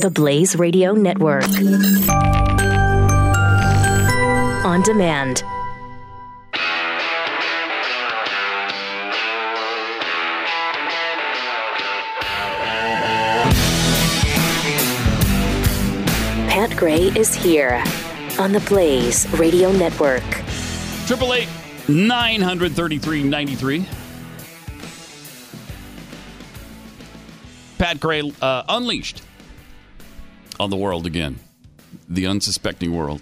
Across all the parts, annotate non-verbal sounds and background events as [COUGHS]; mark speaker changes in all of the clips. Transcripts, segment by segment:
Speaker 1: The Blaze Radio Network. On demand. Pat Gray is here on the Blaze Radio Network.
Speaker 2: Triple eight nine hundred thirty three ninety three. Pat Gray uh, unleashed on the world again, the unsuspecting world.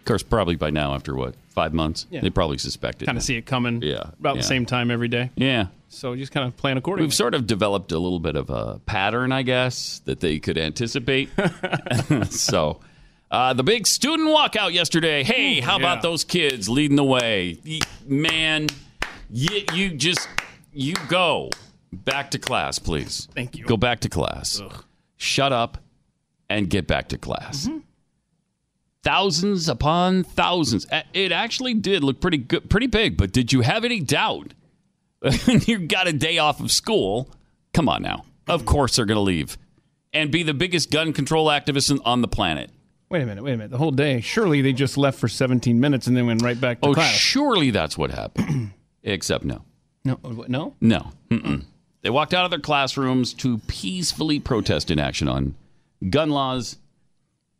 Speaker 2: Of course, probably by now, after what five months,
Speaker 3: Yeah.
Speaker 2: they probably suspected.
Speaker 3: Kind of see it coming
Speaker 2: Yeah,
Speaker 3: about
Speaker 2: yeah.
Speaker 3: the same time every day.
Speaker 2: Yeah,
Speaker 3: So just kind of plan accordingly.
Speaker 2: we've sort of developed a little bit of a pattern, I guess, that they could anticipate. [LAUGHS] [LAUGHS] so. Uh, the big student walkout yesterday. Hey, how
Speaker 3: yeah.
Speaker 2: about those kids leading the way? Man, you, you just you go back to class, please.
Speaker 3: Thank you.
Speaker 2: Go back to class. Shut up and get back to class.
Speaker 3: Mm-hmm.
Speaker 2: Thousands upon thousands. It actually did look pretty good, pretty big. But did you have any doubt? [LAUGHS] you got a day off of school. Come on now. Of course they're going to leave and be the biggest gun control activists in- on the planet.
Speaker 3: wait a minute, wait a minute. The whole day. Surely they just left for 17 minutes and then went right back to
Speaker 2: Oh,
Speaker 3: class.
Speaker 2: surely that's what happened. [CLEARS THROAT] Except no.
Speaker 3: no, no.
Speaker 2: No. Mm-mm. They walked out of their classrooms to peacefully protest inaction on gun laws.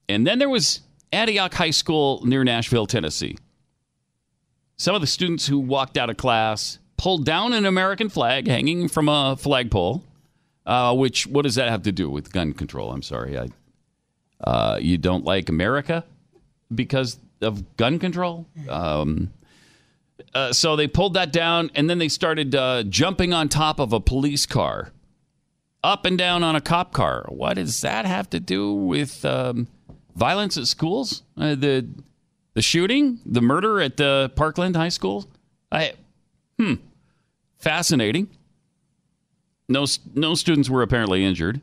Speaker 2: And then there was Antioch High School near Nashville, Tennessee. Some of the students who walked out of class pulled down an American flag hanging from a flagpole. Uh, which, what does that have to do with gun control? I'm sorry. I, uh, you don't like America because of gun control? Um, uh, so they pulled that down, and then they started uh, jumping on top of a police car, up and down on a cop car. What does that have to do with um, violence at schools? Uh, the the shooting, the murder at the Parkland High School. I, hmm, fascinating. No, no students were apparently injured.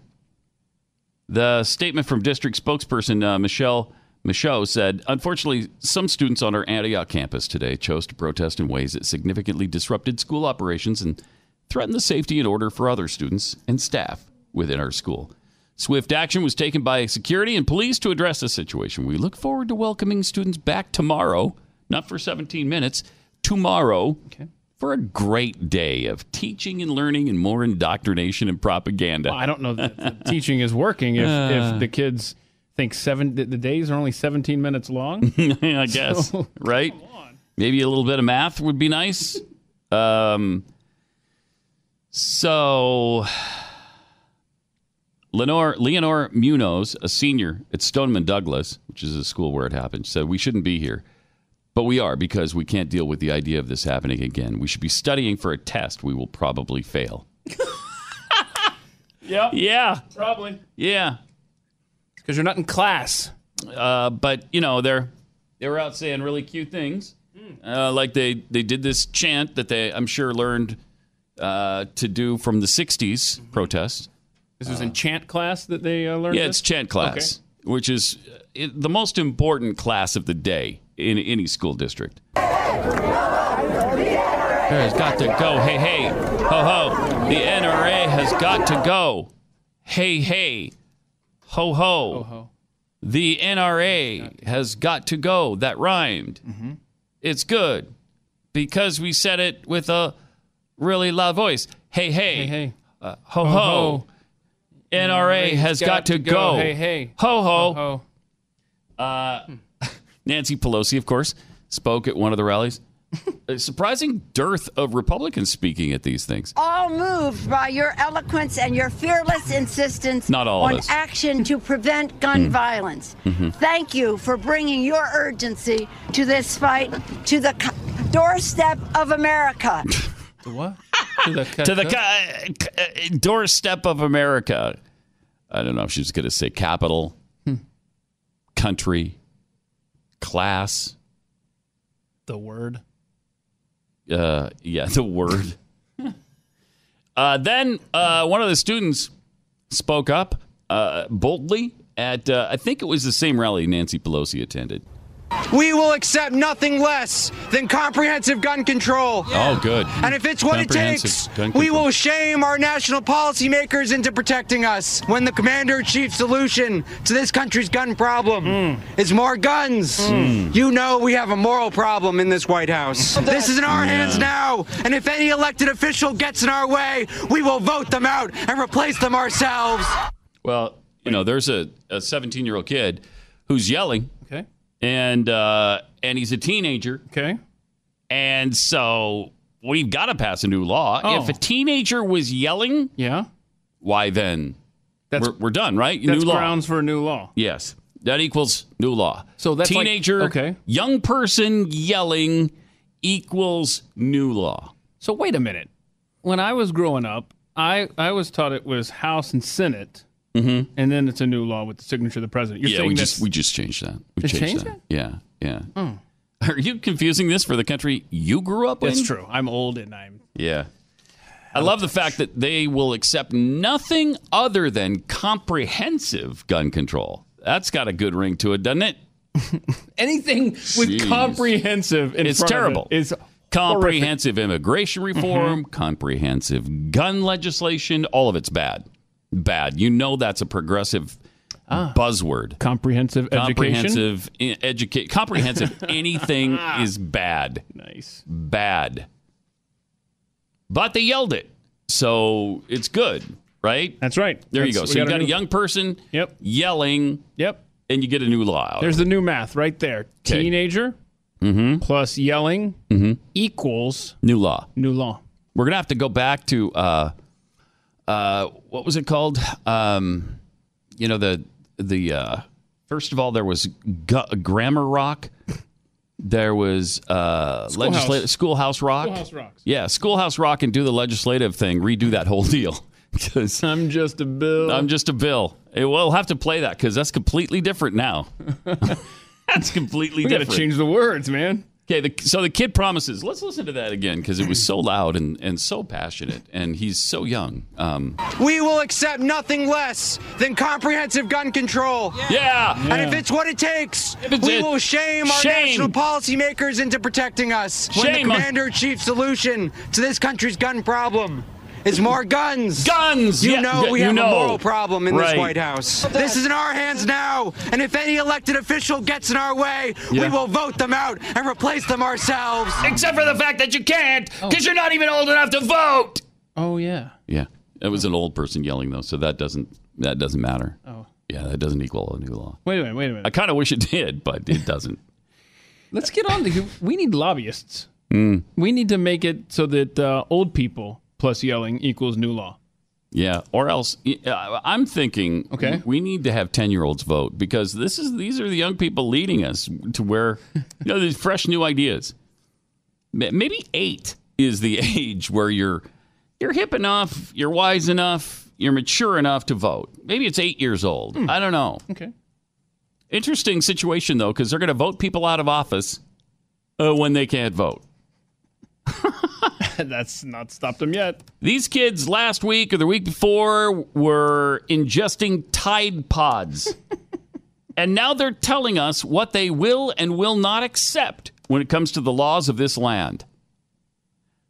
Speaker 2: The statement from district spokesperson uh, Michelle Michaud said, Unfortunately, some students on our Antioch campus today chose to protest in ways that significantly disrupted school operations and threatened the safety and order for other students and staff within our school. Swift action was taken by security and police to address the situation. We look forward to welcoming students back tomorrow, not for 17 minutes, tomorrow, for a great day of teaching and learning and more indoctrination and propaganda.
Speaker 3: Well, I don't know that the [LAUGHS] teaching is working if,
Speaker 2: Uh.
Speaker 3: if the kids think seven the, the days are only 17 minutes long. [LAUGHS]
Speaker 2: I guess,
Speaker 3: So- [LAUGHS]
Speaker 2: right? Maybe a little bit of math would be nice. Um, so, Lenore, Leonore Munoz, a senior at Stoneman Douglas, which is a school where it happened, said, We shouldn't be here. But we are because we can't deal with the idea of this happening again. We should be studying for a test we will probably fail. [LAUGHS]
Speaker 3: yeah,
Speaker 2: Yeah,
Speaker 3: probably
Speaker 2: yeah.
Speaker 3: Because you're not in class.
Speaker 2: uh, but you know they're they were out saying really cute things, uh, like they they did this chant that they I'm sure learned uh, to do from the '60s protests.
Speaker 3: This was in chant class that they uh, learned.
Speaker 2: Yeah,
Speaker 3: this?
Speaker 2: it's chant class, which is uh, the most important class of the day in any school district. Has got to go. Hey, hey, ho, ho. The NRA has got to go. Hey, hey, ho, ho.
Speaker 3: ho.
Speaker 2: The NRA has got to go. That rhymed. It's good because we said it with a really loud voice. Hey, hey,
Speaker 3: Hey, hey.
Speaker 2: Uh, ho, ho. NRA has got, to go.
Speaker 3: Hey, hey.
Speaker 2: Ho, ho.
Speaker 3: Oh, [LAUGHS]
Speaker 2: Nancy Pelosi, of course, spoke at one of the rallies. A surprising dearth of Republicans speaking at these things.
Speaker 4: all moved by your eloquence and your fearless insistence
Speaker 2: Not all
Speaker 4: on action to prevent gun mm-hmm. violence. Mm-hmm. Thank you for bringing your urgency to this fight to the co- doorstep of America. [LAUGHS]
Speaker 3: what? to the, [LAUGHS]
Speaker 2: to the ca- ca- uh, doorstep of America. I don't know if she's going to say capital, hmm. country, class.
Speaker 3: the word.
Speaker 2: Uh, yeah, [LAUGHS] the word. uh, then uh, one of the students spoke up uh, boldly at, uh, I think it was the same rally Nancy Pelosi attended.
Speaker 5: We will accept nothing less than comprehensive gun control.
Speaker 2: Oh, good.
Speaker 5: And if it's what it takes, we will shame our national policymakers into protecting us. When the commander in chief's solution to this country's gun problem hmm. is more guns, hmm. you know we have a moral problem in this White House. This is in our hands now, and if any elected official gets in our way, we will vote them out and replace them ourselves.
Speaker 2: Well, you know, there's a 17 year old kid who's yelling,
Speaker 3: Okay.
Speaker 2: And uh, and he's a teenager,
Speaker 3: Okay.
Speaker 2: and so we've got to pass a new law.
Speaker 3: Oh.
Speaker 2: If a teenager was yelling,
Speaker 3: Yeah.
Speaker 2: why then
Speaker 3: That's
Speaker 2: we're, we're done, right?
Speaker 3: that's
Speaker 2: new law.
Speaker 3: grounds for a new law.
Speaker 2: Yes, that equals new law.
Speaker 3: So that's like-
Speaker 2: teenager,
Speaker 3: okay.
Speaker 2: young person yelling equals new law.
Speaker 3: So wait a minute. When I was growing up, I I was taught it was House and Senate, and then it's a new law with the signature of the president. You're
Speaker 2: Mm-hmm. yeah,
Speaker 3: saying
Speaker 2: we just we just changed that. We changed,
Speaker 3: changed
Speaker 2: that.
Speaker 3: it?
Speaker 2: Yeah, yeah. Are you confusing this for the country you grew up in?
Speaker 3: that's true. I'm old and I'm
Speaker 2: Yeah. I love the fact that they will accept nothing other than comprehensive gun control. That's got a good ring to it, doesn't it? [LAUGHS]
Speaker 3: anything with
Speaker 2: Jeez.
Speaker 3: comprehensive. In
Speaker 2: It's terrible.
Speaker 3: It is
Speaker 2: Comprehensive immigration reform,
Speaker 3: Mm-hmm.
Speaker 2: comprehensive gun legislation, all of it's bad. Bad. You know that's a progressive buzzword.
Speaker 3: comprehensive [LAUGHS] Ah. education.
Speaker 2: Comprehensive educate comprehensive anything is bad.
Speaker 3: Nice.
Speaker 2: Bad. But they yelled it. So it's good, right?
Speaker 3: That's right.
Speaker 2: There you go. So you got a young person
Speaker 3: Yep.
Speaker 2: yelling,
Speaker 3: Yep.
Speaker 2: and you get a new law out.
Speaker 3: There's the new math right there.
Speaker 2: Okay.
Speaker 3: Teenager
Speaker 2: Mm-hmm.
Speaker 3: plus yelling equals
Speaker 2: new law.
Speaker 3: new law.
Speaker 2: We're gonna have to go back to uh, uh, what was it called? Um, you know the the uh, first of all there was gu- grammar rock. There was uh,
Speaker 3: Schoolhouse.
Speaker 2: legislative schoolhouse rock.
Speaker 3: Schoolhouse rocks.
Speaker 2: Yeah, schoolhouse rock and do the legislative thing. Redo that whole deal [LAUGHS] because
Speaker 3: I'm just a bill.
Speaker 2: I'm just a bill. Eh, We'll have to play that because that's completely different now. [LAUGHS] that's completely
Speaker 3: we got to
Speaker 2: different.
Speaker 3: change the words, man.
Speaker 2: Okay, the, so the kid promises. Let's listen to that again because it was so loud and, and so passionate, and he's so young. Um,
Speaker 5: We will accept nothing less than comprehensive gun control.
Speaker 2: yeah.
Speaker 5: And if it's what it takes, we
Speaker 2: it-
Speaker 5: will shame our
Speaker 2: Shame.
Speaker 5: national policymakers into protecting us. When
Speaker 2: Shame.
Speaker 5: the commander in chief solution to this country's gun problem is more guns.
Speaker 2: Guns!
Speaker 5: You
Speaker 2: Yeah,
Speaker 5: know we
Speaker 2: you
Speaker 5: have
Speaker 2: know.
Speaker 5: a moral problem in
Speaker 2: Right.
Speaker 5: this White House. This is in our hands now, and if any elected official gets in our way,
Speaker 2: Yeah.
Speaker 5: we will vote them out and replace them ourselves.
Speaker 2: Except for the fact that you can't because you're not even old enough to vote.
Speaker 3: Oh yeah.
Speaker 2: Yeah, it was an old person yelling though, so that doesn't that doesn't matter.
Speaker 3: Oh.
Speaker 2: Yeah, that doesn't equal a new law.
Speaker 3: Wait a minute. Wait a minute.
Speaker 2: I kind of wish it did, but it doesn't. [LAUGHS]
Speaker 3: Let's get on to. We need lobbyists.
Speaker 2: Mm.
Speaker 3: We need to make it so that uh, old people plus yelling equals new law.
Speaker 2: Yeah, or else uh, I'm thinking
Speaker 3: Okay.
Speaker 2: we need to have 10-year-olds vote because this is these are the young people leading us to where you know these fresh new ideas. Maybe 8 is the [LAUGHS] age where you're you're hip enough, you're wise enough, you're mature enough to vote. Maybe it's 8 years old. I don't know.
Speaker 3: Okay.
Speaker 2: Interesting situation though cuz they're going to vote people out of office uh, when they can't vote. [LAUGHS] [LAUGHS]
Speaker 3: That's not stopped them yet.
Speaker 2: These kids last week or the week before were ingesting Tide Pods. [LAUGHS] and now they're telling us what they will and will not accept when it comes to the laws of this land.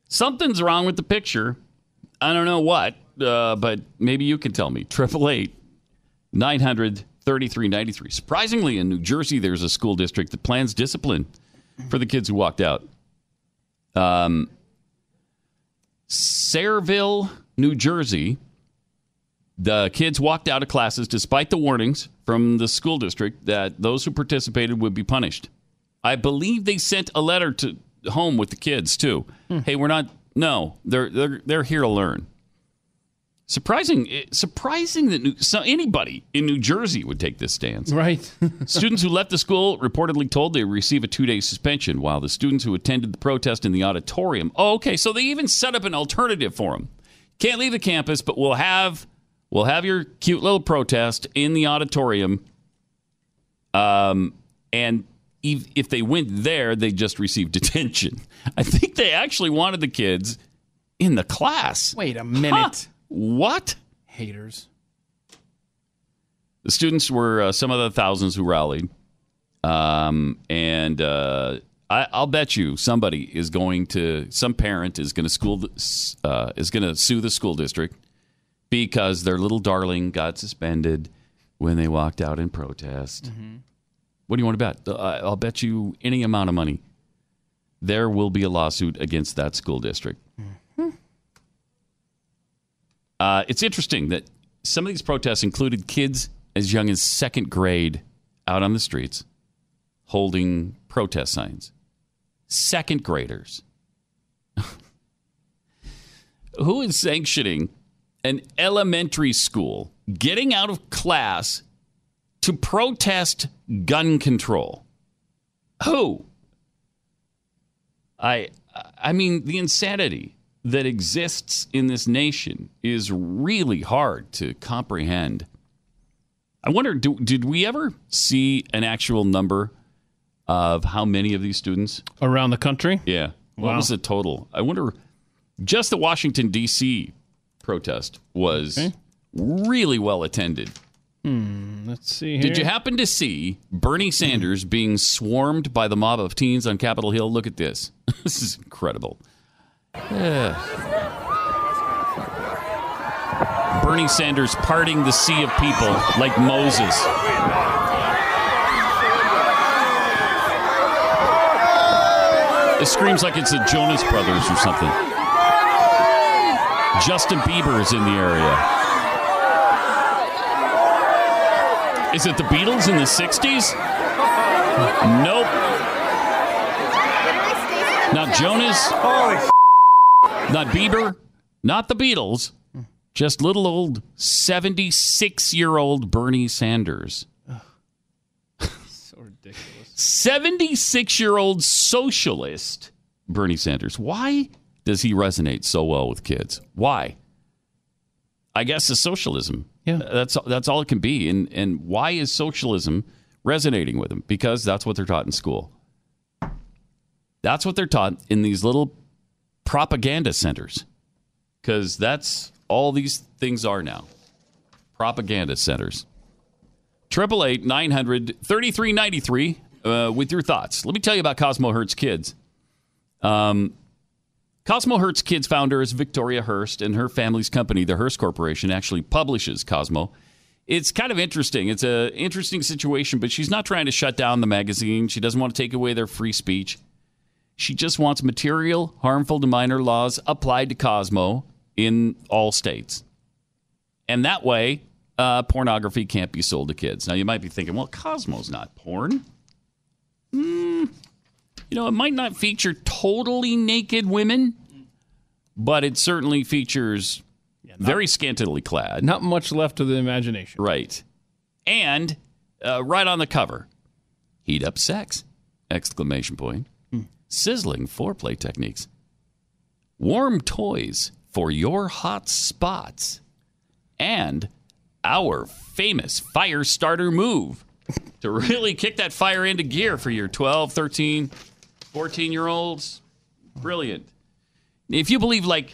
Speaker 2: Something's wrong with the picture. I don't know what, uh, but maybe you can tell me. 888 900 3393. Surprisingly, in New Jersey, there's a school district that plans discipline for the kids who walked out. Um, Sayreville, New Jersey, the kids walked out of classes despite the warnings from the school district that those who participated would be punished. I believe they sent a letter to home with the kids too. Hmm. Hey, we're not. No, they're they're they're here to learn. Surprising, eh, surprising that New, so anybody in New Jersey would take this stance.
Speaker 3: Right. [LAUGHS]
Speaker 2: Students who left the school reportedly told they receive a two day suspension, while the students who attended the protest in the auditorium. Oh, okay, so they even set up an alternative for them. Can't leave the campus, but we'll have we'll have your cute little protest in the auditorium. Um, and if, if they went there, they just received [LAUGHS] detention. I think they actually wanted the kids in the class.
Speaker 3: Wait a
Speaker 2: Huh. What?
Speaker 3: Haters.
Speaker 2: The students were uh, some of the thousands who rallied. Um, and uh, I, I'll bet you somebody is going to, some parent is going to school, the- uh, is going to sue the school district because their little darling got suspended when they walked out in protest. What do you want to bet? I'll bet you any amount of money. There will be a lawsuit against that school district. Uh, it's interesting that some of these protests included kids as young as second grade out on the streets holding protest signs. Second graders. [LAUGHS] Who is sanctioning an elementary school getting out of class to protest gun control? Who? I I mean the insanity that exists in this nation is really hard to comprehend. I wonder do, did we ever see an actual number of how many of these students?
Speaker 3: Around the country?
Speaker 2: Yeah. What was the total? I wonder just the Washington D.C. protest was
Speaker 3: Okay.
Speaker 2: really well attended.
Speaker 3: Hmm, let's see here.
Speaker 2: Did you happen to see Bernie Sanders being swarmed by the mob of teens on Capitol Hill? Look at this. [LAUGHS] this is incredible. Yeah. Bernie Sanders parting the sea of people like Moses. It screams like it's the Jonas Brothers or something. Justin Bieber is in the area. Is it the Beatles in the 60s? Nope. Not Jonas. Not Bieber. Not the Beatles. Just little old 76 year old Bernie Sanders.
Speaker 3: So ridiculous.
Speaker 2: 76 year old socialist Bernie Sanders. Why does he resonate so well with kids? Why? I guess it's socialism.
Speaker 3: Yeah.
Speaker 2: That's that's all it can be. And and why is socialism resonating with them? Because that's what they're taught in school. That's what they're taught in these little propaganda centers. Cuz that's all these things are now. Propaganda centers. Triple eight nine hundred thirty three ninety three uh, with your thoughts. Let me tell you about Cosmo Hurts Kids. Um, Cosmo Hurts Kids founder is Victoria Hearst, and her family's company, the Hearst Corporation, actually publishes Cosmo. It's kind of interesting. It's an interesting situation, but she's not trying to shut down the magazine. She doesn't want to take away their free speech. She just wants material harmful to minor laws applied to Cosmo in all states. And that way, uh, pornography can't be sold to kids. Now, you might be thinking, well, Cosmo's not porn. Hmm. you know, it might not feature totally naked women, but it certainly features very scantily clad.
Speaker 3: Not much left to the imagination.
Speaker 2: Right. And uh, right on the cover, heat up sex! Exclamation point. Sizzling foreplay techniques. Warm toys for your hot spots. And our famous fire starter move to really kick that fire into gear for your 12, 13, 14 year olds. Brilliant. If you believe like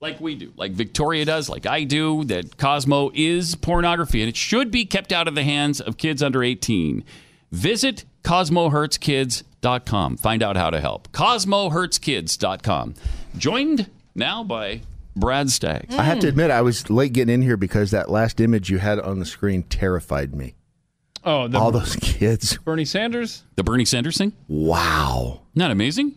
Speaker 2: like we do, like Victoria does, like I do, that Cosmo is pornography and it should be kept out of the hands of kids under 18. Visit CosmoHurtsKids.com. Find out how to help. CosmoHurtsKids.com. Joined now by Brad Staggs.
Speaker 6: I have to admit, I was late getting in here because that last image you had on the screen terrified me.
Speaker 3: Oh, the
Speaker 6: All those kids.
Speaker 3: Bernie Sanders?
Speaker 2: The Bernie Sanders thing?
Speaker 6: Wow.
Speaker 2: Not amazing?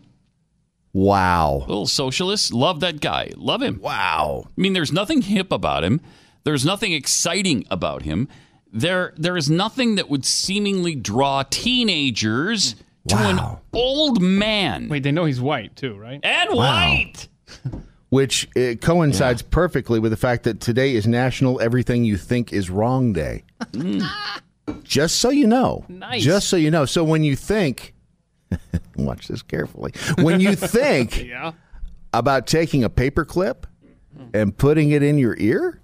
Speaker 6: Wow.
Speaker 2: Little socialist. Love that guy. Love him.
Speaker 6: Wow.
Speaker 2: I mean, there's nothing hip about him. There's nothing exciting about him. There, there is nothing that would seemingly draw teenagers to an
Speaker 6: Wow.
Speaker 2: old man
Speaker 3: Wait, they know he's white too, right?
Speaker 2: and white. [LAUGHS]
Speaker 6: Which uh, coincides perfectly with the fact that today is National Everything You Think Is Wrong Day. [LAUGHS] Just so you know.
Speaker 3: Nice.
Speaker 6: Just so you know. So when you think, [LAUGHS] watch this carefully. When you think
Speaker 3: Yeah.
Speaker 6: about taking a paper clip and putting it in your ear,
Speaker 3: Okay.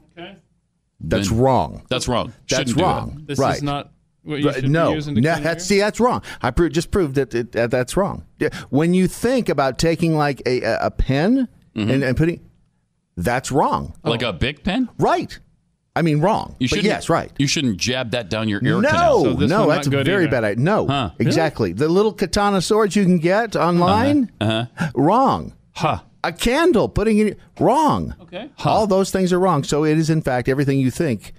Speaker 6: That's
Speaker 2: Then-
Speaker 6: wrong.
Speaker 2: That's wrong.
Speaker 6: That's
Speaker 2: Shouldn't do
Speaker 6: wrong.
Speaker 3: This
Speaker 6: right.
Speaker 3: is not what you
Speaker 6: Right,
Speaker 3: should
Speaker 6: no,
Speaker 3: be using to
Speaker 6: no that's see, that's wrong. I pro- just proved that it, that that's wrong. Yeah, When you think about taking like a a, a pen
Speaker 2: Mm-hmm.
Speaker 6: and, and putting, that's wrong.
Speaker 2: it. Like a big pen?
Speaker 6: Right. I mean, wrong.
Speaker 2: You shouldn't-
Speaker 6: yes, right.
Speaker 2: You shouldn't jab that down your ear
Speaker 6: No,
Speaker 2: canal.
Speaker 3: So this
Speaker 6: no, that's a very
Speaker 3: either.
Speaker 6: bad idea. No,
Speaker 2: Huh.
Speaker 6: exactly. The little katana swords you can get online, Uh huh. wrong.
Speaker 2: Huh.
Speaker 6: A candle, putting it wrong.
Speaker 3: Okay.
Speaker 6: All those things are wrong. So it is, in fact, everything you think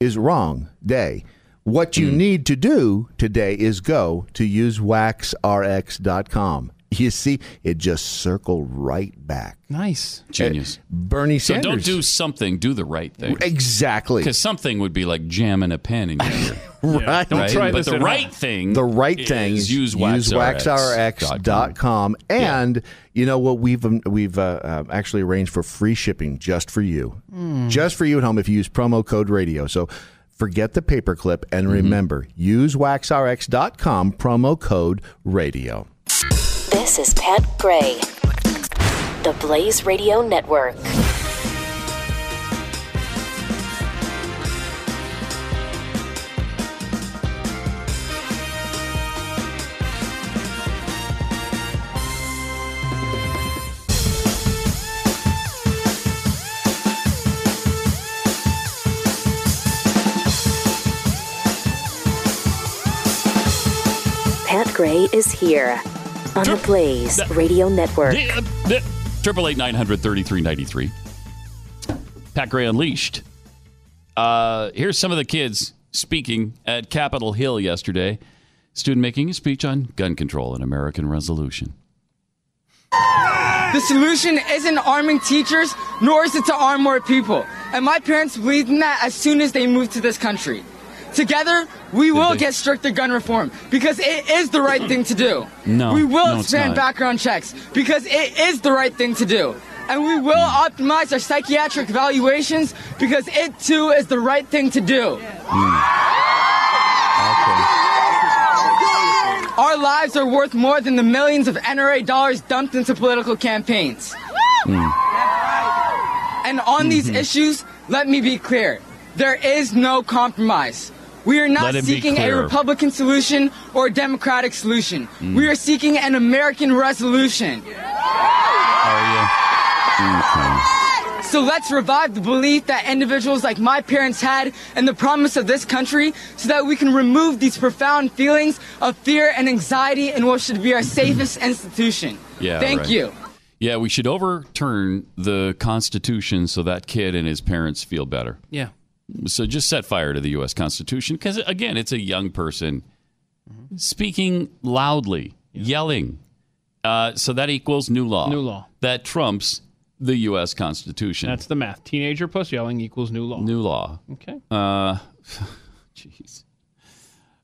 Speaker 6: is wrong. Day. What you hmm. need to do today is go to usewaxrx.com. You see, it just circled right back.
Speaker 3: Nice.
Speaker 2: Genius.
Speaker 6: Bernie Sanders.
Speaker 2: So don't do something, do the right thing.
Speaker 6: exactly
Speaker 2: Because something would be like jamming a pen in your [LAUGHS] ear.
Speaker 6: right.
Speaker 3: Don't
Speaker 2: right?
Speaker 3: try
Speaker 2: but
Speaker 3: this
Speaker 2: the right
Speaker 3: home.
Speaker 2: thing
Speaker 6: The right thing
Speaker 2: is
Speaker 6: is
Speaker 2: use
Speaker 6: usewaxrx.com. And you know what? We've um, we've uh, uh, actually arranged for free shipping just for you, just for you at home if you use promo code radio. So forget the paperclip and remember use waxrx.com promo code radio.
Speaker 1: This is Pat Gray, the Blaze Radio Network. Pat Gray is here on the Blaze Radio Network.
Speaker 2: Triple eight nine hundred thirty three ninety three. Pat Gray Unleashed. Uh, here's some of the kids speaking at Capitol Hill yesterday. Student making a speech on gun control and American resolution.
Speaker 7: The solution isn't arming teachers, nor is it to arm more people. And my parents believed in that as soon as they moved to this country. Together, we will
Speaker 2: they-
Speaker 7: get stricter gun reform because it is the right thing to do.
Speaker 2: No,
Speaker 7: We will
Speaker 2: no,
Speaker 7: expand background checks because it is the right thing to do. And we will optimize our psychiatric evaluations because it too is the right thing to do. Our lives are worth more than the millions of NRA dollars dumped into political campaigns. And on these
Speaker 2: Mm-hmm.
Speaker 7: issues, let me be clear there is no compromise. We are not seeking a. Republican solution or a Democratic solution. We are seeking an American resolution.
Speaker 2: Are you? Okay.
Speaker 7: So let's revive the belief that individuals like my parents had in the promise of this country so that we can remove these profound feelings of fear and anxiety in what should be our safest mm-hmm. institution.
Speaker 2: Yeah,
Speaker 7: Thank
Speaker 2: right.
Speaker 7: you.
Speaker 2: Yeah, we should overturn the Constitution so that kid and his parents feel better.
Speaker 3: Yeah.
Speaker 2: So just set fire to the U.S. Constitution because, again, it's a young person speaking loudly, yelling. Uh, so that equals new law.
Speaker 3: New law.
Speaker 2: That trumps the U.S. Constitution.
Speaker 3: That's the math. Teenager plus yelling equals new law.
Speaker 2: new law.
Speaker 3: Okay.
Speaker 2: Uh, [LAUGHS] jeez.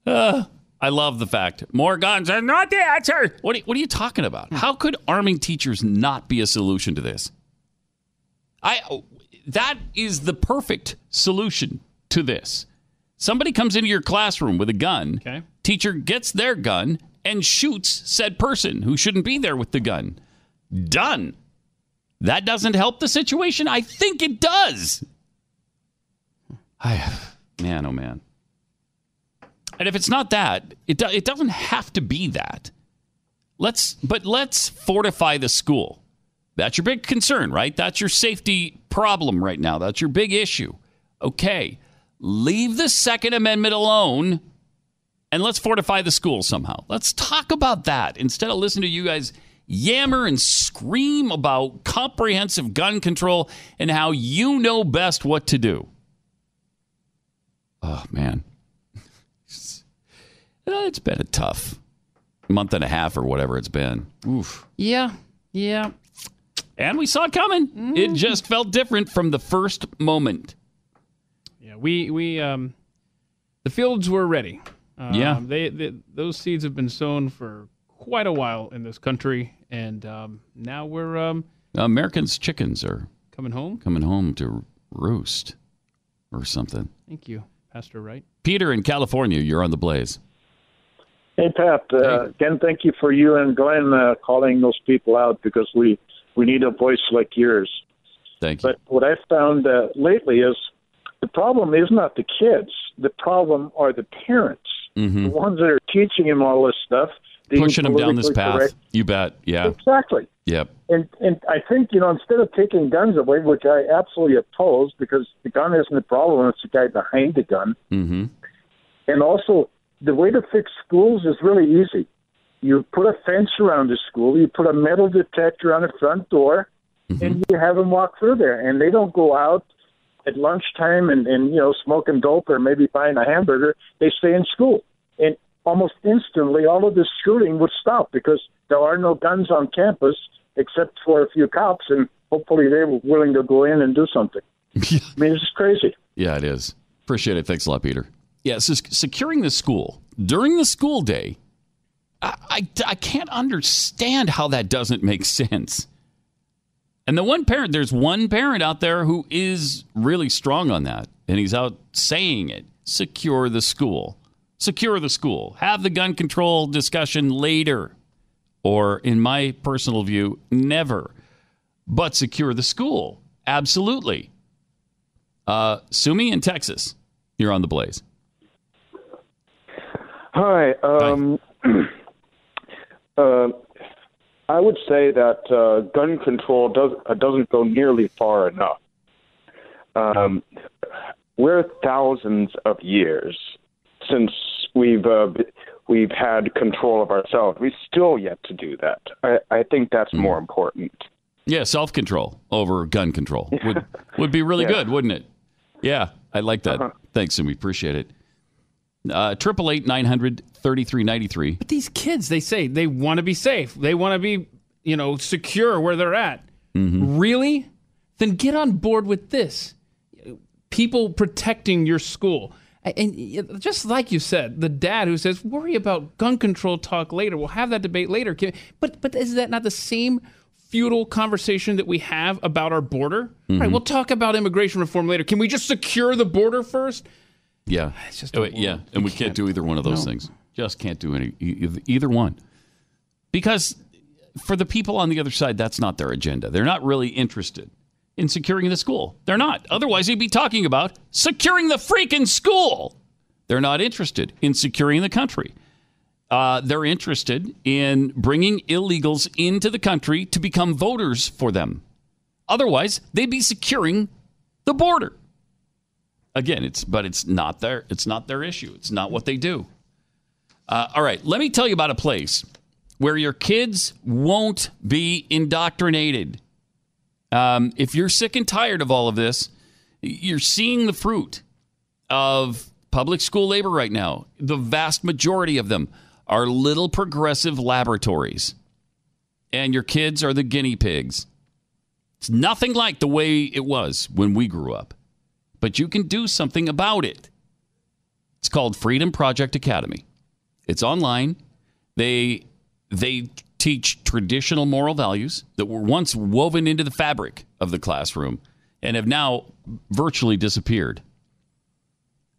Speaker 2: Uh, I love the fact more guns are not the answer. What are, what are you talking about? How could arming teachers not be a solution to this? I that is the perfect solution to this. Somebody comes into your classroom with a gun.
Speaker 3: Okay.
Speaker 2: Teacher gets their gun and shoots said person who shouldn't be there with the gun. Done. That doesn't help the situation. I think it does. I, man, oh man. And if it's not that, it do, it doesn't have to be that. Let's but let's fortify the school. That's your big concern, right? That's your safety problem right now. That's your big issue. Okay. Leave the second amendment alone and let's fortify the school somehow. Let's talk about that instead of listening to you guys yammer and scream about comprehensive gun control and how you know best what to do. Oh, man. [LAUGHS] It's been a tough month and a half or whatever it's been. Oof.
Speaker 3: Yeah. Yeah.
Speaker 2: And we saw it coming. It just felt different from the first moment.
Speaker 3: Yeah. We we um, the fields were ready. Um,
Speaker 2: Yeah.
Speaker 3: They, they those seeds have been sown for quite a while in this country, and um, now we're um
Speaker 2: Americans' chickens are
Speaker 3: coming home.
Speaker 2: coming home to roost or something.
Speaker 3: Thank you, Pastor Wright.
Speaker 2: Peter in California, you're on the blaze.
Speaker 8: Hey Pat, uh, again, thank you for you and Glenn uh, calling those people out because we we need a voice like yours.
Speaker 2: Thank you.
Speaker 8: But what I've found uh, lately is the problem is not the kids. The problem are the parents,
Speaker 2: Mhm.
Speaker 8: the ones that are teaching them all this stuff,
Speaker 2: Pushing them down this path.
Speaker 8: correct.
Speaker 2: You bet. Yeah.
Speaker 8: Exactly.
Speaker 2: Yep.
Speaker 8: And and I think you know instead of taking guns away, which I absolutely oppose because the gun isn't the problem; it's the guy behind the gun.
Speaker 2: Mm-hmm.
Speaker 8: And also, the way to fix schools is really easy. You put a fence around the school, you put a metal detector on the front door, mm-hmm. and you have them walk through there. And they don't go out at lunchtime and, and you know smoking dope or maybe buying a hamburger. They stay in school, and almost instantly, all of this shooting would stop because there are no guns on campus except for a few cops, and hopefully they were willing to go in and do something. [LAUGHS] I mean, it's just crazy.
Speaker 2: Yeah, it is. Appreciate it. Thanks a lot, Peter. Yeah, so securing the school during the school day, I, I, I can't understand how that doesn't make sense. And the one parent, there's one parent out there who is really strong on that, and he's out saying it secure the school. Secure the school. Have the gun control discussion later. Or, in my personal view, never. But secure the school. Absolutely. Uh, Sumi in Texas, you're on the blaze.
Speaker 9: Hi. Um, [CLEARS THROAT] uh, I would say that uh, gun control does, uh, doesn't go nearly far enough. Um, we're thousands of years since we've uh, we've had control of ourselves. We still yet to do that. I, I think that's more important.
Speaker 2: Yeah, self control over gun control would would be really [LAUGHS]
Speaker 9: Yeah.
Speaker 2: good, wouldn't it? Yeah, I like that.
Speaker 9: Uh-huh.
Speaker 2: Thanks, and we appreciate it. Uh, Triple eight nine hundred thirty three ninety three.
Speaker 3: But these kids, they say they want to be safe. They want to be, you know, secure where they're at.
Speaker 2: Mm-hmm.
Speaker 3: Really? Then get on board with this. People protecting your school. And just like you said, the dad who says, worry about gun control talk later. We'll have that debate later. But, but is that not the same futile conversation that we have about our border? All right,
Speaker 2: Mhm.
Speaker 3: we'll talk about immigration reform later. Can we just secure the border first?
Speaker 2: Yeah, [SIGHS]
Speaker 3: just
Speaker 2: Oh, wait, yeah, and we can't, do either one of those
Speaker 3: No.
Speaker 2: things. Just can't do any either one because for the people on the other side, that's not their agenda. They're not really interested in securing the school. They're not. Otherwise, they'd be talking about securing the freaking school. They're not interested in securing the country. Uh, they're interested in bringing illegals into the country to become voters for them. Otherwise, they'd be securing the border. Again, it's but it's not their it's not their issue. It's not what they do. Uh, all right, let me tell you about a place where your kids won't be indoctrinated. Um, if you're sick and tired of all of this, you're seeing the fruit of public school labor right now. The vast majority of them are little progressive laboratories, and your kids are the guinea pigs. It's nothing like the way it was when we grew up, but you can do something about it. It's called Freedom Project Academy. It's online. They they teach traditional moral values that were once woven into the fabric of the classroom and have now virtually disappeared.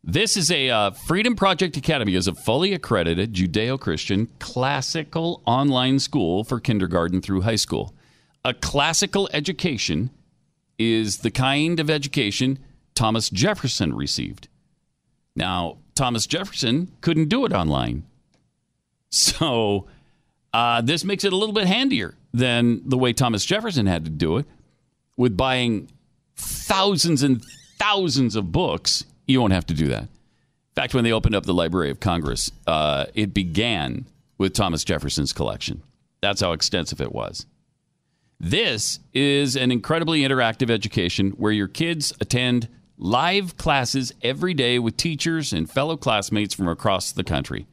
Speaker 2: This is a uh, Freedom Project Academy is a fully accredited Judeo-Christian classical online school for kindergarten through high school. A classical education is the kind of education Thomas Jefferson received. Now, Thomas Jefferson couldn't do it online. So, uh, this makes it a little bit handier than the way Thomas Jefferson had to do it with buying thousands and thousands of books. You won't have to do that. In fact, when they opened up the Library of Congress, uh, it began with Thomas Jefferson's collection. That's how extensive it was. This is an incredibly interactive education where your kids attend live classes every day with teachers and fellow classmates from across the country.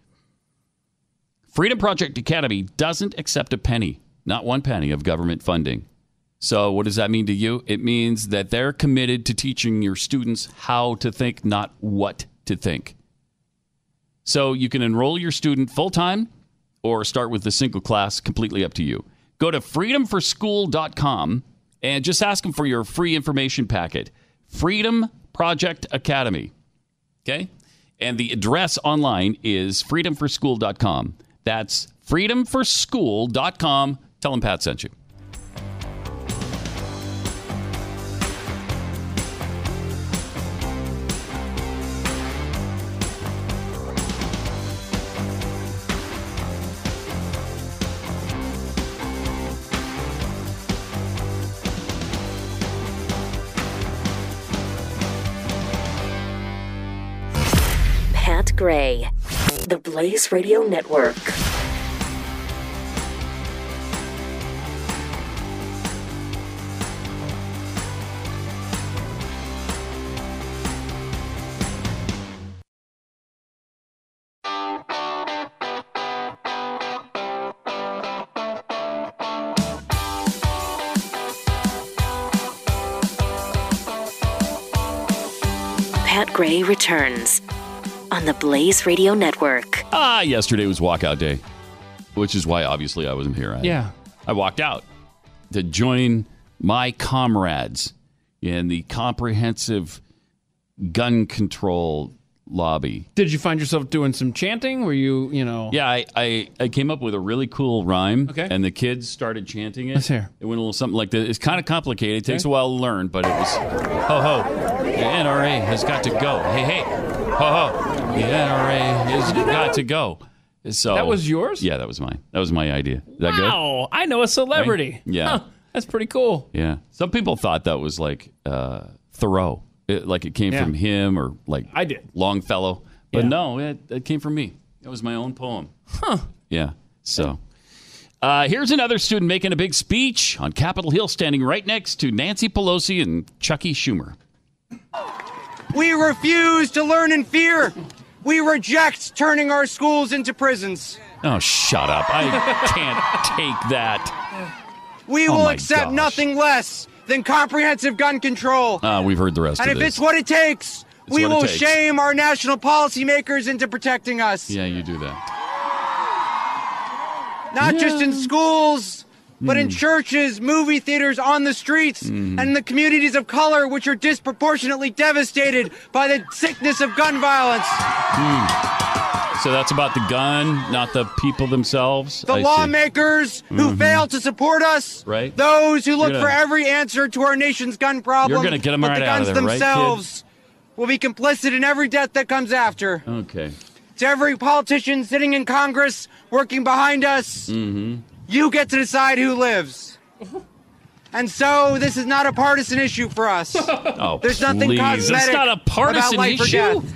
Speaker 2: Freedom Project Academy doesn't accept a penny, not one penny of government funding. So, what does that mean to you? It means that they're committed to teaching your students how to think, not what to think. So, you can enroll your student full time or start with a single class, completely up to you. Go to freedomforschool.com and just ask them for your free information packet. Freedom Project Academy. Okay? And the address online is freedomforschool.com. That's freedomforschool.com. Tell them Pat sent you.
Speaker 1: The Blaze Radio Network. Pat Gray returns on the Blaze Radio Network.
Speaker 2: Ah, yesterday was walkout day, which is why obviously I wasn't here. I,
Speaker 3: Yeah.
Speaker 2: I walked out to join my comrades in the comprehensive gun control lobby.
Speaker 3: Did you find yourself doing some chanting? Were you, you know?
Speaker 2: Yeah, I, I, I came up with a really cool rhyme.
Speaker 3: Okay.
Speaker 2: And the kids started chanting it.
Speaker 3: Let's hear.
Speaker 2: It went a little something like this. It's kind of complicated. It takes
Speaker 3: Okay.
Speaker 2: a while to learn, but it was ho ho. The NRA has got to go. Hey hey, ho. The NRA has got to go. So
Speaker 3: That was yours?
Speaker 2: Yeah, that was mine. That was my idea. Is that good?
Speaker 3: Wow, I know a celebrity.
Speaker 2: Right? Yeah.
Speaker 3: Huh, that's pretty cool.
Speaker 2: Yeah. Some people thought that was like uh, Thoreau, it, like it came
Speaker 3: Yeah.
Speaker 2: from him or like
Speaker 3: I did.
Speaker 2: Longfellow. But
Speaker 3: Yeah.
Speaker 2: no, it, it came from me. It was my own poem. Huh. Yeah. So uh, here's another student making a big speech on Capitol Hill, standing right next to Nancy Pelosi and Chucky Schumer.
Speaker 5: We refuse to learn in fear. We reject turning our schools into prisons.
Speaker 2: Oh, shut up. I can't take that.
Speaker 5: We
Speaker 2: Oh
Speaker 5: will accept
Speaker 2: gosh.
Speaker 5: nothing less than comprehensive gun control.
Speaker 2: Uh, we've heard the rest
Speaker 5: and if
Speaker 2: this.
Speaker 5: it's what it takes, we will
Speaker 2: takes.
Speaker 5: shame our national policymakers into protecting us.
Speaker 2: yeah, you do that.
Speaker 5: Not just in schools, but
Speaker 2: Hmm.
Speaker 5: in churches, movie theaters, on the streets, and in the communities of color, which are disproportionately devastated by the sickness of gun violence.
Speaker 2: So that's about the gun, not the people themselves.
Speaker 5: The
Speaker 2: I
Speaker 5: lawmakers who fail to support us,
Speaker 2: Right.
Speaker 5: those who look
Speaker 2: You're
Speaker 5: for every answer to our nation's gun problem,
Speaker 2: You're gonna get 'em
Speaker 5: but
Speaker 2: right
Speaker 5: the
Speaker 2: out of
Speaker 5: guns
Speaker 2: there, right,
Speaker 5: themselves will be complicit in every death that comes after.
Speaker 2: Okay.
Speaker 5: To every politician sitting in Congress, working behind us,
Speaker 2: Mm-hmm.
Speaker 5: You get to decide who lives. And so, this is not a partisan issue for us. [LAUGHS]
Speaker 2: Oh,
Speaker 5: There's nothing
Speaker 2: please.
Speaker 5: cosmetic
Speaker 2: It's not a partisan
Speaker 5: about life or
Speaker 2: issue.
Speaker 5: death.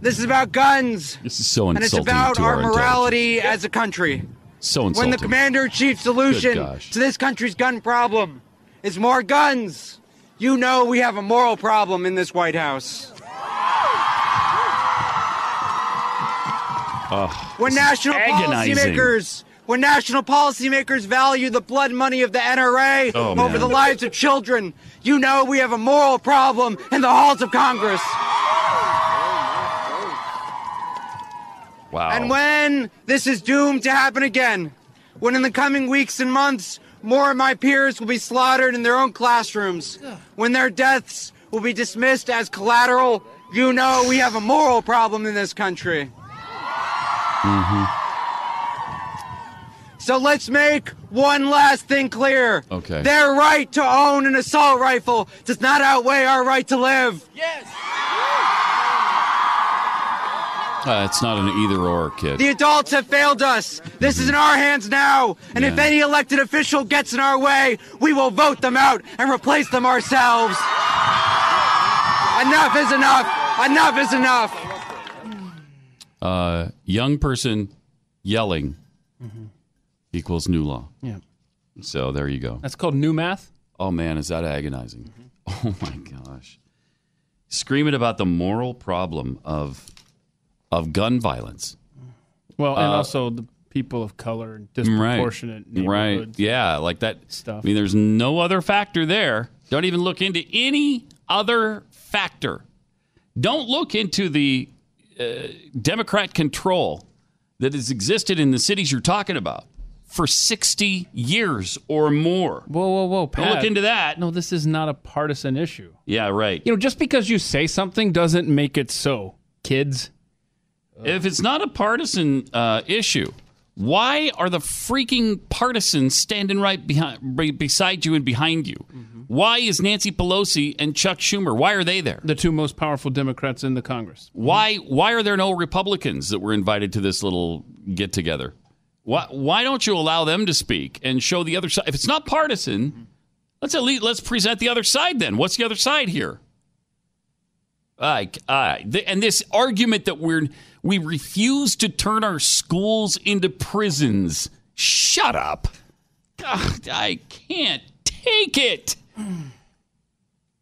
Speaker 5: This is about guns,
Speaker 2: This is so
Speaker 5: and
Speaker 2: insulting
Speaker 5: it's about
Speaker 2: to
Speaker 5: our,
Speaker 2: intelligence.
Speaker 5: morality as a country.
Speaker 2: So insulting.
Speaker 5: When
Speaker 2: insulting.
Speaker 5: the commander in chief solution
Speaker 2: Good gosh.
Speaker 5: to this country's gun problem is more guns, you know we have a moral problem in this White House. when national
Speaker 2: agonizing.
Speaker 5: policymakers when national policymakers value the blood money of the NRA
Speaker 2: Oh,
Speaker 5: over
Speaker 2: man.
Speaker 5: the lives of children, you know we have a moral problem in the halls of Congress.
Speaker 2: wow.
Speaker 5: And when this is doomed to happen again, when in the coming weeks and months, more of my peers will be slaughtered in their own classrooms, when their deaths will be dismissed as collateral, you know we have a moral problem in this country. Mm-hmm. So let's make one last thing clear.
Speaker 2: Okay.
Speaker 5: Their right to own an assault rifle does not outweigh our right to live.
Speaker 2: Uh, it's not an either or, kid.
Speaker 5: The adults have failed us. This is in our hands now. And if any elected official gets in our way, we will vote them out and replace them ourselves. enough is enough. Enough is enough.
Speaker 2: Uh, young person yelling equals new law.
Speaker 3: Yeah.
Speaker 2: So there you go.
Speaker 3: That's called new math.
Speaker 2: Oh man, is that agonizing? [LAUGHS] Oh my gosh. Screaming about the moral problem of of gun violence.
Speaker 3: Well, and
Speaker 2: Uh,
Speaker 3: also the people of color and
Speaker 2: Right.
Speaker 3: disproportionate
Speaker 2: Right.
Speaker 3: neighborhoods.
Speaker 2: Yeah, like that
Speaker 3: Stuff.
Speaker 2: I mean there's no other factor there. Don't even look into any other factor. Don't look into the uh, Democrat control that has existed in the cities you're talking about for 60 years or more.
Speaker 3: Whoa, whoa, whoa, Pat.
Speaker 2: Don't look into that.
Speaker 3: No, this is not a partisan issue.
Speaker 2: Yeah, right.
Speaker 3: You know, just because you say something doesn't make it so, kids.
Speaker 2: If it's not a partisan uh, issue, why are the freaking partisans standing right behind, be- beside you and behind you? Why is Nancy Pelosi and Chuck Schumer? Why are they there?
Speaker 3: The two most powerful Democrats in the Congress.
Speaker 2: Why why are there no Republicans that were invited to this little get together? Why why don't you allow them to speak and show the other side? If it's not partisan, let's at least let's present the other side then. What's the other side here? Like, uh, th- and this argument that we're we refuse to turn our schools into prisons. Shut up. God, I can't take it.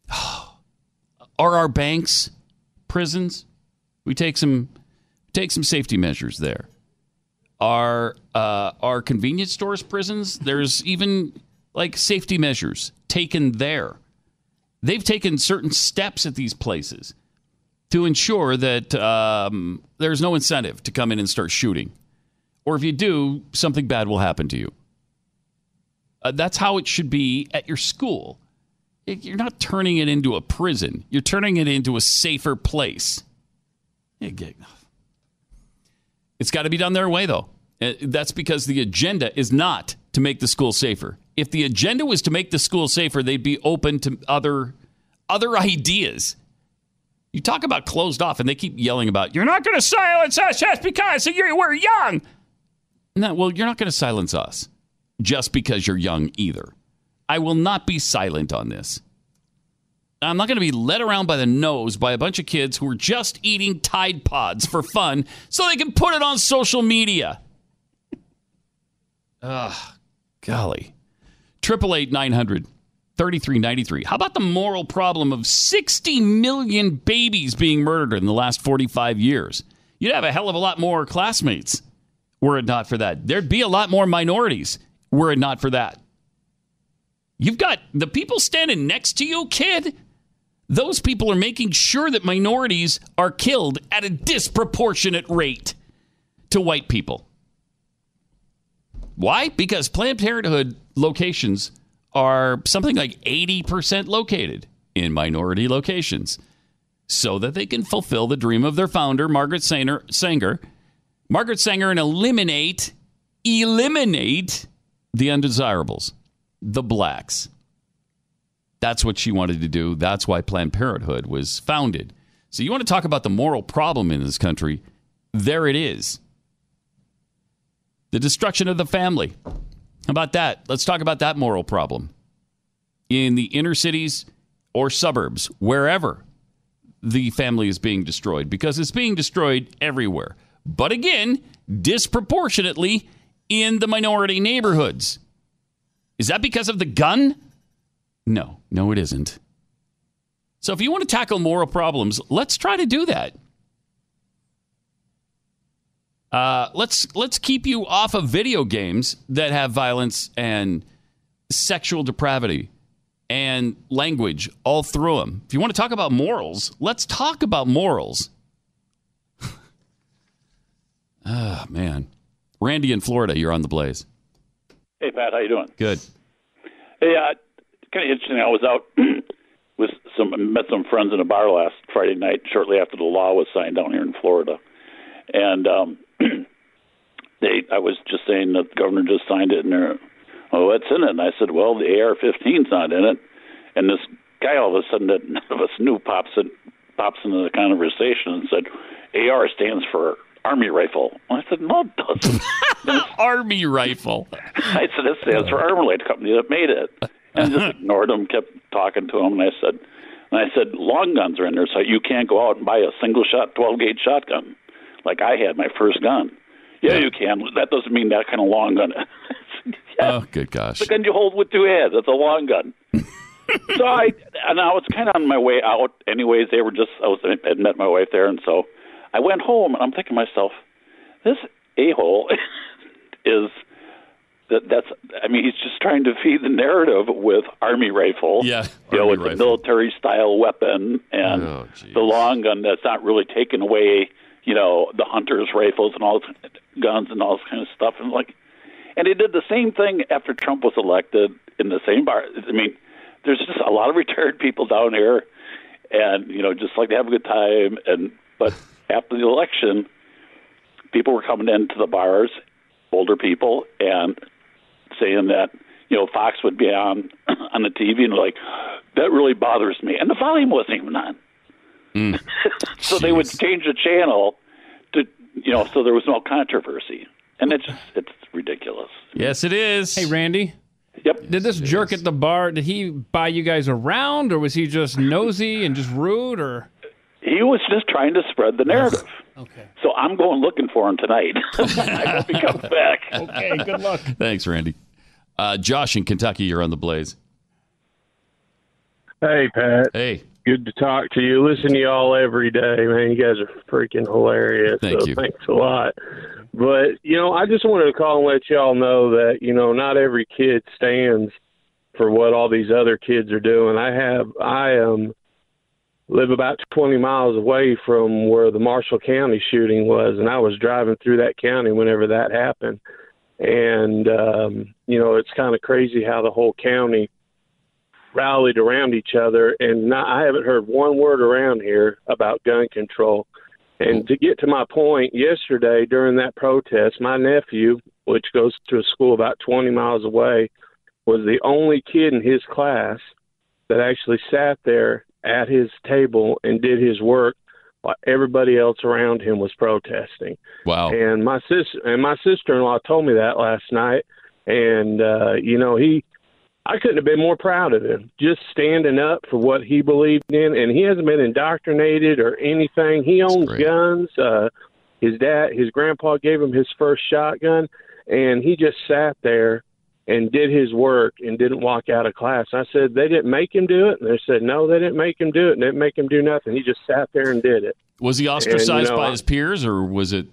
Speaker 2: [SIGHS] Are our banks prisons? We take some take some safety measures there. Are uh, are convenience stores prisons? There's even like safety measures taken there. They've taken certain steps at these places to ensure that um, there's no incentive to come in and start shooting, or if you do, something bad will happen to you. Uh, that's how it should be at your school. You're not turning it into a prison. You're turning it into a safer place. It's got to be done their way, though. Uh, That's because the agenda is not to make the school safer. If the agenda was to make the school safer, they'd be open to other other [LAUGHS] ideas. You talk about closed off, and they keep yelling about you're not going to silence us just because we're young. No, well, you're not going to silence us just because you're young either. I will not be silent on this. I'm not going to be led around by the nose by a bunch of kids who are just eating Tide Pods for fun so they can put it on social media. Ugh, golly. Triple eight nine hundred thirty three ninety three. How about the moral problem of 60 million babies being murdered in the last 45 years? You'd have a hell of a lot more classmates were it not for that. There'd be a lot more minorities were it not for that. You've got the people standing next to you, kid. Those people are making sure that minorities are killed at a disproportionate rate to white people. Why? Because Planned Parenthood locations are something like 80% located in minority locations so that they can fulfill the dream of their founder, Margaret Sanger, Sanger, Margaret Sanger, and eliminate, eliminate the undesirables, the blacks. That's what she wanted to do. That's why Planned Parenthood was founded. So you want to talk about the moral problem in this country? There it is. The destruction of the family. How about that? Let's talk about that moral problem. In the inner cities or suburbs, wherever the family is being destroyed, because it's being destroyed everywhere. But again, disproportionately in the minority neighborhoods. Is that because of the gun? No, no, it isn't. So if you want to tackle moral problems, let's try to do that. Uh, let's let's keep you off of video games that have violence and sexual depravity and language all through them. If you want to talk about morals, let's talk about morals. [LAUGHS] Ah, man. Randy in Florida, you're on the blaze.
Speaker 10: Hey Pat, how you doing?
Speaker 2: Good.
Speaker 10: Hey, uh, kind of interesting. I was out [CLEARS THROAT] with some met some friends in a bar last Friday night, shortly after the law was signed down here in Florida, and um, [CLEARS THROAT] they. I was just saying that the governor just signed it, and they're, oh, what's in it? And I said, well, the AR-15's not in it, and this guy all of a sudden that [LAUGHS] none of us knew pops in, pops into the conversation and said, AR stands for Army Rifle. I said, no, it doesn't. [LAUGHS]
Speaker 2: Army rifle.
Speaker 10: I said, it stands for Armalite Company that made it. And just uh-huh. ignored him, kept talking to him, and I said, and I said, long guns are in there, so you can't go out and buy a single shot, 12 gauge shotgun, like I had my first gun. Yeah, you can. That doesn't mean that kind of long gun. [LAUGHS]
Speaker 2: Oh, good gosh.
Speaker 10: the gun you hold with two hands. That's a long gun. [LAUGHS] so I and I was kind of on my way out. Anyways, they were just I was I had met my wife there, and so I went home, and I'm thinking to myself, this a hole [LAUGHS] is that that's I mean he's just trying to feed the narrative with army rifle.
Speaker 2: Yeah,
Speaker 10: you know, it's a military style weapon, and
Speaker 2: Oh,
Speaker 10: the long gun that's not really taking away. You know, the hunters' rifles and all guns and all this kind of stuff, and like, and he did the same thing after Trump was elected in the same bar. I mean, there's just a lot of retired people down here, and you know, just like to have a good time. And but [LAUGHS] after the election, people were coming into the bars, older people, and saying that you know Fox would be on [CLEARS THROAT] on the TV and like that really bothers me, and the volume wasn't even on. Hmm. [LAUGHS] so they would change the channel to you know so there was no controversy, and it's just it's ridiculous.
Speaker 2: Yes, it is.
Speaker 3: Hey, Randy.
Speaker 10: Yep.
Speaker 3: Did this jerk at the bar? Did he buy you guys around, or was he just nosy and just rude? Or
Speaker 10: He was just trying to spread the narrative. [LAUGHS]
Speaker 3: Okay.
Speaker 10: So I'm going looking for him tonight. [LAUGHS] I hope he comes back.
Speaker 3: Okay, good luck.
Speaker 2: Thanks, Randy. Uh, Josh in Kentucky, you're on the blaze.
Speaker 11: Hey, Pat.
Speaker 2: Hey.
Speaker 11: Good to talk to you. Listen to y'all every day, man. You guys are freaking hilarious.
Speaker 2: Thank
Speaker 11: so
Speaker 2: you.
Speaker 11: Thanks a lot. But, you know, I just wanted to call and let y'all know that, you know, not every kid stands for what all these other kids are doing. I have, I um, live about 20 miles away from where the Marshall County shooting was, and I was driving through that county whenever that happened. And, um, you know, it's kind of crazy how the whole county rallied around each other, and not, I haven't heard one word around here about gun control. And to get to my point, yesterday during that protest, my nephew, which goes to a school about 20 miles away, was the only kid in his class that actually sat there at his table and did his work everybody else around him was protesting.
Speaker 2: Wow.
Speaker 11: And my sis and my sister-in-law told me that last night, and uh, you know he I couldn't have been more proud of him. Just standing up for what he believed in, and he hasn't been indoctrinated or anything. He owns guns. Uh, his dad, his grandpa gave him his first shotgun, and he just sat there and did his work and didn't walk out of class. I said they didn't make him do it, and they said no, they didn't make him do it, and they didn't make him do nothing. He just sat there and did it.
Speaker 2: Was he
Speaker 11: And, you
Speaker 2: ostracized
Speaker 11: know,
Speaker 2: by his peers, or was it?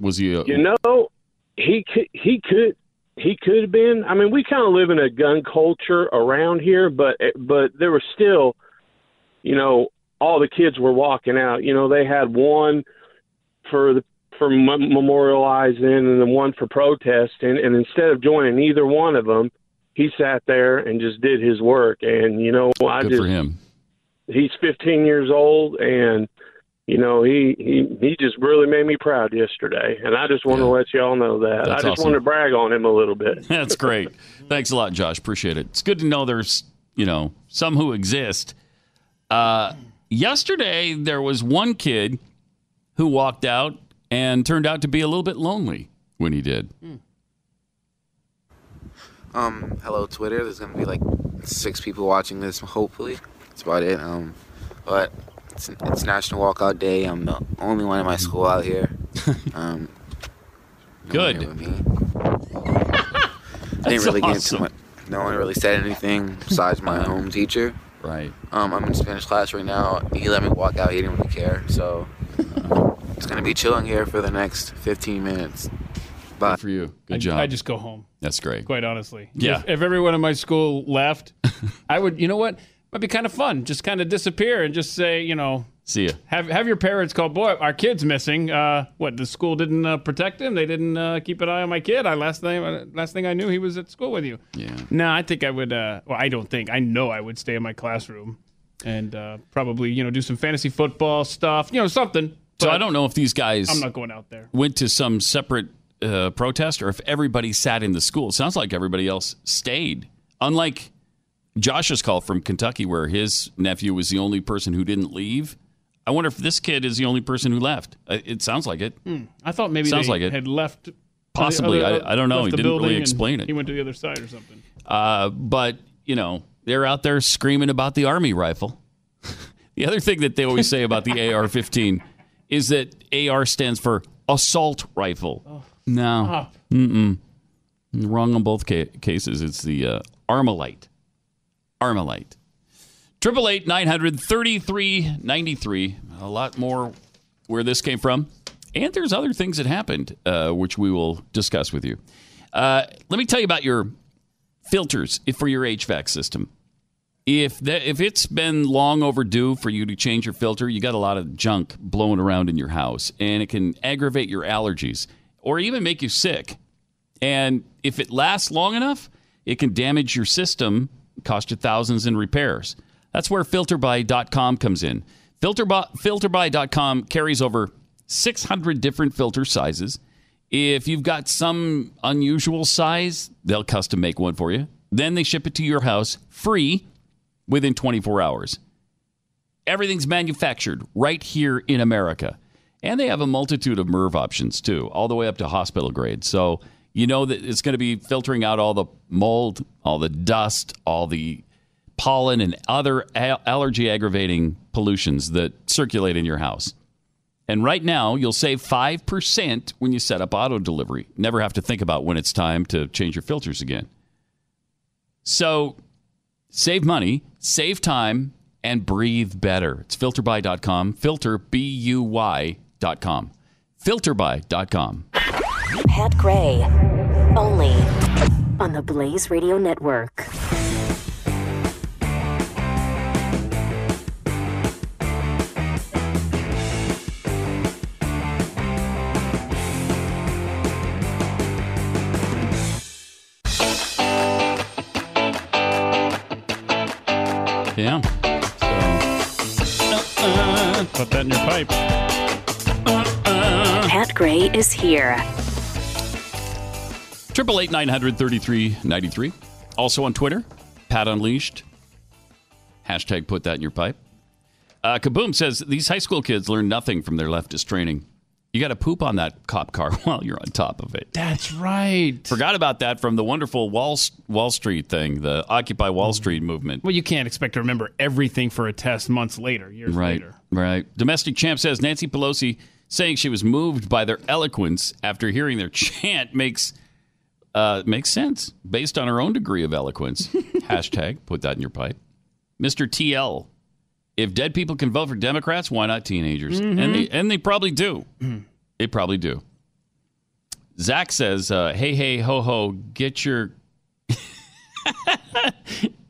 Speaker 2: Was he? A,
Speaker 11: You know, he could he could he could have been. I mean, we kind of live in a gun culture around here, but but there was still, you know, all the kids were walking out. You know, they had one for the for mem- memorializing and then one for protesting, and instead of joining either one of them, he sat there and just did his work. And you know, I
Speaker 2: Good
Speaker 11: just
Speaker 2: for him.
Speaker 11: he's 15 years old and you know he he he just really made me proud yesterday and i just want to let y'all know that
Speaker 2: That's
Speaker 11: i just
Speaker 2: awesome.
Speaker 11: want to brag on him a little bit [LAUGHS]
Speaker 2: That's great. Thanks a lot, Josh. Appreciate it. It's good to know there's, you know, some who exist. Uh, yesterday, there was one kid who walked out and turned out to be a little bit lonely when he did.
Speaker 12: Um, hello Twitter. There's gonna be like six people watching this. Hopefully, that's about it. Um, but it's, it's National Walkout Day. I'm the only one in my school out here. [LAUGHS] Um, no
Speaker 2: Good.
Speaker 12: here me. I
Speaker 2: That's
Speaker 12: didn't really get
Speaker 2: awesome.
Speaker 12: into it. No one really said anything besides my [LAUGHS] home teacher.
Speaker 2: Right.
Speaker 12: Um, I'm in Spanish class right now. He let me walk out. He didn't really care. So [LAUGHS] it's gonna be chilling here for the next 15 minutes. Bye.
Speaker 2: Good for you. Good
Speaker 3: I,
Speaker 2: job.
Speaker 3: I just go home.
Speaker 2: That's great.
Speaker 3: Quite honestly.
Speaker 2: Yeah.
Speaker 3: If, if everyone in my school left, [LAUGHS] I would. You know what? Might be kind of fun. Just kind of disappear and just say, you know,
Speaker 2: See ya.
Speaker 3: have have your parents call. Boy, our kid's missing. Uh, what? The school didn't uh, protect him. They didn't uh, keep an eye on my kid. I last thing last thing I knew, he was at school with you.
Speaker 2: Yeah.
Speaker 3: No, I think I would. Uh, well, I don't think. I know I would stay in my classroom and uh, probably you know do some fantasy football stuff. You know something.
Speaker 2: So I don't know if these guys
Speaker 3: I'm not going out there.
Speaker 2: went to some separate uh, protest or if everybody sat in the school. It sounds like everybody else stayed. Unlike Josh's call from Kentucky, where his nephew was the only person who didn't leave. I wonder if this kid is the only person who left. Uh, It sounds like it.
Speaker 3: Hmm. I thought maybe
Speaker 2: Sounds
Speaker 3: they
Speaker 2: like it.
Speaker 3: had left.
Speaker 2: Possibly.
Speaker 3: other-
Speaker 2: I- I don't know. He didn't really explain it.
Speaker 3: He went to the other side or something.
Speaker 2: Uh, but, you know, they're out there screaming about the Army rifle. [LAUGHS] the other thing that they always say about the [LAUGHS] AR 15 is that AR stands for assault rifle. no. Mm-mm. Wrong on both ca- cases. It's the uh, Armalite. Armalite. Triple eight nine hundred thirty three ninety three. A lot more where this came from, and there's other things that happened, uh, which we will discuss with you. Uh, let me tell you about your filters for your HVAC system. If that, if it's been long overdue for you to change your filter, you got a lot of junk blowing around in your house, and it can aggravate your allergies or even make you sick. And if it lasts long enough, it can damage your system, cost you thousands in repairs. That's where filterbuy.com comes in. Filterbuy, filterbuy.com carries over 600 different filter sizes. If you've got some unusual size, they'll custom make one for you. Then they ship it to your house free within 24 hours. Everything's manufactured right here in America. And they have a multitude of MERV options too, all the way up to hospital grade. So you know that it's going to be filtering out all the mold, all the dust, all the pollen and other allergy aggravating pollutions that circulate in your house. And right now, you'll save 5% when you set up auto delivery. Never have to think about when it's time to change your filters again. So save money, save time, and breathe better. It's filterbuy.com, filter, B U Y.com. Filterbuy.com.
Speaker 1: Pat Gray. Only on the Blaze Radio Network.
Speaker 2: Yeah.
Speaker 3: Put that in your pipe.
Speaker 1: Pat Gray is here.
Speaker 2: Triple eight nine hundred thirty three ninety three. Also on Twitter, Pat Unleashed. Hashtag put that in your pipe. Uh, Kaboom says these high school kids learn nothing from their leftist training. You got to poop on that cop car [LAUGHS] while you're on top of it.
Speaker 3: That's right.
Speaker 2: Forgot about that from the wonderful Wall Wall Street thing, the Occupy Wall Street movement.
Speaker 3: Well, you can't expect to remember everything for a test months later, years
Speaker 2: Right,
Speaker 3: later.
Speaker 2: right. Domestic champ says Nancy Pelosi saying she was moved by their eloquence after hearing their [LAUGHS] chant makes uh, makes sense based on her own degree of eloquence. [LAUGHS] Hashtag put that in your pipe. Mr. TL, if dead people can vote for Democrats, why not teenagers?
Speaker 3: Mhm.
Speaker 2: And they and they probably do. [CLEARS THROAT] they probably do. Zach says, uh, "Hey, hey, ho, ho, get your." [LAUGHS]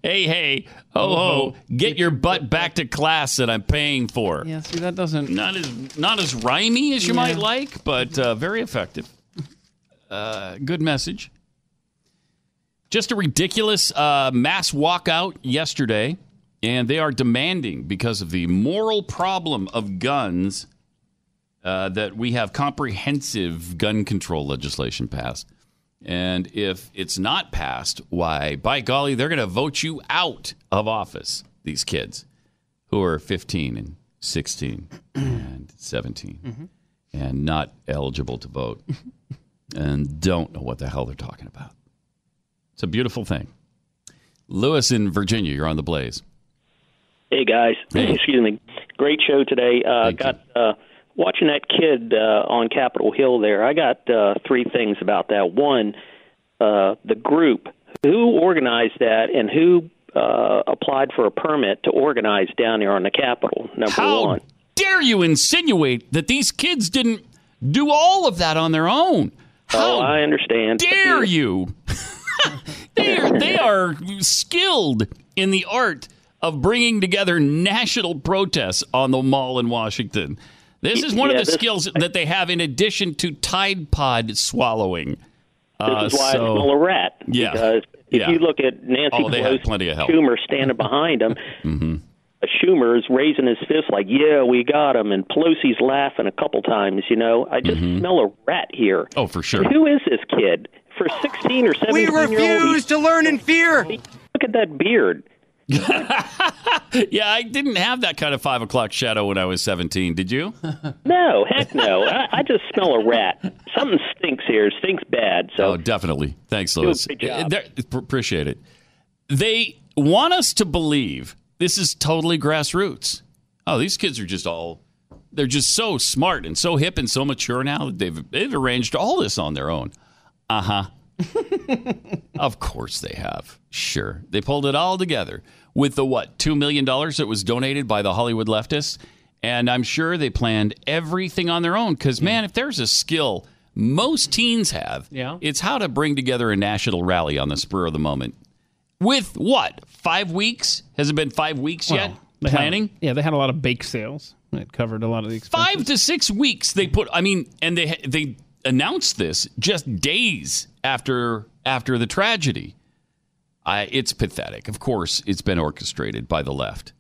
Speaker 2: hey, hey, ho, ho, get your butt back to class that I'm paying for.
Speaker 3: Yeah, see, that doesn't.
Speaker 2: Not as not as rhymey as you
Speaker 3: Yeah.
Speaker 2: might like, but uh, very effective. [LAUGHS] Uh, good message. Just a ridiculous uh, mass walkout yesterday, and they are demanding because of the moral problem of guns uh, that we have comprehensive gun control legislation passed. And if it's not passed, why, by golly, they're going to vote you out of office, these kids who are 15 and 16 and 17 and not eligible to vote [LAUGHS] and don't know what the hell they're talking about. It's a beautiful thing. Lewis in Virginia, you're on the blaze.
Speaker 13: Hey guys, [CLEARS THROAT] excuse me. Great show today. Uh, got uh, watching that kid uh, on Capitol Hill there. I got uh, three things about that. One, uh, the group who organized that and who uh, applied for a permit to organize down there on the Capitol. Number
Speaker 2: How
Speaker 13: one.
Speaker 2: dare you insinuate that these kids didn't do all of that on their own?
Speaker 13: oh, I understand.
Speaker 2: dare you? [LAUGHS] they are they are skilled in the art of bringing together national protests on the mall in Washington. This is one
Speaker 13: Yeah,
Speaker 2: of the
Speaker 13: this-
Speaker 2: skills that they have in addition to Tide Pod swallowing. Uh,
Speaker 13: This is why
Speaker 2: so-
Speaker 13: I smell a rat.
Speaker 2: Yeah.
Speaker 13: Because if
Speaker 2: Yeah.
Speaker 13: you look at Nancy
Speaker 2: Oh, they had
Speaker 13: Pelosi,
Speaker 2: plenty of help.
Speaker 13: Schumer standing behind him, [LAUGHS]
Speaker 2: Mm-hmm.
Speaker 13: Schumer is raising his fist like, "Yeah, we got him," and Pelosi's laughing a couple times. You know, I just smell a rat here.
Speaker 2: Oh, for sure.
Speaker 13: Who is this kid? For sixteen or seventeen year old,
Speaker 5: refuse to learn in fear.
Speaker 13: Look at that beard. [LAUGHS]
Speaker 2: yeah, I didn't have that kind of five o'clock shadow when I was seventeen. Did you? [LAUGHS]
Speaker 13: No, heck no. I, I just smell a rat. Something stinks here. Stinks bad. So
Speaker 2: oh, definitely. Thanks, Lewis.
Speaker 13: great job.
Speaker 2: They're- pr- Appreciate it. They want us to believe this is totally grassroots. Oh, these kids are just all. They're just so smart and so hip and so mature now that they've they've arranged all this on their own. Uh huh. [LAUGHS] of course they have. Sure, they pulled it all together with the what two million dollars that was donated by the Hollywood leftists, and I'm sure they planned everything on their own. Because man, if there's a skill most teens have,
Speaker 3: Yeah.
Speaker 2: it's how to bring together a national rally on the spur of the moment. With what five weeks? Has it been five weeks yet?
Speaker 3: Well, had-
Speaker 2: Planning.
Speaker 3: yeah, they had a lot of bake sales. It covered a lot of the expenses.
Speaker 2: five to six weeks they put i mean and they they announced this just days after after the tragedy I, it's pathetic of course it's been orchestrated by the left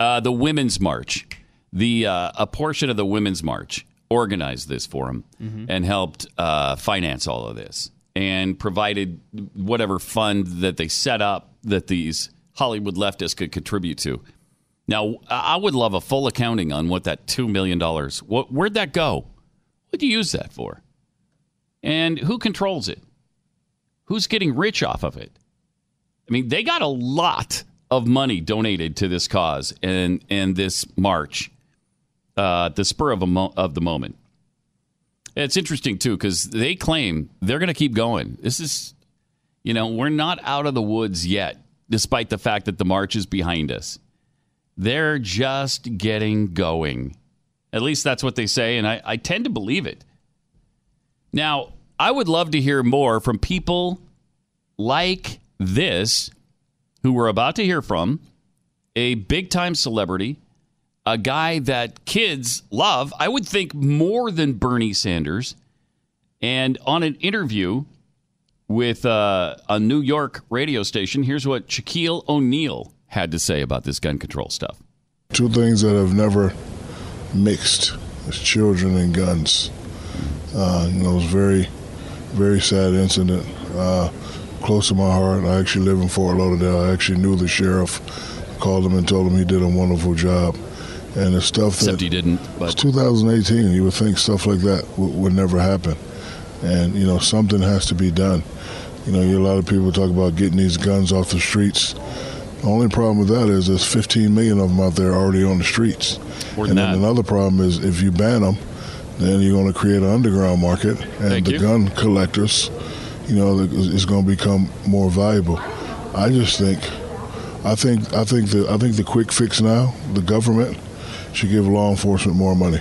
Speaker 2: uh, the women's march the uh, a portion of the women's march organized this for them
Speaker 14: Mhm.
Speaker 2: and helped uh, finance all of this and provided whatever fund that they set up that these hollywood leftists could contribute to now, I would love a full accounting on what that $2 million, what, where'd that go? What do you use that for? And who controls it? Who's getting rich off of it? I mean, they got a lot of money donated to this cause and and this march, uh, the spur of mo- of the moment. It's interesting too because they claim they're going to keep going. This is, you know, we're not out of the woods yet, despite the fact that the march is behind us. They're just getting going. At least that's what they say, and I, I tend to believe it. Now, I would love to hear more from people like this, who we're about to hear from, a big time celebrity, a guy that kids love, I would think more than Bernie Sanders. And on an interview with uh, a New York radio station, here's what Shaquille O'Neal had to say about this gun control stuff.
Speaker 14: Two things that have never mixed is children and guns. Uh, you know, it was a very, very sad incident. Uh, close to my heart. I actually live in Fort Lauderdale. I actually knew the sheriff. Called him and told him he did a wonderful job. And the stuff that Except
Speaker 2: he didn't.
Speaker 14: it's 2018. You would think stuff like that w- would never happen. And you know, something has to be done. You know, you, a lot of people talk about getting these guns off the streets. The only problem with that is there's 15 million of them out there already on the streets.
Speaker 2: More
Speaker 14: and then another problem is if you ban them, then you're going to create an underground market, and
Speaker 2: Thank
Speaker 14: the
Speaker 2: you.
Speaker 14: gun collectors, you know, is going to become more valuable. I just think, I think, I think the, I think the quick fix now, the government should give law enforcement more money,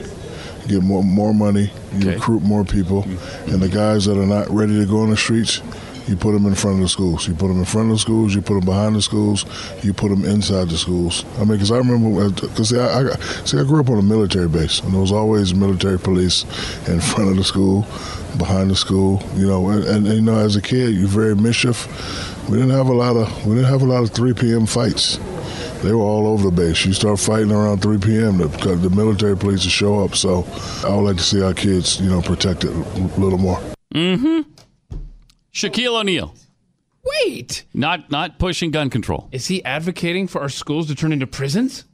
Speaker 14: give more more money, you recruit more people, mm-hmm. and the guys that are not ready to go on the streets, you put them in front of the schools. You put them in front of the schools. You put them behind the schools. You put them inside the schools. I mean, because I remember, because see, I, I, see, I grew up on a military base, and there was always military police in [LAUGHS] front of the school, behind the school. You know, and, and, you know, as a kid, you're very mischief. We didn't have a lot of we didn't have a lot of 3 p.m. fights. They were all over the base. You start fighting around 3 p.m. The, the military police will show up. So I would like to see our kids, you know, protected a little more.
Speaker 2: Mm-hmm. Shaquille O'Neal.
Speaker 3: Wait.
Speaker 2: Not not pushing gun control.
Speaker 3: Is he advocating for our schools to turn into prisons? [LAUGHS]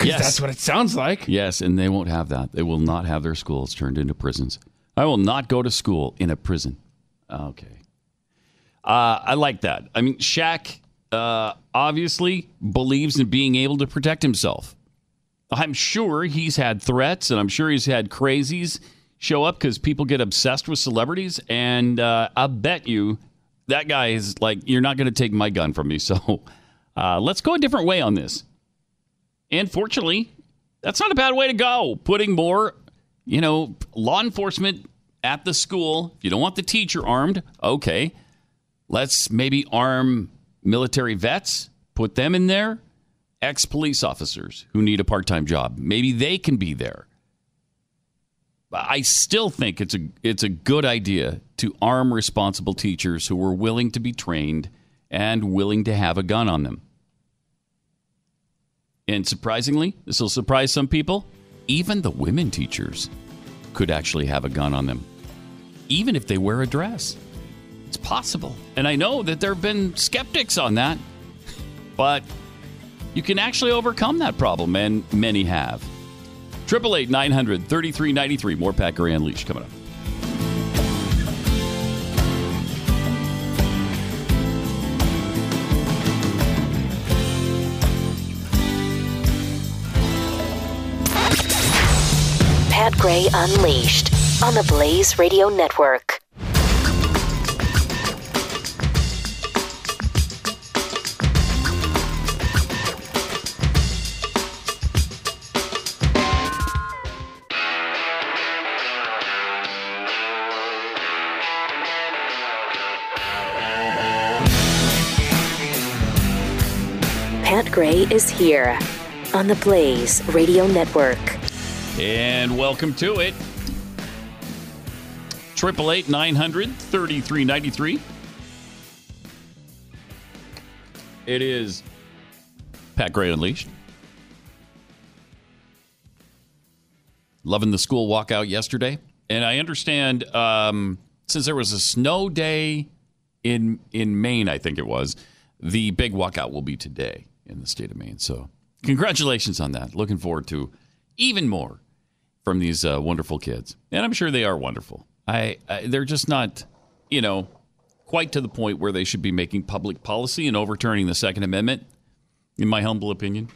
Speaker 3: Because
Speaker 2: Yes.
Speaker 3: that's what it sounds like.
Speaker 2: Yes, and they won't have that. They will not have their schools turned into prisons. I will not go to school in a prison. Okay. Uh, I like that. I mean, Shaq uh, obviously believes in being able to protect himself. I'm sure he's had threats, and I'm sure he's had crazies show up because people get obsessed with celebrities. And uh, I bet you that guy is like, "You're not going to take my gun from me." [LAUGHS] So uh, let's go a different way on this. And fortunately, that's not a bad way to go. Putting more, you know, law enforcement at the school. If you don't want the teacher armed, okay. Let's maybe arm military vets, put them in there. Ex police officers who need a part time job. Maybe they can be there. I still think it's a it's a good idea to arm responsible teachers who are willing to be trained and willing to have a gun on them. And surprisingly, this will surprise some people, even the women teachers could actually have a gun on them, even if they wear a dress. It's possible. And I know that there have been skeptics on that, but you can actually overcome that problem, and many have. 888 900 3393. More Pat Gray Unleashed coming up.
Speaker 1: Pat Gray Unleashed on the Blaze Radio Network. Gray is here on the Blaze Radio Network.
Speaker 2: And welcome to it. 888 900 3393. It is Pat Gray Unleashed. Loving the school walkout yesterday. And I understand um, since there was a snow day in in Maine, I think it was, the big walkout will be today in the state of Maine. So congratulations on that. Looking forward to even more from these uh, wonderful kids, and I'm sure they are wonderful. I, I they're just not, you know, quite to the point where they should be making public policy and overturning the Second Amendment. in my humble opinion.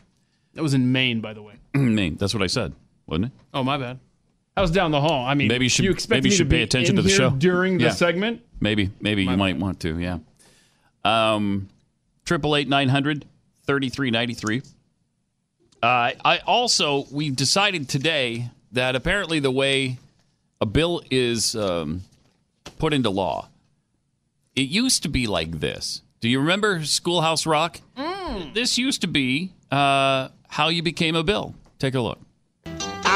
Speaker 3: That was in Maine, by the way. [CLEARS THROAT]
Speaker 2: Maine. That's what I said, wasn't it?
Speaker 3: Oh, my bad. I was down the hall. I mean,
Speaker 2: Maybe you should-
Speaker 3: you expect
Speaker 2: maybe you should pay attention to the show.
Speaker 3: during the
Speaker 2: Yeah.
Speaker 3: segment.
Speaker 2: Maybe, maybe you might want to. Yeah. Um, triple eight nine hundred thirty three ninety three. Uh, I also we decided today that apparently the way a bill is um, put into law, it used to be like this. Do you remember Schoolhouse Rock? This used to be uh, how you became a bill. Take a look.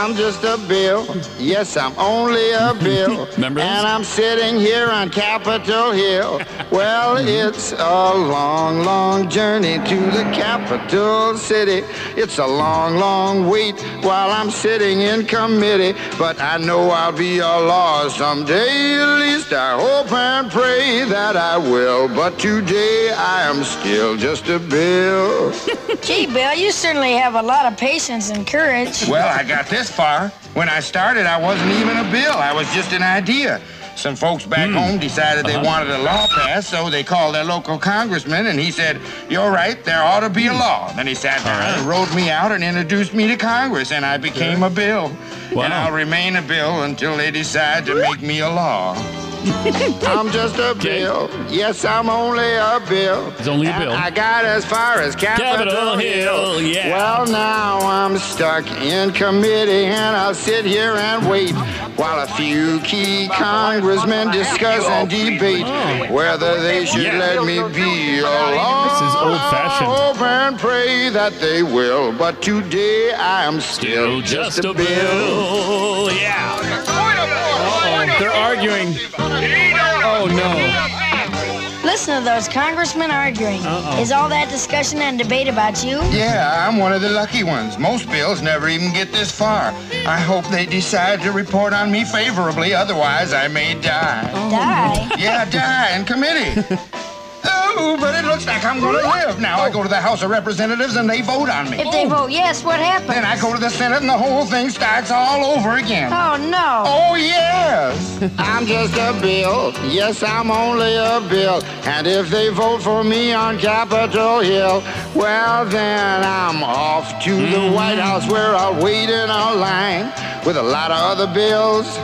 Speaker 15: I'm just a bill. Yes, I'm only a [LAUGHS] bill.
Speaker 2: Remember
Speaker 15: and I'm sitting here on Capitol Hill. Well, mm-hmm. it's a long, long journey to the capital city. It's a long, long wait while I'm sitting in committee. But I know I'll be a law someday. At least I hope and pray that I will. But today I am still just a bill. [LAUGHS]
Speaker 16: Gee, Bill, you certainly have a lot of patience and courage.
Speaker 15: Well, I got this far. When I started, I wasn't even a bill. I was just an idea. Some folks back home decided they
Speaker 2: Uh-huh.
Speaker 15: wanted a law passed, so they called their local congressman, and he said, You're right, there ought to be a law. Then he sat down and wrote me out and introduced me to Congress, and I became a bill. And I'll remain a bill until they decide to make me a law. [LAUGHS] I'm just a bill. Yes, I'm only a bill.
Speaker 2: It's only a
Speaker 15: And
Speaker 2: bill.
Speaker 15: I got as far as Capitol,
Speaker 2: Capitol Hill, yeah.
Speaker 15: Well, now I'm stuck in committee, and I'll sit here and wait while a few key congressmen discuss and debate whether they should
Speaker 2: Yeah.
Speaker 15: let me be a law.
Speaker 3: This is old-fashioned.
Speaker 15: I hope and pray that they will, but today I am still, just, a bill.
Speaker 2: Yeah.
Speaker 3: Uh-oh, they're arguing. Oh, no.
Speaker 16: Listen to those congressmen arguing.
Speaker 15: Uh-oh.
Speaker 16: Is all that discussion and debate about you?
Speaker 15: Yeah, I'm one of the lucky ones. Most bills never even get this far. I hope they decide to report on me favorably, otherwise I may die.
Speaker 16: Die?
Speaker 15: Yeah, die in committee. [LAUGHS] oh, but it looks like I'm gonna live. Now I go to the House of Representatives and they vote on me.
Speaker 16: If they vote yes, what happens?
Speaker 15: Then I go to the Senate and the whole thing starts all over again.
Speaker 16: Oh, no.
Speaker 15: Oh, yes. [LAUGHS] I'm just a bill. Yes, I'm only a bill. And if they vote for me on Capitol Hill, well, then I'm off to the hmm. White House where I'll wait in a line with a lot of other bills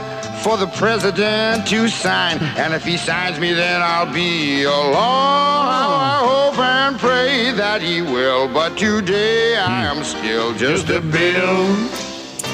Speaker 15: for the president to sign. And if he signs me, then I'll be a law. I hope and pray that he will. But today I am still just a bill.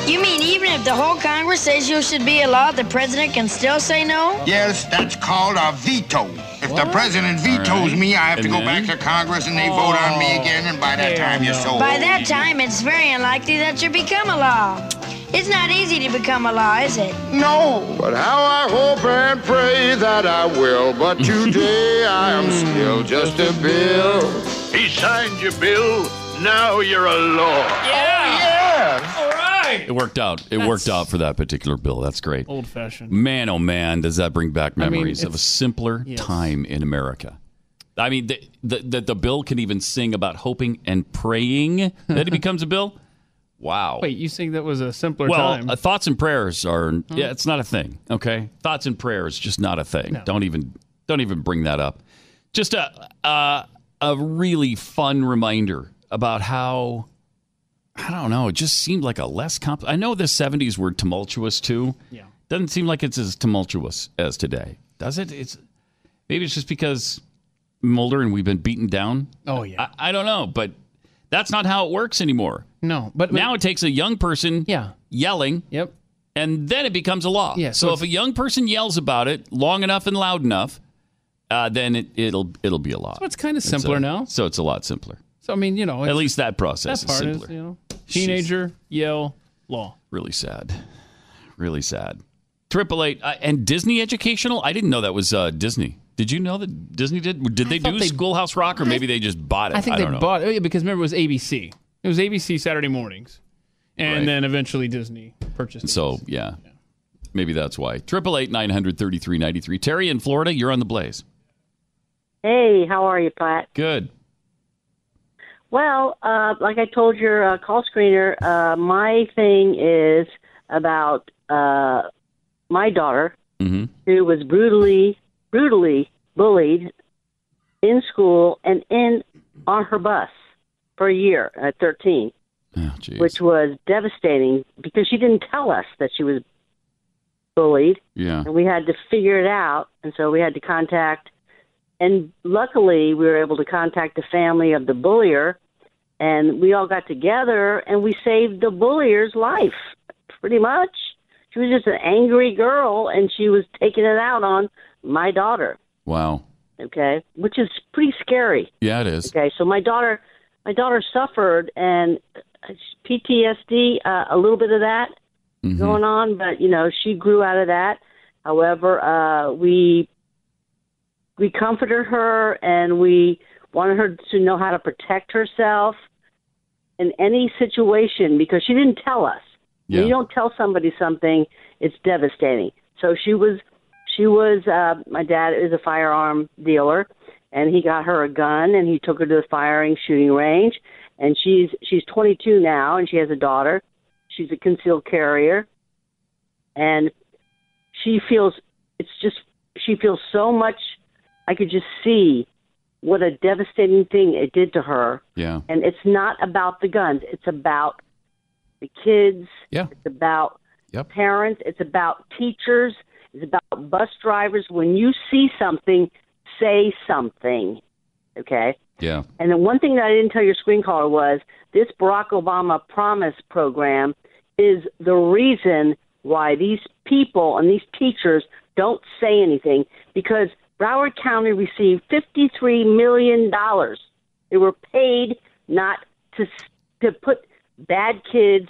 Speaker 16: You mean even if the whole Congress says you should be a law, the president can still say no?
Speaker 15: Yes, that's called a veto. If the president vetoes me, I have to go
Speaker 2: then?
Speaker 15: back to Congress and they vote on me again, and by that time you're sold.
Speaker 16: By that time, it's very unlikely that you become a law. It's not easy to become a law, is it?
Speaker 15: No, but how I hope and pray that I will. But [LAUGHS] today I am still just a bill.
Speaker 17: He signed your bill. Now you're a law.
Speaker 15: yes.
Speaker 3: All right.
Speaker 2: It worked out. It worked out for that particular bill. That's great.
Speaker 3: Old fashioned.
Speaker 2: Man, oh man, does that bring back
Speaker 3: I mean,
Speaker 2: memories of a simpler
Speaker 3: yes.
Speaker 2: time in America. I mean, the, the, the, the bill can even sing about hoping and praying that it [LAUGHS] becomes a bill. Wow.
Speaker 3: Wait, you think that was a simpler
Speaker 2: well,
Speaker 3: time?
Speaker 2: uh, thoughts and prayers are yeah, it's not a thing. Okay, thoughts and prayers just not a thing. Don't even don't even bring that up. Just a a, a really fun reminder about how I don't know. It just seemed like a less comp. I know the '70s were tumultuous too.
Speaker 3: Yeah.
Speaker 2: doesn't seem like it's as tumultuous as today, does it? It's maybe it's just because Mulder and we've been beaten down.
Speaker 3: oh, yeah.
Speaker 2: I, I don't know, but that's not how it works anymore.
Speaker 3: no, but, but
Speaker 2: Now it takes a young person
Speaker 3: Yeah.
Speaker 2: yelling,
Speaker 3: Yep.
Speaker 2: and then it becomes a law.
Speaker 3: Yeah,
Speaker 2: so
Speaker 3: so
Speaker 2: if a young person yells about it long enough and loud enough, uh, then it, it'll it'll be a law.
Speaker 3: So it's kind of simpler
Speaker 2: a-
Speaker 3: now.
Speaker 2: So it's a lot simpler.
Speaker 3: So I mean, you know,
Speaker 2: At least that process
Speaker 3: that
Speaker 2: is
Speaker 3: part
Speaker 2: simpler.
Speaker 3: is you know, teenager yell law.
Speaker 2: Really sad. Really sad. Triple eight uh, and Disney Educational. I didn't know that was uh, Disney. Did you know that Disney did? Did they do
Speaker 3: they-
Speaker 2: Schoolhouse Rock, or maybe they just bought it?
Speaker 3: I think they
Speaker 2: don't know.
Speaker 3: bought it because remember it was ABC. It was ABC Saturday mornings, and
Speaker 2: Right.
Speaker 3: then eventually Disney purchased it.
Speaker 2: So yeah, maybe that's why. Triple eight nine hundred thirty three ninety three. Terry in Florida, you're on the blaze.
Speaker 18: Hey, how are you, Pat?
Speaker 2: Good.
Speaker 18: Well, uh, like I told your uh, call screener, uh, my thing is about uh, my daughter
Speaker 2: Mm-hmm.
Speaker 18: who was brutally, brutally bullied in school and in on her bus for a year at 13,
Speaker 2: Oh,
Speaker 18: which was devastating because she didn't tell us that she was bullied,
Speaker 2: Yeah.
Speaker 18: and we had to figure it out. And so we had to contact, and luckily we were able to contact the family of the bullier, and we all got together and we saved the bullier's life, pretty much. She was just an angry girl, and she was taking it out on my daughter.
Speaker 2: Wow.
Speaker 18: Okay, which is pretty scary.
Speaker 2: Yeah, it is.
Speaker 18: Okay, so my daughter, my daughter suffered and PTSD, uh, a little bit of that
Speaker 2: Mm-hmm.
Speaker 18: going on, but you know she grew out of that. However, uh, we we comforted her and we wanted her to know how to protect herself in any situation because she didn't tell us. When you don't tell somebody something, it's devastating. So she was she was uh my dad is a firearm dealer and he got her a gun and he took her to the firing shooting range. And she's she's 22 now and she has a daughter. She's a concealed carrier. And she feels it's just she feels so much I could just see what a devastating thing it did to her.
Speaker 2: Yeah.
Speaker 18: and it's not about the guns. It's about the kids.
Speaker 2: Yeah.
Speaker 18: It's about parents. It's about teachers it's about bus drivers when you see something say something okay
Speaker 2: Yeah.
Speaker 18: and the one thing that I didn't tell your screen caller was this Barack Obama Promise program is the reason why these people and these teachers don't say anything because Broward County received $53 million. They were paid not to, to put bad kids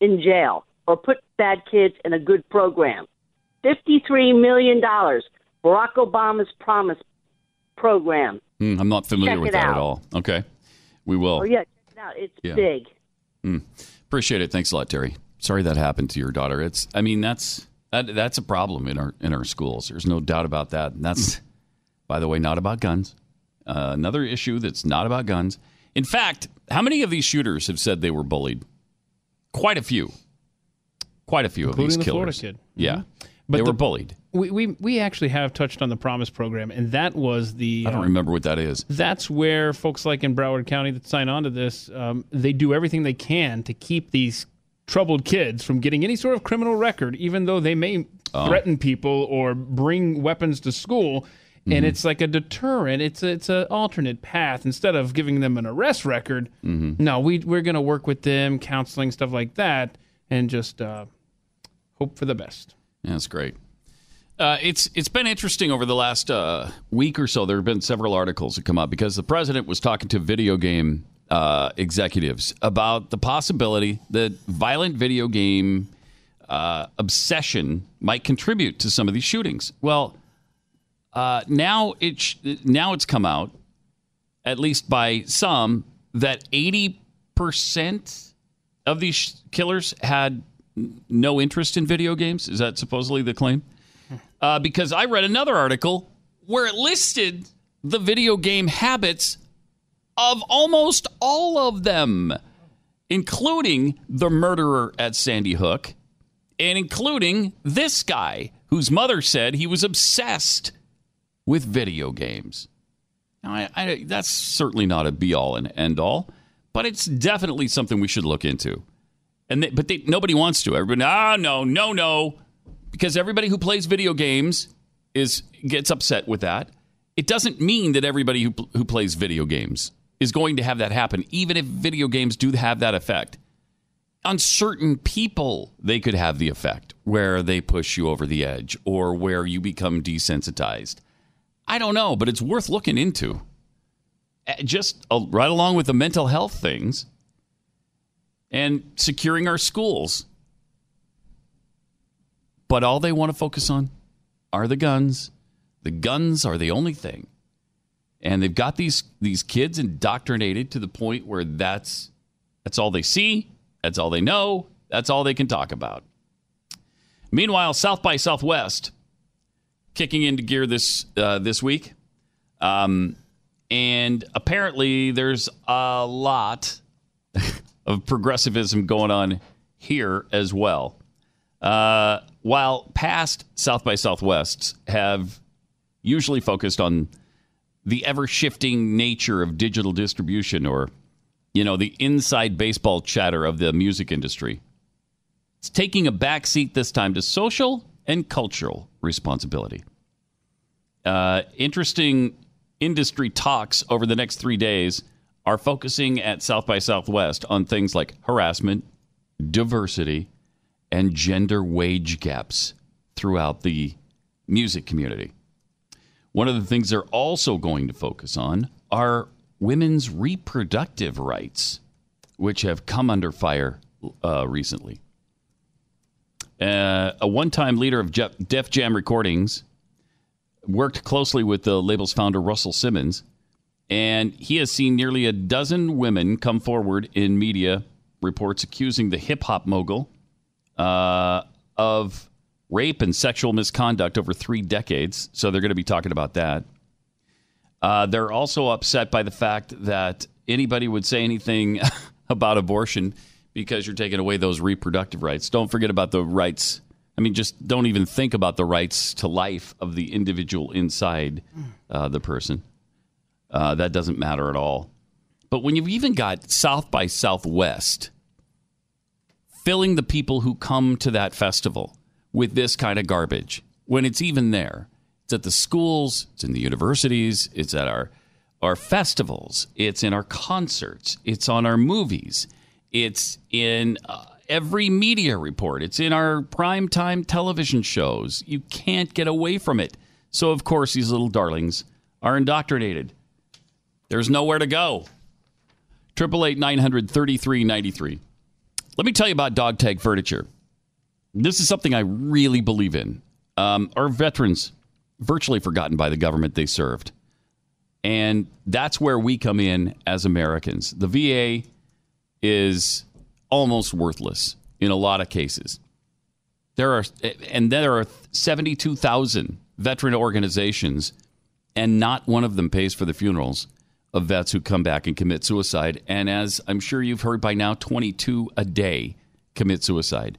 Speaker 18: in jail or put bad kids in a good program. $53 million. Barack Obama's Promise program.
Speaker 2: Hmm, I'm not familiar
Speaker 18: Check
Speaker 2: with
Speaker 18: it
Speaker 2: that at all. Okay. We will.
Speaker 18: Oh, yeah, check it out. It's
Speaker 2: Yeah.
Speaker 18: big.
Speaker 2: Hmm. Appreciate it. Thanks a lot, Terry. Sorry that happened to your daughter. It's I mean that's that that's a problem in our in our schools. There's no doubt about that. And that's by the way not about guns. Uh, another issue that's not about guns. In fact, how many of these shooters have said they were bullied? Quite a few. Quite a few
Speaker 3: Including
Speaker 2: of these
Speaker 3: the
Speaker 2: killers.
Speaker 3: Florida kid.
Speaker 2: Yeah.
Speaker 3: But
Speaker 2: they
Speaker 3: the-
Speaker 2: were bullied.
Speaker 3: We, we we actually have touched on the Promise program, and that was the.
Speaker 2: I don't
Speaker 3: um,
Speaker 2: remember what that is.
Speaker 3: That's where folks like in Broward County that sign on to this, um, they do everything they can to keep these troubled kids from getting any sort of criminal record, even though they may
Speaker 2: Oh.
Speaker 3: threaten people or bring weapons to school.
Speaker 2: Mm-hmm.
Speaker 3: And it's like a deterrent. It's a, it's an alternate path instead of giving them an arrest record.
Speaker 2: Mm-hmm.
Speaker 3: No, we we're going to work with them, counseling stuff like that, and just uh, hope for the best.
Speaker 2: Yeah, that's great. Uh, it's it's been interesting over the last uh, week or so. There have been several articles that come up because the president was talking to video game uh, executives about the possibility that violent video game uh, obsession might contribute to some of these shootings. Well, uh, now it sh- now it's come out, at least by some, that eighty percent of these sh- killers had no interest in video games. Is that supposedly the claim? [LAUGHS] Uh, because I read another article where it listed the video game habits of almost all of them, including the murderer at Sandy Hook, and including this guy whose mother said he was obsessed with video games. Now, I, I, that's certainly not a be all and end all, but it's definitely something we should look into. And they, but they, nobody wants to. Everybody, ah, no, no, no, because everybody who plays video games is gets upset with that. It doesn't mean that everybody who, who plays video games is going to have that happen, even if video games do have that effect. On certain people, they could have the effect where they push you over the edge or where you become desensitized. I don't know, but it's worth looking into. Uh, Just uh, right along with the mental health things and securing our schools. But all they want to focus on are the guns. The guns are the only thing. And they've got these these kids indoctrinated to the point where that's that's all they see, that's all they know, that's all they can talk about. Meanwhile, South by Southwest kicking into gear this uh, this week, um, and apparently there's a lot of progressivism going on here as well. Uh, while past South by Southwests have usually focused on the ever shifting nature of digital distribution or you know, the inside baseball chatter of the music industry. It's taking a backseat this time to social and cultural responsibility. Uh, interesting industry talks over the next three days are focusing at South by Southwest on things like harassment, diversity, and gender wage gaps throughout the music community. One of the things they're also going to focus on are women's reproductive rights, which have come under fire uh, recently. Uh, a one time leader of Def Jam Recordings worked closely with the label's founder, Russell Simmons, and he has seen nearly a dozen women come forward in media reports accusing the hip hop mogul uh, of rape and sexual misconduct over three decades. So they're going to be talking about that. Uh, they're also upset by the fact that anybody would say anything [LAUGHS] about abortion because you're taking away those reproductive rights. Don't forget about the rights. I mean, just don't even think about the rights to life of the individual inside uh, the person. Uh, that doesn't matter at all. But when you've even got South by Southwest filling the people who come to that festival with this kind of garbage, when it's even there, it's at the schools, it's in the universities, it's at our our festivals, it's in our concerts, it's on our movies, it's in uh, every media report, it's in our primetime television shows. You can't get away from it. So of course these little darlings are indoctrinated. There's nowhere to go. Triple eight nine hundred thirty three ninety three. Let me tell you about Dog Tag Furniture. This is something I really believe in. Um, our veterans, virtually forgotten by the government they served. And that's where we come in as Americans. The VA is almost worthless in a lot of cases. There are, and there are 72,000 veteran organizations, and not one of them pays for the funerals of vets who come back and commit suicide. And as I'm sure you've heard by now, 22 a day commit suicide.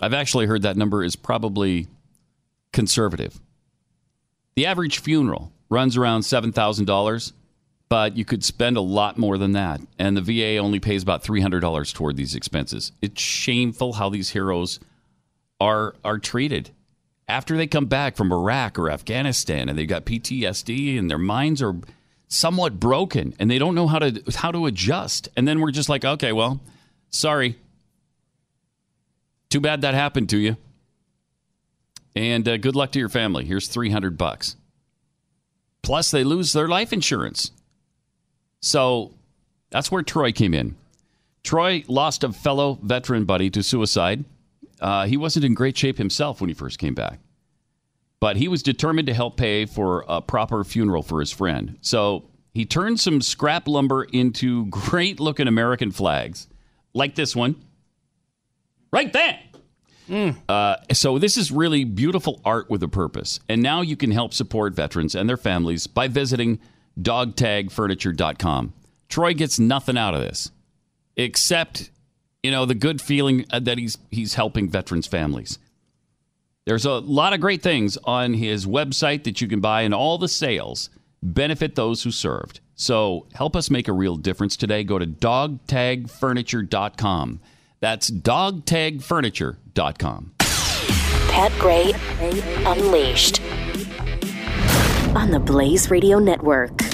Speaker 2: I've actually heard that number is probably conservative. The average funeral runs around $7,000, but you could spend a lot more than that. And the VA only pays about $300 toward these expenses. It's shameful how these heroes are, are treated. After they come back from Iraq or Afghanistan and they've got PTSD and their minds are somewhat broken and they don't know how to how to adjust. And then we're just like, okay, well, sorry. Too bad that happened to you. And uh, good luck to your family. Here's 300 bucks. Plus they lose their life insurance. So that's where Troy came in. Troy lost a fellow veteran buddy to suicide. Uh, he wasn't in great shape himself when he first came back but he was determined to help pay for a proper funeral for his friend. So he turned some scrap lumber into [LAUGHS] great looking American flags, like this one, right there. Uh, so this is really beautiful art with a purpose. And now you can help support veterans and their families by visiting dogtagfurniture.com. Troy gets nothing out of this except, you know, the good feeling uh, that he's he's helping veterans' families. There's a lot of great things on his website that you can buy, and all the sales benefit those who served. So help us make a real difference today. Go to dogtagfurniture.com. That's dogtagfurniture.com.
Speaker 1: Pat Gray Unleashed on the Blaze Radio Network.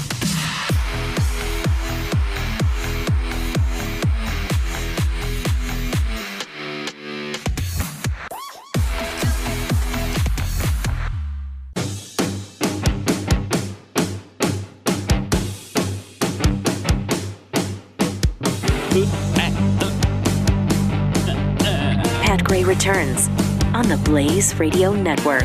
Speaker 1: Pat Gray returns on the Blaze Radio Network.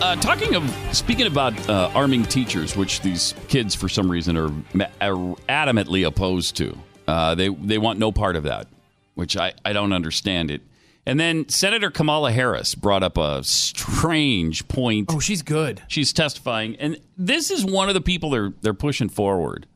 Speaker 2: Uh, talking of speaking about uh, arming teachers, which these kids for some reason are, are adamantly opposed to. Uh, they they want no part of that, which I, I don't understand it. And then Senator Kamala Harris brought up a strange point.
Speaker 3: Oh, she's good.
Speaker 2: She's testifying, and this is one of the people they're they're pushing forward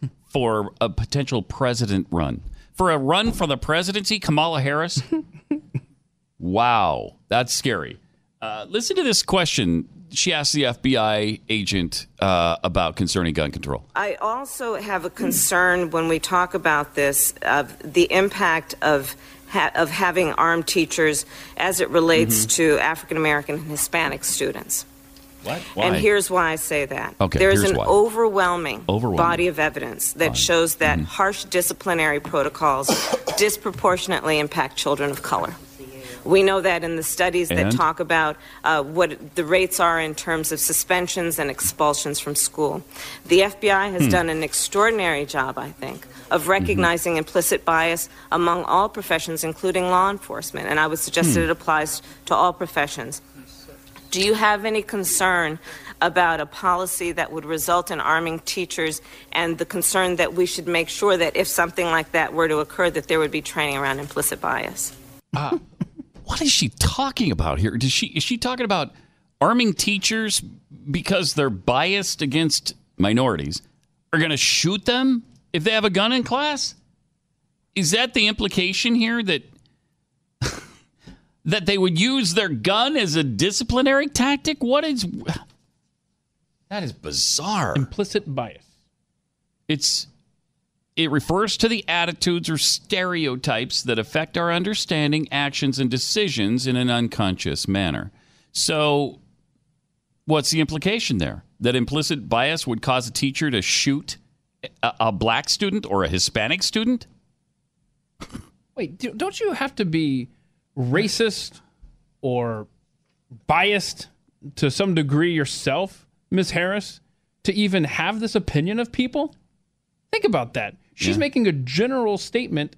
Speaker 2: [LAUGHS] for a potential president run. For a run for the presidency, Kamala Harris. [LAUGHS] wow, that's scary. Uh, listen to this question she asked the FBI agent uh, about concerning gun control.
Speaker 19: I also have a concern when we talk about this of the impact of ha- of having armed teachers as it relates
Speaker 2: Mhm.
Speaker 19: to African American and Hispanic students.
Speaker 2: What?
Speaker 19: And here's why I say that.
Speaker 2: Okay,
Speaker 19: There's
Speaker 2: here's
Speaker 19: an
Speaker 2: why.
Speaker 19: overwhelming,
Speaker 2: Overwhelming.
Speaker 19: body of evidence that shows that
Speaker 2: Mm-hmm.
Speaker 19: harsh disciplinary protocols [COUGHS] disproportionately impact children of color. We know that in the studies that talk about uh, what the rates are in terms of suspensions and expulsions from school. The FBI has
Speaker 2: Hmm.
Speaker 19: done an extraordinary job, I think, of recognizing implicit bias among all professions, including law enforcement. And I would suggest
Speaker 2: Hmm.
Speaker 19: that it applies to all professions. Do you have any concern about a policy that would result in arming teachers and the concern that we should make sure that if something like that were to occur that there would be training around implicit bias?
Speaker 2: Uh, what is she talking about here? Does she is she talking about arming teachers because they're biased against minorities? Are going to shoot them if they have a gun in class? Is that the implication here that that they would use their gun as a disciplinary tactic? What is that is bizarre.
Speaker 3: Implicit bias.
Speaker 2: It's it refers to the attitudes or stereotypes that affect our understanding, actions, and decisions in an unconscious manner. So, what's the implication there? That implicit bias would cause a teacher to shoot a, a black student or a Hispanic student?
Speaker 3: Wait, do- don't you have to be racist or biased to some degree yourself, Miss Harris, to even have this opinion of people? Think about that. She's
Speaker 2: Yeah.
Speaker 3: making a general statement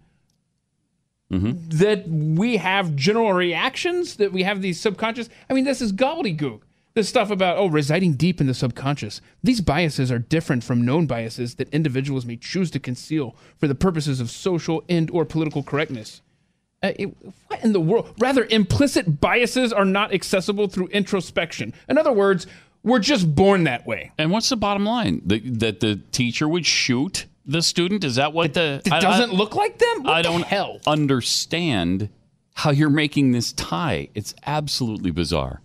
Speaker 2: Mm-hmm.
Speaker 3: that we have general reactions, that we have these subconscious. I mean, this is gobbledygook. This stuff about, oh, residing deep in the subconscious. These biases are different from known biases that individuals may choose to conceal for the purposes of social and or political correctness. Uh, it- what in the world? Rather, implicit biases are not accessible through introspection. In other words, we're just born that way.
Speaker 2: And what's the bottom line? The, that the teacher would shoot the student? Is that what the.
Speaker 3: It doesn't look like them? What
Speaker 2: I
Speaker 3: the
Speaker 2: don't
Speaker 3: hell?
Speaker 2: understand how you're making this tie. It's absolutely bizarre.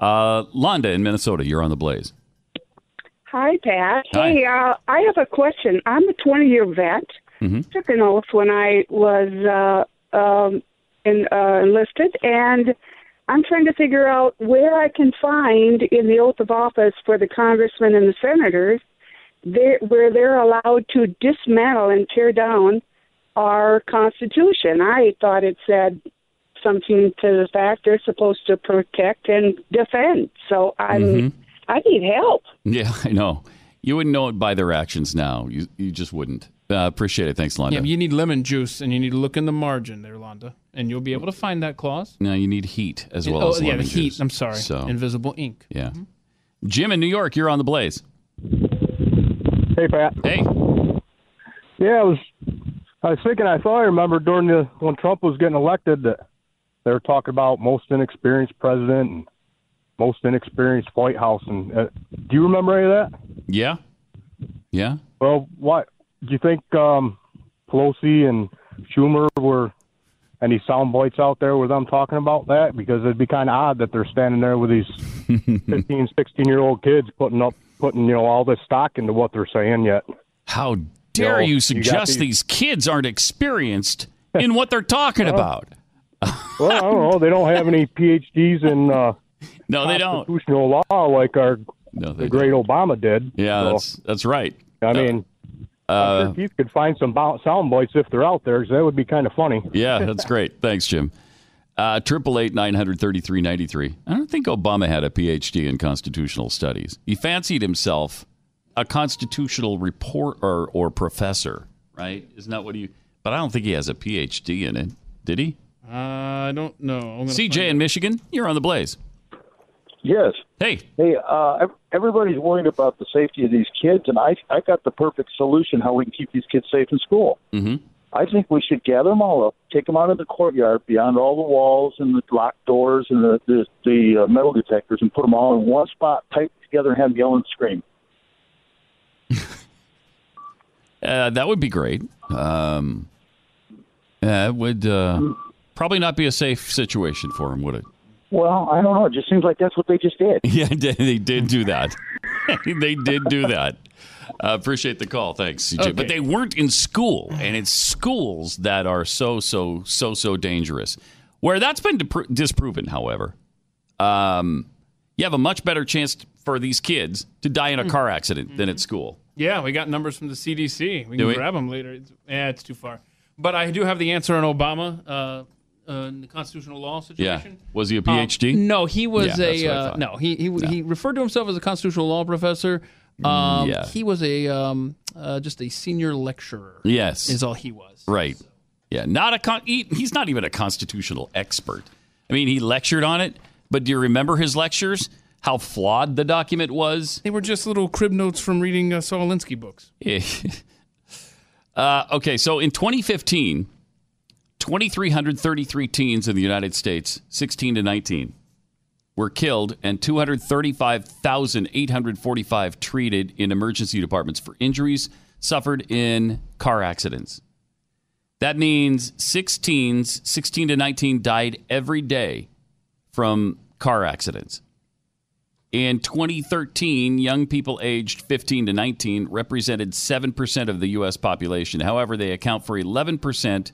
Speaker 2: Uh, Londa in Minnesota, you're on the blaze.
Speaker 20: Hi, Pat.
Speaker 2: Hi.
Speaker 20: Hey, uh, I have a question. I'm a 20 year vet.
Speaker 2: Mm-hmm.
Speaker 20: Took an oath when I was uh, um, in, uh, enlisted, and I'm trying to figure out where I can find in the oath of office for the congressmen and the senators there, where they're allowed to dismantle and tear down our Constitution. I thought it said something to the fact they're supposed to protect and defend. So I'm
Speaker 2: Mhm.
Speaker 20: I need help.
Speaker 2: Yeah, [LAUGHS] I know. You wouldn't know it by their actions now. You, you just wouldn't. Uh, appreciate it. Thanks, Londa.
Speaker 3: Yeah, you need lemon juice and you need to look in the margin there, Londa, and you'll be able to find that clause.
Speaker 2: now you need heat as well as the ink.
Speaker 3: oh,
Speaker 2: as
Speaker 3: yeah, the heat.
Speaker 2: juice.
Speaker 3: I'm sorry.
Speaker 2: So,
Speaker 3: Invisible ink.
Speaker 2: yeah. Jim in New York, you're on the blaze.
Speaker 21: Hey, Pat.
Speaker 2: Hey.
Speaker 21: Yeah, I was. I was thinking. I thought I remember during the when Trump was getting elected that they were talking about most inexperienced president and most inexperienced White House. And uh, do you remember any of that?
Speaker 2: Yeah. Yeah.
Speaker 21: Well, what do you think? Um, Pelosi and Schumer were any sound bites out there with them talking about that? Because it'd be kind of odd that they're standing there with these [LAUGHS] 15, 16 year old kids putting up, putting you know all this stock into what they're saying. Yet,
Speaker 2: how dare you,
Speaker 21: got
Speaker 2: suggest these kids aren't experienced [LAUGHS] in what they're talking
Speaker 21: Well,
Speaker 2: about? [LAUGHS]
Speaker 21: well, I don't know. They don't have any PhDs in uh,
Speaker 2: no, they don't.
Speaker 21: constitutional law like our
Speaker 2: No,
Speaker 21: the great Obama did.
Speaker 2: Yeah,
Speaker 21: So,
Speaker 2: that's that's right.
Speaker 21: I mean,
Speaker 2: Uh,
Speaker 21: I'm sure Keith could find some sound bites if they're out there. 'cause that would be kind of funny. [LAUGHS]
Speaker 2: Yeah, that's great. Thanks, Jim. Uh, Triple eight nine hundred thirty three ninety three. I don't think Obama had a PhD in constitutional studies. He fancied himself a constitutional report or, or professor, right? Isn't that what he? But I don't think he has a PhD in it. Did he?
Speaker 3: Uh, I don't know. I'm
Speaker 2: CJ
Speaker 3: find
Speaker 2: in Michigan, you're on the blaze.
Speaker 22: Yes.
Speaker 2: Hey.
Speaker 22: Hey, uh, everybody's worried about the safety of these kids, and I I got the perfect solution how we can keep these kids safe in school.
Speaker 2: Mm-hmm.
Speaker 22: I think we should gather them all up, take them out of the courtyard beyond all the walls and the locked doors and the the, the uh, metal detectors, and put them all in one spot, tight together, and have them yell and scream. [LAUGHS]
Speaker 2: Uh, that would be great. Um, yeah, it would uh, probably not be a safe situation for him, would it?
Speaker 22: Well, I don't know. It just seems like that's what they just did. [LAUGHS]
Speaker 2: Yeah, they did do that. [LAUGHS] they did do that. Uh, appreciate the call. Thanks, CJ.
Speaker 3: Okay.
Speaker 2: But they weren't in school, and it's schools that are so, so, so, so dangerous. Where that's been dipro- disproven, however, um, you have a much better chance for these kids to die in a car accident than at school.
Speaker 3: Yeah, we got numbers from the CDC. We
Speaker 2: Do
Speaker 3: can
Speaker 2: we?
Speaker 3: grab them later. It's, yeah, it's too far. But I do have the answer on Obama uh, uh, in the constitutional law situation. Yeah.
Speaker 2: Was he a
Speaker 3: Um,
Speaker 2: PhD?
Speaker 3: no, he was
Speaker 2: Yeah,
Speaker 3: a uh, no. He he he referred to himself as a constitutional law professor. Um,
Speaker 2: Yeah.
Speaker 3: He was a um, uh, just a senior lecturer.
Speaker 2: Yes.
Speaker 3: is all he was.
Speaker 2: Right. Yeah. Not a con- he, he's not even a constitutional expert. I mean, he lectured on it, but do you remember his lectures? How flawed the document was?
Speaker 3: They were just little crib notes from reading uh, Saul Alinsky books. [LAUGHS]
Speaker 2: uh, okay, so in 2015, 2,333 teens in the United States, 16 to 19, were killed, and 235,845 treated in emergency departments for injuries suffered in car accidents. That means six teens, 16 to 19, died every day from car accidents. In 2013, young people aged 15 to 19 represented 7% of the U.S. population. However, they account for 11%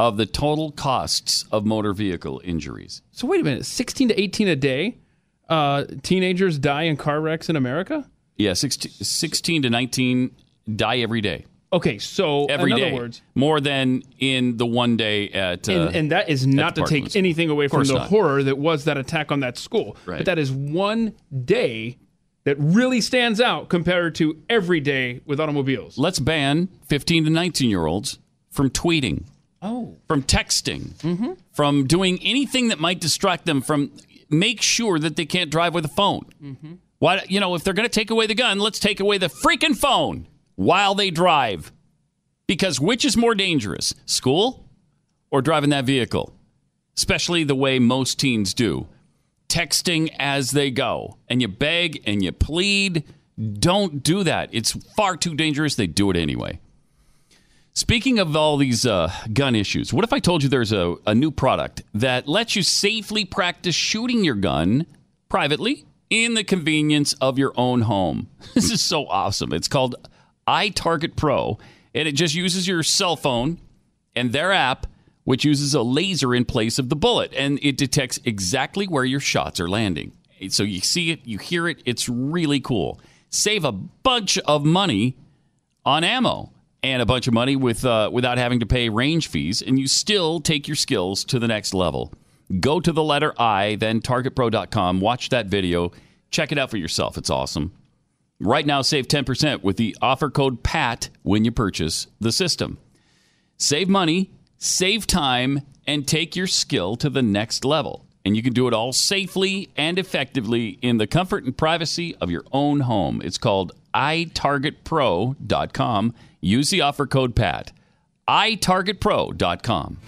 Speaker 2: of the total costs of motor vehicle injuries.
Speaker 3: So wait a minute, sixteen to eighteen a day. Uh, teenagers die in car wrecks in America.
Speaker 2: Yeah, 16, 16 to 19 die every day.
Speaker 3: Okay, so
Speaker 2: Every
Speaker 3: in
Speaker 2: day,
Speaker 3: other words,
Speaker 2: more than in the one day at. Uh,
Speaker 3: and, and that is not to take anything away from the
Speaker 2: not.
Speaker 3: horror that was that attack on that school.
Speaker 2: Right.
Speaker 3: But that is one day that really stands out compared to every day with automobiles.
Speaker 2: Let's ban 15 to 19 year olds from tweeting,
Speaker 3: Oh.
Speaker 2: from texting,
Speaker 3: Mm-hmm.
Speaker 2: from doing anything that might distract them from. Make sure that they can't drive with a phone.
Speaker 3: Mm-hmm.
Speaker 2: Why, you know, if they're going to take away the gun, let's take away the freaking phone while they drive. Because which is more dangerous, school or driving that vehicle? Especially the way most teens do. Texting as they go. And you beg and you plead. Don't do that. It's far too dangerous. They do it anyway. Speaking of all these uh, gun issues, what if I told you there's a, a new product that lets you safely practice shooting your gun privately in the convenience of your own home? [LAUGHS] This is so awesome. It's called iTarget Pro, and it just uses your cell phone and their app, which uses a laser in place of the bullet, and it detects exactly where your shots are landing. So you see it, you hear it, it's really cool. Save a bunch of money on ammo and a bunch of money with uh, without having to pay range fees, and you still take your skills to the next level. Go to the letter I, then targetpro.com, watch that video, check it out for yourself. It's awesome. Right now, save 10% with the offer code PAT when you purchase the system. Save money, save time, and take your skill to the next level. And you can do it all safely and effectively in the comfort and privacy of your own home. It's called itargetpro.com. Use the offer code PAT. itargetpro.com.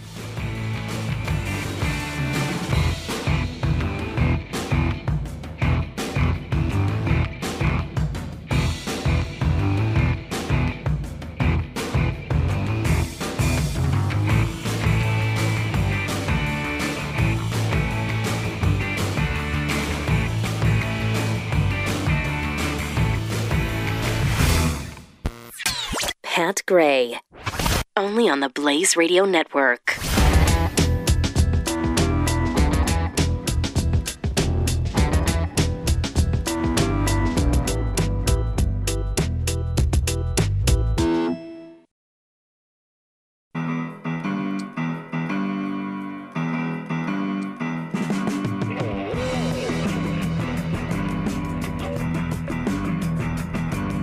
Speaker 1: Pat Gray. Only on the Blaze Radio Network.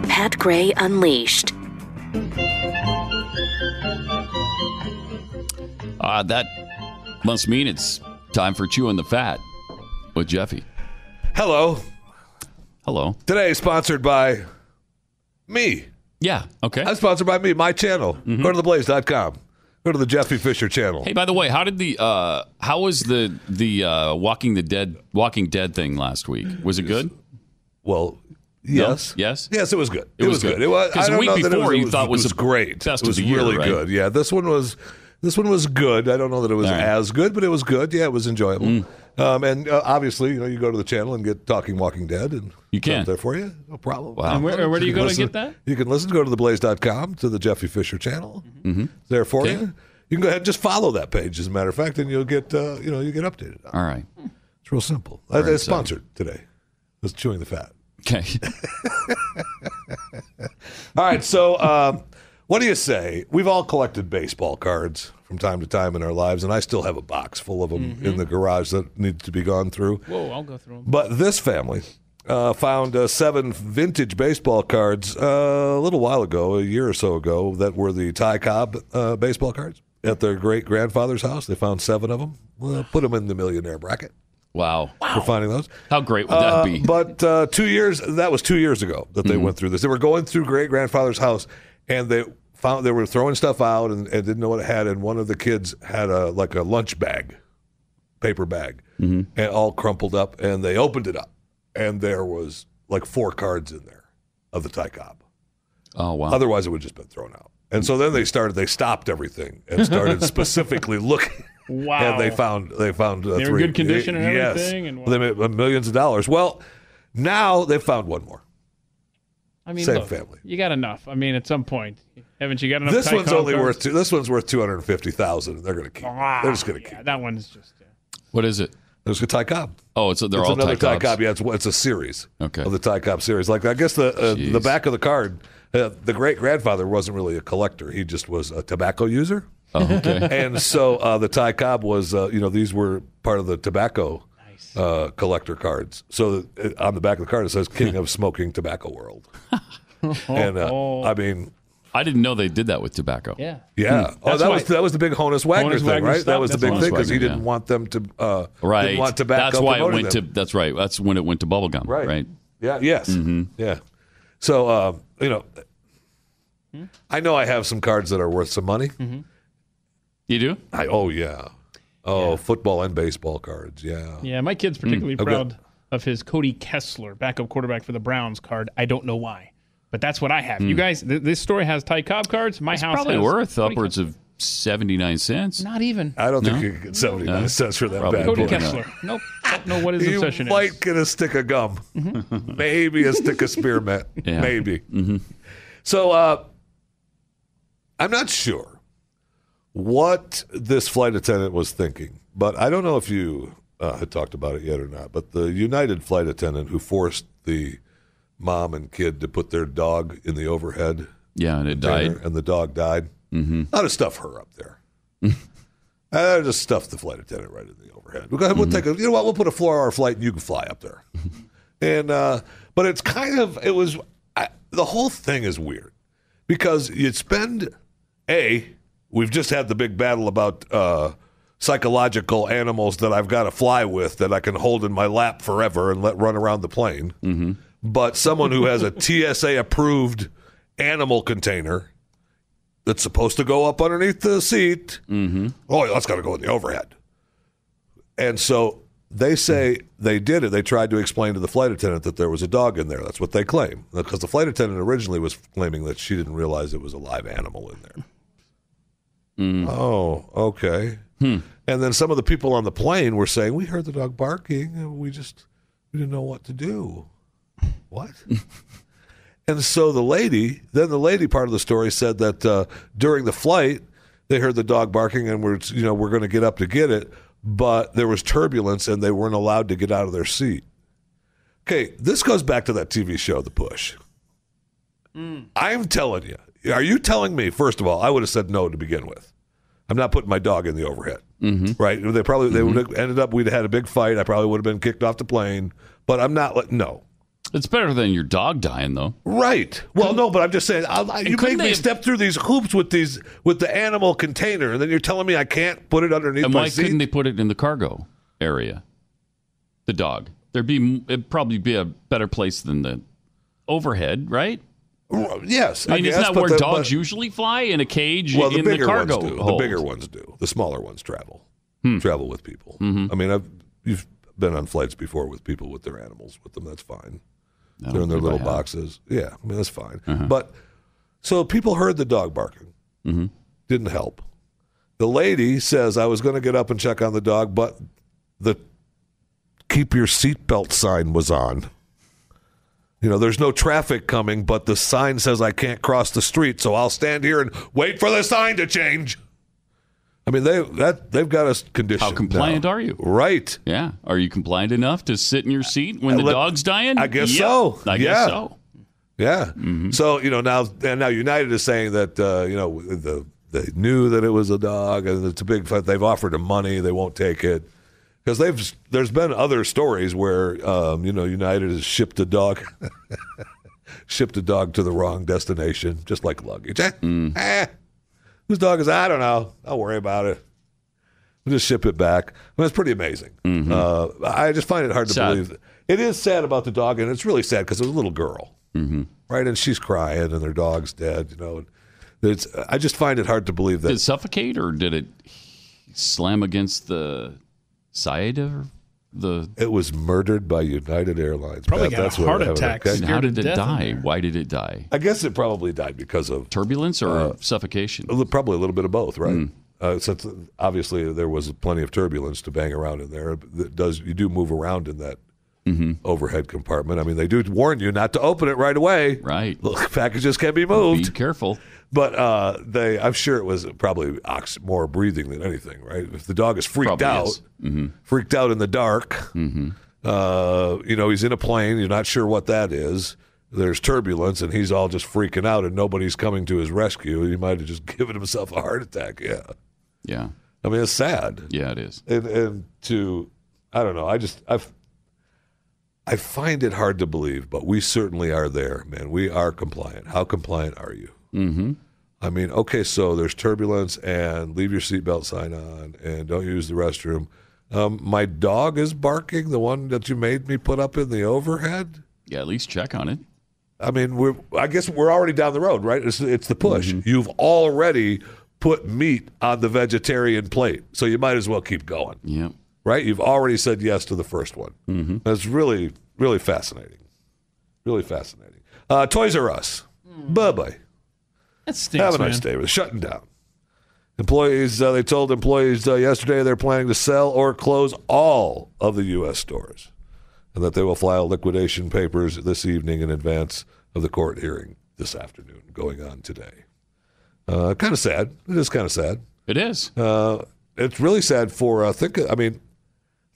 Speaker 1: Pat Gray Unleashed.
Speaker 2: Uh, that must mean it's time for Chewing the Fat with Jeffy.
Speaker 23: Hello.
Speaker 2: Hello.
Speaker 23: Today, sponsored by me.
Speaker 2: Yeah, okay.
Speaker 23: I'm sponsored by me, my channel.
Speaker 2: Mm-hmm.
Speaker 23: Go to theblaze.com. Go to the Jeffy Fisher channel.
Speaker 2: Hey, by the way, how did the uh, how was the the uh, Walking the Dead Walking Dead thing last week? Was it good?
Speaker 23: Well,
Speaker 2: No?
Speaker 23: yes.
Speaker 2: yes,
Speaker 23: Yes, it was good.
Speaker 2: It was good.
Speaker 23: It was.
Speaker 2: Because
Speaker 23: I
Speaker 2: the
Speaker 23: don't
Speaker 2: week
Speaker 23: know that it
Speaker 2: before
Speaker 23: was,
Speaker 2: you
Speaker 23: it was,
Speaker 2: thought was
Speaker 23: it was great.
Speaker 2: best
Speaker 23: it was
Speaker 2: of the year,
Speaker 23: really
Speaker 2: right?
Speaker 23: good. Yeah, this one was. This one was good. I don't know that it was
Speaker 2: All right.
Speaker 23: as good, but it was good. Yeah, it was enjoyable.
Speaker 2: Mm.
Speaker 23: Um, and uh, obviously, you know, you go to the channel and get Talking Walking Dead, and
Speaker 2: You can.
Speaker 23: up there for you. No problem.
Speaker 2: Wow. And
Speaker 3: where- where do you
Speaker 23: can
Speaker 3: go to get that?
Speaker 23: You can listen. Go to theblaze.com to the Jeffy Fisher channel.
Speaker 2: Mm-hmm.
Speaker 23: There for
Speaker 2: Okay.
Speaker 23: you. You can go ahead and just follow that page, as a matter of fact, and you'll get uh, you know you get updated.
Speaker 2: All right.
Speaker 23: It's real simple.
Speaker 2: Very
Speaker 23: Uh, it's
Speaker 2: exciting.
Speaker 23: sponsored today. It's chewing the fat.
Speaker 2: Okay. [LAUGHS]
Speaker 23: All right. So, um, what do you say? We've all collected baseball cards from time to time in our lives, and I still have a box full of them in the garage that needs to be gone through.
Speaker 3: Whoa, I'll go through them.
Speaker 23: But this family uh, found uh, seven vintage baseball cards uh, a little while ago, a year or so ago, that were the Ty Cobb uh, baseball cards at their great grandfather's house. They found seven of them. Well, put them in the millionaire bracket.
Speaker 2: Wow.
Speaker 23: For finding those.
Speaker 2: How great would that
Speaker 23: Uh,
Speaker 2: be?
Speaker 23: But uh, two years, that was two years ago that they
Speaker 2: Mhm.
Speaker 23: went through this. They were going through great grandfather's house and they found they were throwing stuff out and, and didn't know what it had. And one of the kids had a like a lunch bag, paper bag,
Speaker 2: Mhm.
Speaker 23: and all crumpled up. And they opened it up and there was like four cards in there of the Ty Cobb.
Speaker 2: Oh wow.
Speaker 23: Otherwise, it would have just been thrown out. And so then they started. They stopped everything and started [LAUGHS] specifically looking.
Speaker 3: Wow.
Speaker 23: And they found they found uh,
Speaker 3: They were in
Speaker 23: three.
Speaker 3: good condition and
Speaker 23: yes.
Speaker 3: everything, and
Speaker 23: they made millions of dollars. Well, now they found one more.
Speaker 3: I mean,
Speaker 23: Same
Speaker 3: look,
Speaker 23: family.
Speaker 3: You got enough. I mean, at some point, haven't you got enough?
Speaker 23: This
Speaker 3: Ty
Speaker 23: one's only
Speaker 3: cards?
Speaker 23: worth two, this one's worth two hundred and fifty thousand. They're going to keep.
Speaker 3: Ah,
Speaker 23: They're just going to keep.
Speaker 3: that one's just.
Speaker 2: What is it?
Speaker 23: There's a Ty Cobb.
Speaker 2: Oh, it's they're
Speaker 23: it's
Speaker 2: all
Speaker 23: another
Speaker 2: Ty
Speaker 23: Ty Cobb. Yeah, it's, it's a series
Speaker 2: Okay.
Speaker 23: of the Ty Cobb series. Like I guess the uh, the back of the card, uh, the great grandfather wasn't really a collector. He just was a tobacco user.
Speaker 2: Oh, okay. [LAUGHS]
Speaker 23: and so uh, the Ty Cobb was, uh, you know, these were part of the tobacco uh, collector cards. So uh, on the back of the card it says "King of Smoking Tobacco World," [LAUGHS] and uh, I mean,
Speaker 2: I didn't know they did that with tobacco.
Speaker 3: Yeah.
Speaker 23: yeah.
Speaker 2: Hmm.
Speaker 23: Oh,
Speaker 2: That's
Speaker 23: that
Speaker 2: why-
Speaker 23: was that was the big Honus Wagner
Speaker 2: Honus
Speaker 23: thing,
Speaker 2: Wagner
Speaker 23: right?
Speaker 2: stuff,
Speaker 23: That was the
Speaker 2: that's
Speaker 23: big
Speaker 2: Honus
Speaker 23: thing because he
Speaker 2: Wagner,
Speaker 23: didn't
Speaker 2: yeah.
Speaker 23: want them to uh,
Speaker 2: Right.
Speaker 23: Didn't want tobacco
Speaker 2: That's why it
Speaker 23: promoting
Speaker 2: went
Speaker 23: them.
Speaker 2: to. That's right. That's when it went to bubblegum.
Speaker 23: Right.
Speaker 2: Right.
Speaker 23: Yeah. Yes.
Speaker 2: Mhm.
Speaker 23: Yeah. So uh, you know, I know I have some cards that are worth some money.
Speaker 2: You do?
Speaker 23: I oh yeah. Oh, football and baseball cards. Yeah.
Speaker 3: Yeah, my kid's particularly
Speaker 23: Mm. Okay.
Speaker 3: proud of his Cody Kessler, backup quarterback for the Browns card. I don't know why, but that's what I have. You
Speaker 2: Mm.
Speaker 3: guys, th- this story has Ty Cobb cards. My
Speaker 2: It's
Speaker 3: house
Speaker 2: probably
Speaker 3: has
Speaker 2: worth
Speaker 3: Cody
Speaker 2: upwards of seventy nine cents.
Speaker 3: Not even.
Speaker 23: I don't
Speaker 2: No?
Speaker 23: think you can get seventy nine
Speaker 2: No?
Speaker 23: cents for that
Speaker 2: Probably
Speaker 23: bad
Speaker 3: Cody
Speaker 23: boy.
Speaker 3: Kessler. Nope. Don't know what his
Speaker 23: you
Speaker 3: obsession
Speaker 23: might
Speaker 3: is.
Speaker 23: get a stick of gum, maybe a stick of spearmint, [LAUGHS]
Speaker 2: Yeah.
Speaker 23: maybe.
Speaker 2: Mm-hmm.
Speaker 23: So uh, I'm not sure what this flight attendant was thinking, but I don't know if you uh, had talked about it yet or not. But the United flight attendant who forced the mom and kid to put their dog in the overhead,
Speaker 2: Yeah, and it died.
Speaker 23: and the dog died.
Speaker 2: Mm-hmm.
Speaker 23: Not to stuff her up there. [LAUGHS] I just stuff the flight attendant right in the overhead. We'll, go ahead, we'll take a, you know what? We'll put a four-hour flight, and you can fly up there. [LAUGHS] and uh, but it's kind of it was I, the whole thing is weird because you'd spend a we've just had the big battle about uh, psychological animals that I've got to fly with that I can hold in my lap forever and let run around the plane.
Speaker 2: Mm-hmm.
Speaker 23: But someone who has a [LAUGHS] TSA approved animal container that's supposed to go up underneath the seat.
Speaker 2: Mm-hmm.
Speaker 23: Oh, that's got to go in the overhead. And so they say they did it. They tried to explain to the flight attendant that there was a dog in there. That's what they claim. Because the flight attendant originally was claiming that she didn't realize it was a live animal in there. Oh, okay. And then some of the people on the plane were saying, "We heard the dog barking, and we just we didn't know what to do." What? and so the lady, then the lady part of the story said that uh, during the flight they heard the dog barking, and we're you know we're going to get up to get it, but there was turbulence, and they weren't allowed to get out of their seat. Okay, this goes back to that TV show, The Push. I'm telling you. Are you telling me? First of all, I would have said no to begin with. I'm not putting my dog in the overhead.
Speaker 2: Mm-hmm.
Speaker 23: Right? They probably they would have ended up. We'd have had a big fight. I probably would have been kicked off the plane. But I'm not. No.
Speaker 2: It's better than your dog dying, though.
Speaker 23: Right. Well, no, but I'm just saying. I, I, you make me
Speaker 2: have-
Speaker 23: step through these hoops with these with the animal container, and then you're telling me I can't put it underneath
Speaker 2: And why
Speaker 23: seat.
Speaker 2: couldn't they put it in the cargo area? The dog. There'd be it'd probably be a better place than the overhead, right?
Speaker 23: Yes,
Speaker 2: I mean,
Speaker 23: guess,
Speaker 2: isn't that where
Speaker 23: the-
Speaker 2: dogs
Speaker 23: but-
Speaker 2: usually fly in a cage
Speaker 23: Well, the
Speaker 2: in the
Speaker 23: bigger
Speaker 2: cargo
Speaker 23: ones do. The bigger ones do. The smaller ones travel.
Speaker 2: Hmm.
Speaker 23: Travel with people.
Speaker 2: Mm-hmm.
Speaker 23: I mean, I've you've been on flights before with people with their animals with them. That's fine. They're in their little boxes. Yeah, I mean that's fine.
Speaker 2: Uh-huh.
Speaker 23: But so people heard the dog barking.
Speaker 2: Mm-hmm.
Speaker 23: Didn't help. The lady says I was going to get up and check on the dog, but the keep your seatbelt sign was on. You know, there's no traffic coming, but the sign says I can't cross the street, so I'll stand here and wait for the sign to change. I mean, they that they've got us conditioned.
Speaker 2: How compliant
Speaker 23: now.
Speaker 2: are you?
Speaker 23: Right.
Speaker 2: Yeah. Are you compliant enough to sit in your seat when
Speaker 23: I
Speaker 2: the
Speaker 23: let-
Speaker 2: dog's dying?
Speaker 23: I guess
Speaker 2: Yep.
Speaker 23: so.
Speaker 2: I
Speaker 23: Yeah.
Speaker 2: guess so.
Speaker 23: Yeah.
Speaker 2: Mm-hmm.
Speaker 23: So you know now and now United is saying that uh, you know the they knew that it was a dog and it's a big fight. They've offered him money. They won't take it because they've. There's been other stories where um, you know United has shipped a dog, [LAUGHS] shipped a dog to the wrong destination, just like luggage. Eh,
Speaker 2: Mm.
Speaker 23: Whose dog is? that? I don't know. Don't worry about it. We'll just ship it back. I mean, it's pretty amazing. Uh, I just find it hard to
Speaker 2: Mm-hmm. Sad.
Speaker 23: believe. It is sad about the dog, and it's really sad because it was a little girl,
Speaker 2: mm-hmm.
Speaker 23: right? And she's crying, and their dog's dead. You know, it's. I just find it hard to believe
Speaker 2: Did
Speaker 23: that.
Speaker 2: it suffocate or did it slam against the side of the?
Speaker 23: It was murdered by United Airlines.
Speaker 3: Probably
Speaker 23: Pat,
Speaker 3: got
Speaker 23: that's what
Speaker 3: heart
Speaker 23: I it,
Speaker 3: attack.
Speaker 23: okay?
Speaker 2: And how did it die? Why did it die?
Speaker 23: I guess it probably died because of
Speaker 2: turbulence or
Speaker 23: uh, suffocation. Probably a little bit of both, right? Hmm. Uh, since obviously there was plenty of turbulence to bang around in there. It does you do move around in that mm-hmm. overhead compartment? I mean, they do warn you not to open it right away.
Speaker 2: Right,
Speaker 23: Look, packages can be moved.
Speaker 2: Be careful.
Speaker 23: But uh, they, I'm sure it was probably ox- more breathing than anything, right? If the dog is freaked
Speaker 2: Probably
Speaker 23: out,
Speaker 2: is. Mm-hmm.
Speaker 23: freaked out in the dark, uh, you know, he's in a plane, you're not sure what that is. There's turbulence, and he's all just freaking out, and nobody's coming to his rescue. He might have just [LAUGHS] given himself a heart attack. Yeah,
Speaker 2: Yeah.
Speaker 23: I mean, it's sad.
Speaker 2: Yeah, it is.
Speaker 23: And and to, I don't know. I just I, I find it hard to believe, but we certainly are there, man. We are compliant. How compliant are you?
Speaker 2: Mm-hmm.
Speaker 23: I mean, okay, so there's turbulence and leave your seatbelt sign on and don't use the restroom. Um, my dog is barking, the one that you made me put up in the overhead.
Speaker 2: Yeah, at least check on it.
Speaker 23: I mean, we're I guess we're already down the road, right? It's, it's the push. You've already put meat on the vegetarian plate, so you might as well keep going.
Speaker 2: Yep.
Speaker 23: Right? You've already said yes to the first one. Mm-hmm. That's really, really fascinating. Really fascinating. Uh, Toys R Us. Bye bye.
Speaker 3: That stinks,
Speaker 23: Have a nice
Speaker 3: man.
Speaker 23: day. We're shutting down. Employees, uh, they told employees uh, yesterday they're planning to sell or close all of the U.S. stores and that they will file liquidation papers this evening in advance of the court hearing this afternoon going on today. Uh, kind of sad. It is kind of sad.
Speaker 2: It is.
Speaker 23: Uh, it's really sad for, uh, think, I mean,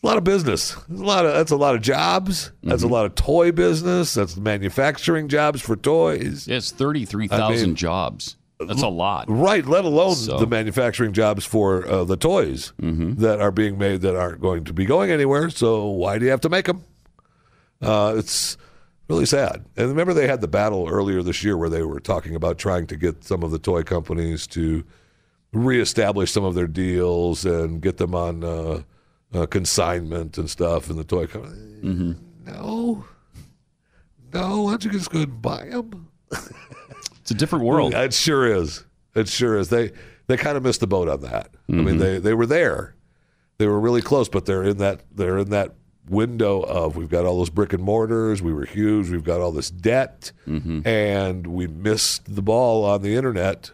Speaker 23: a lot of business. There's a lot of that's a lot of jobs. That's
Speaker 2: Mm-hmm.
Speaker 23: a lot of toy business. That's manufacturing jobs for toys.
Speaker 2: Yeah, it's thirty-three
Speaker 23: I mean-
Speaker 2: jobs. That's a lot.
Speaker 23: Right, let alone
Speaker 2: So-
Speaker 23: the manufacturing jobs for uh, the toys
Speaker 2: Mm-hmm.
Speaker 23: that are being made that aren't going to be going anywhere. So why do you have to make them? Uh, it's really sad. And remember, they had the battle earlier this year where they were talking about trying to get some of the toy companies to reestablish some of their deals and get them on uh, uh, consignment and stuff. And the toy company,
Speaker 2: Mm-hmm.
Speaker 23: no, no, why don't you just go and buy them? [LAUGHS]
Speaker 2: It's a different world.
Speaker 23: It sure is. It sure is. They they kind of missed the boat on that. I
Speaker 2: Mm-hmm.
Speaker 23: mean, they they were there, they were really close, but they're in that they're in that window of we've got all those brick and mortars, we were huge, we've got all this debt,
Speaker 2: Mm-hmm.
Speaker 23: and we missed the ball on the internet.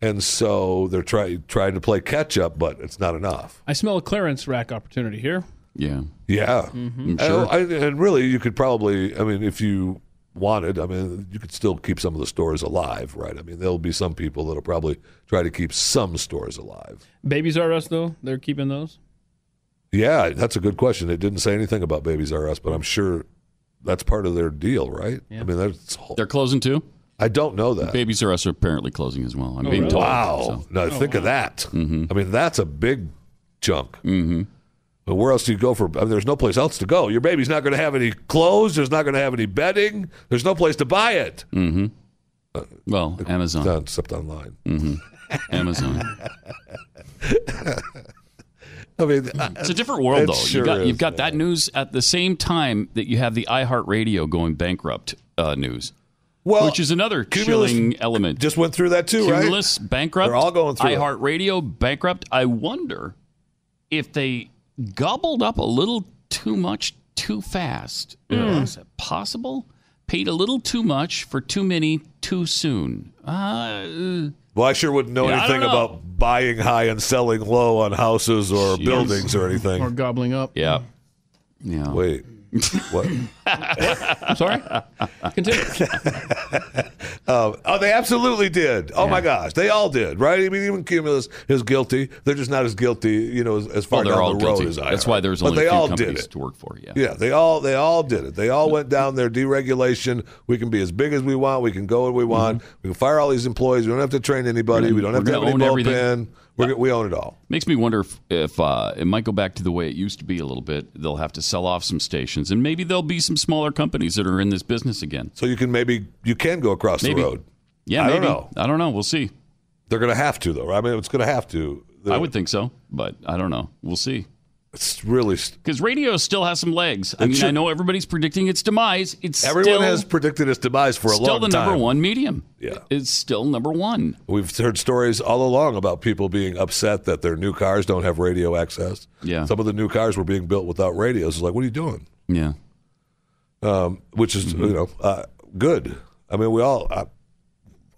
Speaker 23: And so they're trying trying to play catch up, but it's not enough.
Speaker 3: I smell a clearance rack opportunity here.
Speaker 2: Yeah.
Speaker 23: Yeah,
Speaker 3: Mhm.
Speaker 23: And- and really, you could probably, I mean, if you wanted, I mean, you could still keep some of the stores alive, right? I mean, there'll be some people that'll probably try to keep some stores alive.
Speaker 3: Babies R Us though, they're keeping those.
Speaker 23: Yeah, that's a good question. It didn't say anything about Babies R Us, but I'm sure that's part of their deal, right? I mean, that's
Speaker 2: They're closing too.
Speaker 23: I don't know that.
Speaker 2: Babies R Us are apparently closing as well. I'm
Speaker 3: Oh,
Speaker 2: being
Speaker 3: really?
Speaker 2: told.
Speaker 23: Wow.
Speaker 2: so.
Speaker 23: Now think of that.
Speaker 2: Mm-hmm.
Speaker 23: I mean, that's a big chunk.
Speaker 2: Mm-hmm.
Speaker 23: But where else do you go for? I mean, there's no place else to go. Your baby's not going to have any clothes. There's not going to have any bedding. There's no place to buy it.
Speaker 2: Mm-hmm. Well, Amazon.
Speaker 23: Not except online.
Speaker 2: Mm-hmm. Amazon. [LAUGHS]
Speaker 23: I mean,
Speaker 2: It's a different world, though.
Speaker 23: sure
Speaker 2: you got,
Speaker 23: is,
Speaker 2: you've got that news at the same time that you have the iHeartRadio going bankrupt uh, news,
Speaker 23: Well,
Speaker 2: which is another
Speaker 23: Cumulus
Speaker 2: chilling element.
Speaker 23: Just went through that too, right?
Speaker 2: Cumulus bankrupt.
Speaker 23: They're all going through it.
Speaker 2: iHeartRadio bankrupt. I wonder if they gobbled up a little too much too fast.
Speaker 23: Hmm.
Speaker 2: Is that possible? Paid a little too much for too many too soon. Uh,
Speaker 23: Well, I sure wouldn't know
Speaker 2: Yeah,
Speaker 23: anything
Speaker 2: know.
Speaker 23: about buying high and selling low on houses or buildings or anything.
Speaker 3: Or gobbling up.
Speaker 2: yeah. Yeah.
Speaker 23: Wait. What?
Speaker 3: I'm sorry. Continue. [LAUGHS]
Speaker 23: Um, oh, they absolutely did. Oh my gosh, they all did, right? I mean, even Cumulus is guilty. They're just not as guilty, you know, as, as far
Speaker 2: Well,
Speaker 23: down
Speaker 2: all
Speaker 23: the road
Speaker 2: guilty.
Speaker 23: as I.
Speaker 2: That's
Speaker 23: are.
Speaker 2: why there's
Speaker 23: but
Speaker 2: only
Speaker 23: they all did
Speaker 2: companies
Speaker 23: it.
Speaker 2: to work for. Yeah.
Speaker 23: Yeah, they all they all did it. They all went down there. Deregulation. We can be as big as we want. We can go where we want. We can fire all these employees. We don't have to train anybody.
Speaker 2: Mm-hmm. We're
Speaker 23: don't have to have any
Speaker 2: own everything.
Speaker 23: We're, we own it all.
Speaker 2: Makes me wonder if, if uh, it might go back to the way it used to be a little bit. They'll have to sell off some stations, and maybe there'll be some smaller companies that are in this business again.
Speaker 23: So you can maybe you can go across
Speaker 2: Maybe.
Speaker 23: the road.
Speaker 2: Yeah,
Speaker 23: I
Speaker 2: maybe.
Speaker 23: don't know.
Speaker 2: I don't know. We'll see.
Speaker 23: They're going to have to though. Right? I mean, it's going to have to.
Speaker 2: I would think so, but I don't know. We'll see.
Speaker 23: It's really
Speaker 2: because radio still has some legs. I mean, I know everybody's predicting its demise. It's
Speaker 23: Everyone
Speaker 2: still,
Speaker 23: has predicted its demise for a long time.
Speaker 2: still the number one medium.
Speaker 23: Yeah.
Speaker 2: it's still number one.
Speaker 23: We've heard stories all along about people being upset that their new cars don't have radio access.
Speaker 2: Yeah.
Speaker 23: Some of the new cars were being built without radios. It's like, what are you doing?
Speaker 2: Yeah.
Speaker 23: Um, which is,
Speaker 2: Mm-hmm.
Speaker 23: you know, uh, good. I mean, we all, I,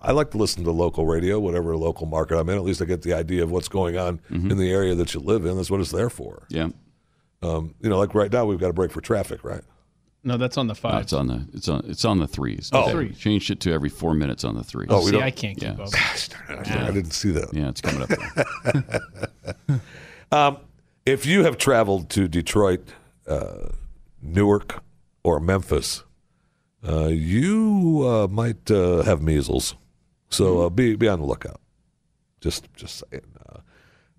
Speaker 23: I like to listen to local radio, whatever local market I'm in. At least I get the idea of what's going on
Speaker 2: Mm-hmm.
Speaker 23: in the area that you live in. That's what it's there for.
Speaker 2: Yeah.
Speaker 23: Um, you know, like right now, we've got a break for traffic, right?
Speaker 3: No, that's on the
Speaker 2: No,
Speaker 3: five.
Speaker 2: it's on the it's on it's on the threes.
Speaker 23: Oh.
Speaker 2: They
Speaker 3: Three.
Speaker 2: changed it to every four minutes on the threes.
Speaker 23: Oh, we
Speaker 3: See,
Speaker 23: don't-
Speaker 3: I can't keep
Speaker 2: Yeah.
Speaker 3: up. [LAUGHS]
Speaker 23: I didn't see that.
Speaker 2: Yeah, it's coming up. [LAUGHS]
Speaker 23: Um, if you have traveled to Detroit, uh, Newark, or Memphis, uh, you uh, might uh, have measles. So uh, be be on the lookout. Just just saying. Uh,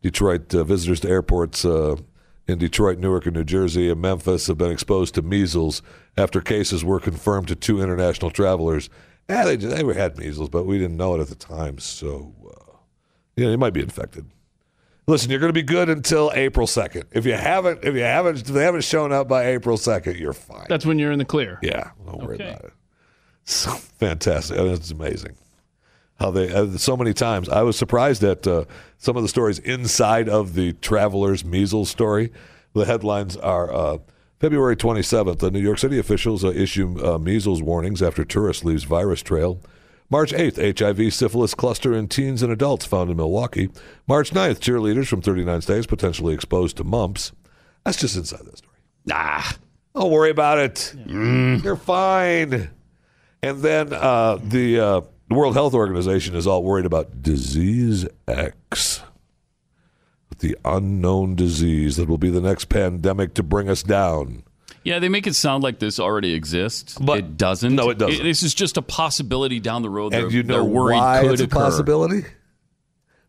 Speaker 23: Detroit uh, visitors to airports uh, in Detroit, Newark, and New Jersey, and Memphis have been exposed to measles after cases were confirmed to two international travelers. Yeah, they they had measles, but we didn't know it at the time. So, uh, yeah, they might be infected. Listen, you're going to be good until April second. If you haven't, if you haven't, if they haven't shown up by April second, you're fine.
Speaker 3: That's when you're in the clear.
Speaker 23: Yeah, don't worry
Speaker 3: Okay.
Speaker 23: about it. So [LAUGHS] fantastic. I mean, It's amazing how they uh, so many times. I was surprised at uh, some of the stories inside of the traveler's measles story. The headlines are. Uh, February 27th, the New York City officials uh, issue uh, measles warnings after tourist leaves virus trail. March 8th, HIV syphilis cluster in teens and adults found in Milwaukee. March 9th, cheerleaders from 39 states potentially exposed to mumps. That's just inside that story. Nah, don't worry about it. You're fine. And then uh, the uh, World Health Organization is all worried about disease X, the unknown disease that will be the next pandemic to bring us down.
Speaker 2: Yeah, they make it sound like this already exists,
Speaker 23: But-
Speaker 2: it doesn't.
Speaker 23: no, it doesn't.
Speaker 2: this is just a possibility down the road.
Speaker 23: And you know why it's a possibility?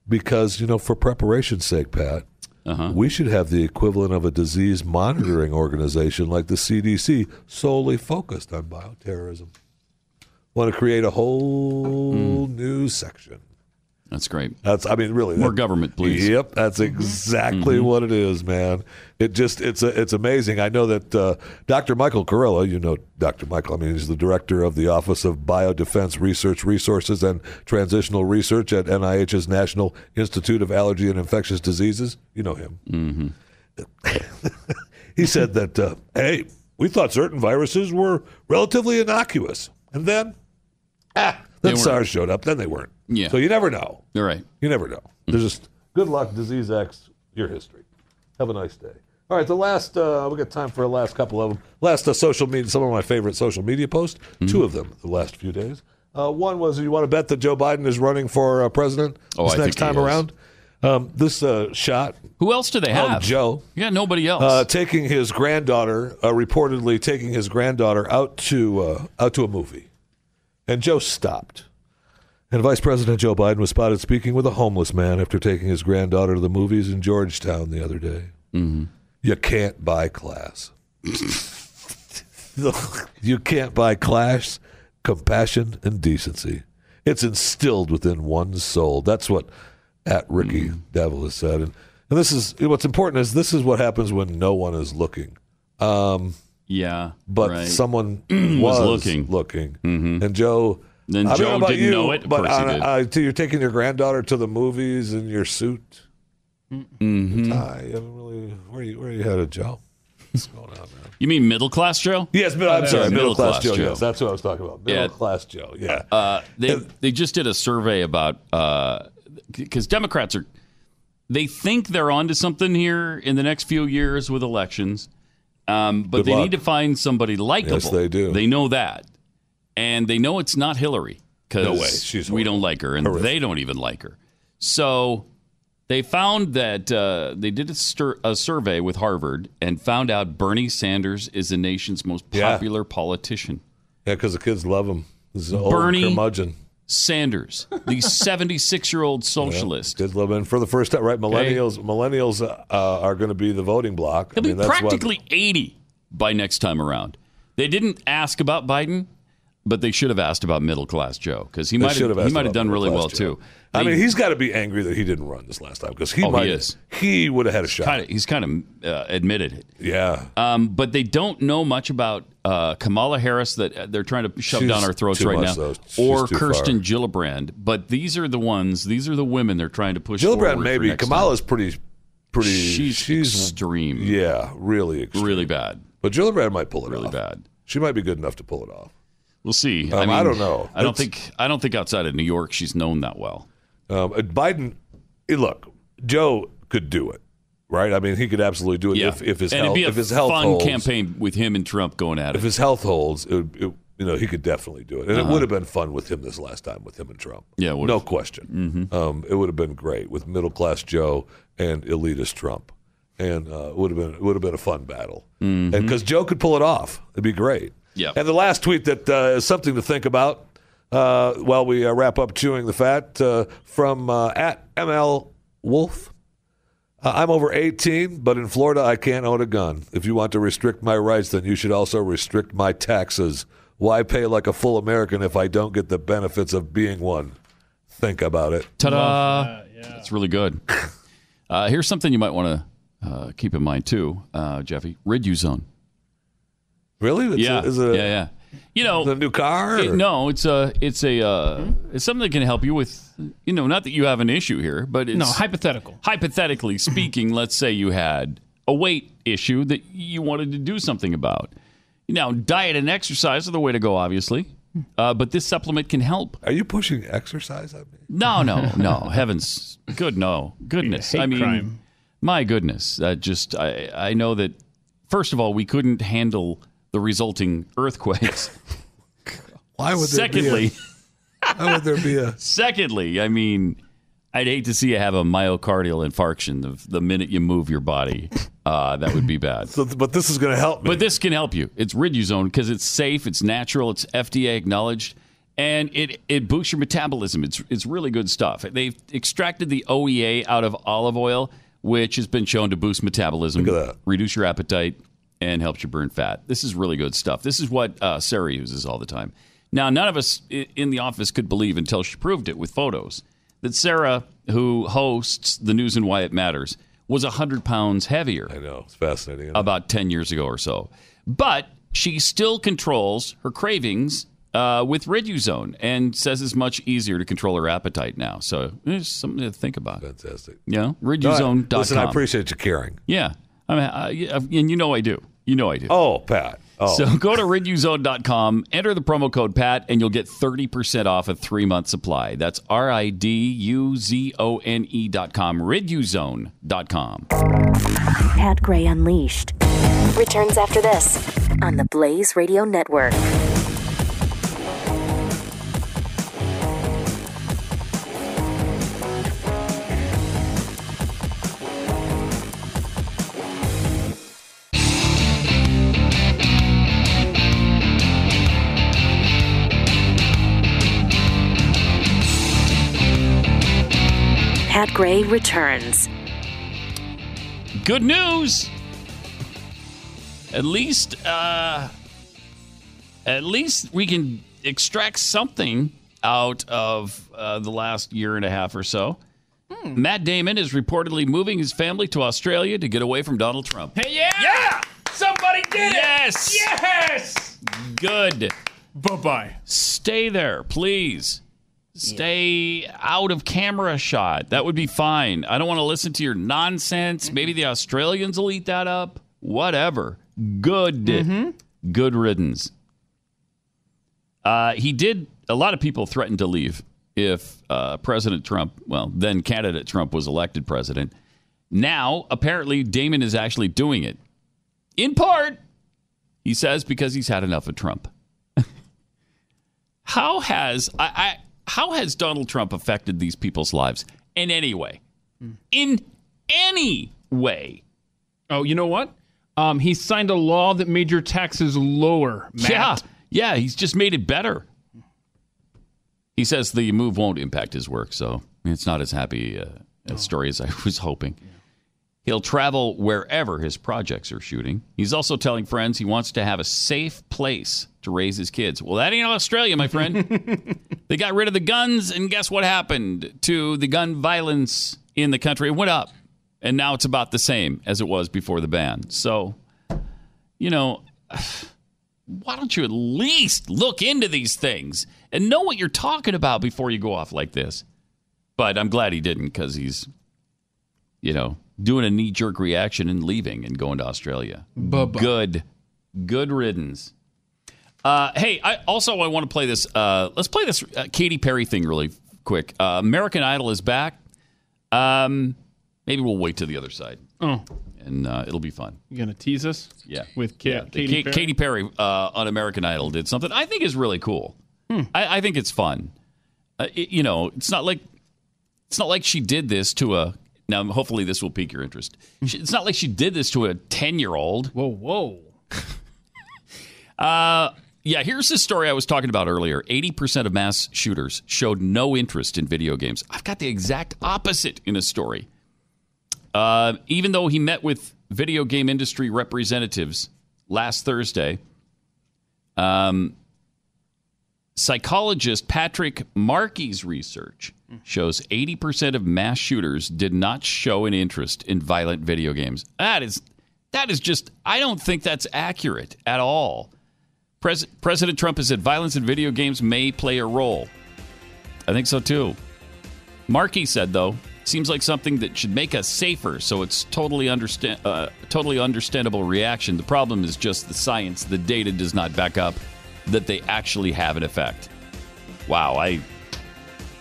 Speaker 23: Because, you know, for preparation's sake, Pat,
Speaker 2: Uh-huh.
Speaker 23: we should have the equivalent of a disease monitoring organization like the CDC solely focused on bioterrorism. Want to create a whole new section.
Speaker 2: That's great.
Speaker 23: That's I mean really
Speaker 2: More
Speaker 23: that-
Speaker 2: government, please.
Speaker 23: Yep, that's exactly
Speaker 2: Mhm.
Speaker 23: what it is, man. It just it's a, it's amazing. I know that uh, Dr. Michael Kurilla, you know Dr. Michael, I mean he's the director of the Office of Biodefense Research Resources and Transitional Research at NIH's National Institute of Allergy and Infectious Diseases. You know him.
Speaker 2: Mm-hmm. [LAUGHS]
Speaker 23: he said that uh, hey, we thought certain viruses were relatively innocuous, and then ah, then. SARS showed up. Then they weren't.
Speaker 2: Yeah.
Speaker 23: So you never know.
Speaker 2: You're right.
Speaker 23: You never know. There's just good luck, disease X, your history. Have a nice day. All right, the last uh, we got time for a last couple of them. Last uh, social media, some of my favorite social media posts.
Speaker 2: Mm-hmm.
Speaker 23: Two of them the last few days. Uh, one was you want to bet that Joe Biden is running for uh, president
Speaker 2: Oh,
Speaker 23: this
Speaker 2: I
Speaker 23: next time around. Um, this uh, shot.
Speaker 2: Who else do they have?
Speaker 23: Joe.
Speaker 2: Yeah, nobody else.
Speaker 23: Uh, taking his granddaughter, uh, reportedly taking his granddaughter out to uh, out to a movie, and Joe stopped. And Vice President Joe Biden was spotted speaking with a homeless man after taking his granddaughter to the movies in Georgetown the other day.
Speaker 2: Mm-hmm.
Speaker 23: You can't buy class. [LAUGHS] you can't buy class, compassion, and decency. It's instilled within one's soul. That's what at Ricky
Speaker 2: Mm-hmm.
Speaker 23: Devil has said. And, and this is what's important is this is what happens when no one is looking. Um,
Speaker 2: yeah,
Speaker 23: but
Speaker 2: right.
Speaker 23: someone [CLEARS THROAT]
Speaker 2: Was
Speaker 23: was,
Speaker 2: looking.
Speaker 23: looking,
Speaker 2: Mhm.
Speaker 23: and Joe.
Speaker 2: Then
Speaker 23: I don't know
Speaker 2: Joe
Speaker 23: about
Speaker 2: didn't
Speaker 23: you,
Speaker 2: know it. Of
Speaker 23: but on-
Speaker 2: did.
Speaker 23: uh, you're taking your granddaughter to the movies in your suit.
Speaker 2: Mhm.
Speaker 23: Tie. You haven't really. Where are you? Where you headed, Joe? What's going on, man?
Speaker 2: You mean middle class Joe?
Speaker 23: Yes, but I'm sorry, middle, class, Joe.
Speaker 2: Joe.
Speaker 23: Yes, that's what I was talking about. Middle
Speaker 2: Yeah.
Speaker 23: class Joe. Yeah.
Speaker 2: Uh, they they just did a survey about because Democrats are they think they're onto something here in the next few years with elections. Um, but
Speaker 23: Good
Speaker 2: they
Speaker 23: luck.
Speaker 2: need to find somebody likable.
Speaker 23: Yes, they do.
Speaker 2: They know that, and they know it's not Hillary because
Speaker 23: No way. She's
Speaker 2: we don't like her, and
Speaker 23: Horrific.
Speaker 2: they don't even like her. So they found that uh, they did a, stir- a survey with Harvard and found out Bernie Sanders is the nation's most
Speaker 23: Yeah.
Speaker 2: popular politician.
Speaker 23: Yeah, because the kids love him. This is an old
Speaker 2: Bernie
Speaker 23: curmudgeon.
Speaker 2: Sanders, the [LAUGHS] 76 year old socialist.
Speaker 23: Love him for the first time, right? Millennials, millennials uh, uh, are going to be the voting block.
Speaker 2: He'll
Speaker 23: I mean,
Speaker 2: be
Speaker 23: that's what-
Speaker 2: practically 80 by next time around. They didn't ask about Biden, but they should have asked about middle class Joe because he might have, he might have done really well
Speaker 23: Joe.
Speaker 2: too.
Speaker 23: I
Speaker 2: They-
Speaker 23: mean, he's got to be angry that he didn't run this last time because he
Speaker 2: Oh,
Speaker 23: might.
Speaker 2: is.
Speaker 23: He would have had a shot.
Speaker 2: Kinda, he's kind of uh, admitted it.
Speaker 23: Yeah.
Speaker 2: Um, but they don't know much about uh, Kamala Harris that uh, they're trying to shove
Speaker 23: She's
Speaker 2: down our throats right
Speaker 23: much,
Speaker 2: now. Or Kirsten
Speaker 23: far.
Speaker 2: Gillibrand. But these are the ones. These are the women they're trying to push.
Speaker 23: Gillibrand, maybe. Kamala's pretty, pretty.
Speaker 2: She's,
Speaker 23: she's
Speaker 2: extreme.
Speaker 23: Yeah, really extreme.
Speaker 2: Really bad.
Speaker 23: But Gillibrand might pull it
Speaker 2: Really
Speaker 23: off.
Speaker 2: bad.
Speaker 23: She might be good enough to pull it off.
Speaker 2: We'll see.
Speaker 23: Um, I don't know.
Speaker 2: I don't
Speaker 23: It's-
Speaker 2: think. I don't think outside of New York she's known that well.
Speaker 23: Um, uh, Biden, eh, look, Joe could do it, right? I mean, he could absolutely do it
Speaker 2: Yeah,
Speaker 23: if, if his
Speaker 2: and
Speaker 23: health,
Speaker 2: it'd be a
Speaker 23: if his health
Speaker 2: fun
Speaker 23: holds.
Speaker 2: campaign with him and Trump going at it.
Speaker 23: If his health holds, it, it, you know, he could definitely do it, and
Speaker 2: Uh-huh.
Speaker 23: it would have been fun with him this last time with him and Trump.
Speaker 2: Yeah,
Speaker 23: no question. Um, it would have been great with middle class Joe and elitist Trump, and uh, it would have been would have been a fun battle, and because Joe could pull it off, it'd be great.
Speaker 2: Yeah.
Speaker 23: And the last tweet that uh, is something to think about uh, while we uh, wrap up chewing the fat uh, from uh, at ML Wolf. Uh, I'm over 18, but in Florida, I can't own a gun. If you want to restrict my rights, then you should also restrict my taxes. Why pay like a full American if I don't get the benefits of being one? Think about it.
Speaker 2: Ta-da! That's really good. [LAUGHS] Uh, here's something you might want to uh, keep in mind too, uh, Jeffy. Riduzone.
Speaker 23: Really? It's
Speaker 2: yeah,
Speaker 23: A, is a,
Speaker 2: yeah, yeah. You know,
Speaker 23: the new car?
Speaker 2: it- no, it's a, it's a, uh, it's something that can help you with, you know, not that you have an issue here, but it's
Speaker 3: No, hypothetical.
Speaker 2: hypothetically [LAUGHS] speaking, let's say you had a weight issue that you wanted to do something about. Now, diet and exercise are the way to go, obviously, uh, but this supplement can help.
Speaker 23: Are you pushing exercise at me?
Speaker 2: No, no, no. [LAUGHS] Heavens, good, no, goodness.
Speaker 3: Hate
Speaker 2: I mean,
Speaker 3: crime.
Speaker 2: my goodness. That just, I, I know that. First of all, we couldn't handle the resulting earthquakes.
Speaker 23: Why would there
Speaker 2: Secondly,
Speaker 23: be a, why would there be a [LAUGHS] [LAUGHS]
Speaker 2: secondly, I mean, I'd hate to see you have a myocardial infarction the, the minute you move your body. Uh, that would be bad.
Speaker 23: so, but this is going to help me.
Speaker 2: But this can help you. It's Riduzone because it's safe, it's natural, it's FDA acknowledged, and it, it boosts your metabolism. It's it's really good stuff. They've extracted the OEA out of olive oil, which has been shown to boost metabolism,
Speaker 23: Look at that.
Speaker 2: reduce your appetite, and helps you burn fat. This is really good stuff. This is what uh, Sarah uses all the time. Now, none of us in the office could believe until she proved it with photos that Sarah, who hosts the news and why it matters, was 100 pounds heavier
Speaker 23: I know it's fascinating.
Speaker 2: about 10 years ago or so. But she still controls her cravings uh, with Riduzone and says it's much easier to control her appetite now. So it's something to think about.
Speaker 23: Fantastic.
Speaker 2: Yeah,
Speaker 23: No, I- Listen, I appreciate you caring.
Speaker 2: Yeah. I mean, I, yeah, and you know I do. You know I do.
Speaker 23: Oh, Pat. Oh,
Speaker 2: So go to riduzone.com, enter the promo code PAT, and you'll get 30% off a three month supply. That's R I D U Z O N E.com, riduzone.com.
Speaker 1: Pat Gray Unleashed returns after this on the Blaze Radio Network. Pat Gray returns.
Speaker 2: Good news. At least, uh, at least we can extract something out of uh, the last year and a half or so. Matt Damon is reportedly moving his family to Australia to get away from Donald Trump.
Speaker 3: Hey, yeah! Yeah! Somebody did
Speaker 2: Yes!
Speaker 3: it! Yes! Yes!
Speaker 2: Good.
Speaker 3: Bye bye.
Speaker 2: Stay there, please. Stay out of camera shot. That would be fine. I don't want to listen to your nonsense. Maybe the Australians will eat that up. Whatever. Good. Good riddance. Uh, he did. A lot of people threatened to leave if uh, President Trump, well, then candidate Trump was elected president. Now, apparently, Damon is actually doing it. In part, he says, because he's had enough of Trump. [LAUGHS] how has I, I how has Donald Trump affected these people's lives in any way? In any way?
Speaker 3: Oh, you know what? Um, he signed a law that made your taxes lower. Matt.
Speaker 2: Yeah, yeah, he's just made it better. He says the move won't impact his work, so it's not as happy uh, a story as I [LAUGHS] was hoping. He'll travel wherever his projects are shooting. He's also telling friends he wants to have a safe place to raise his kids. Well, that ain't Australia, my friend. [LAUGHS] they got rid of the guns, and guess what happened to the gun violence in the country? It went up, and now it's about the same as it was before the ban. So, you know, [SIGHS] why don't you at least look into these things and know what you're talking about before you go off like this? But I'm glad he didn't because he's, you know, doing a knee jerk reaction and leaving and going to Australia. Good, good riddance. Uh, hey, I also I want to play this. Uh, let's play this uh, Katy Perry thing really quick. Uh, American Idol is back. Um, maybe we'll wait to the other side.
Speaker 3: Oh.
Speaker 2: and uh, it'll be fun.
Speaker 3: You gonna tease us?
Speaker 2: Yeah,
Speaker 3: With Ka-
Speaker 2: Yeah,
Speaker 3: Katy
Speaker 2: Ka-
Speaker 3: Perry?
Speaker 2: Katy Perry uh, on American Idol did something I think is really cool.
Speaker 3: Hmm.
Speaker 2: I, I think it's fun. Uh, it- you know, it's not like it's not like she did this to a. Now, hopefully, this will pique your interest. [LAUGHS] She, it's not like she did this to a ten-year-old.
Speaker 3: Whoa, whoa. [LAUGHS]
Speaker 2: Uh, yeah, here's the story I was talking about earlier. 80% of mass shooters showed no interest in video games. I've got the exact opposite in a story. Uh, even though he met with video game industry representatives last Thursday, um, psychologist Patrick Markey's research shows 80% of mass shooters did not show an interest in violent video games. That is that is just I don't think that's accurate at all. Pres- President Trump has said violence in video games may play a role. I think so too. Markey said though, seems like something that should make us safer, so it's totally understand uh, totally understandable reaction. The problem is just the science. The data does not back up that they actually have an effect. Wow, I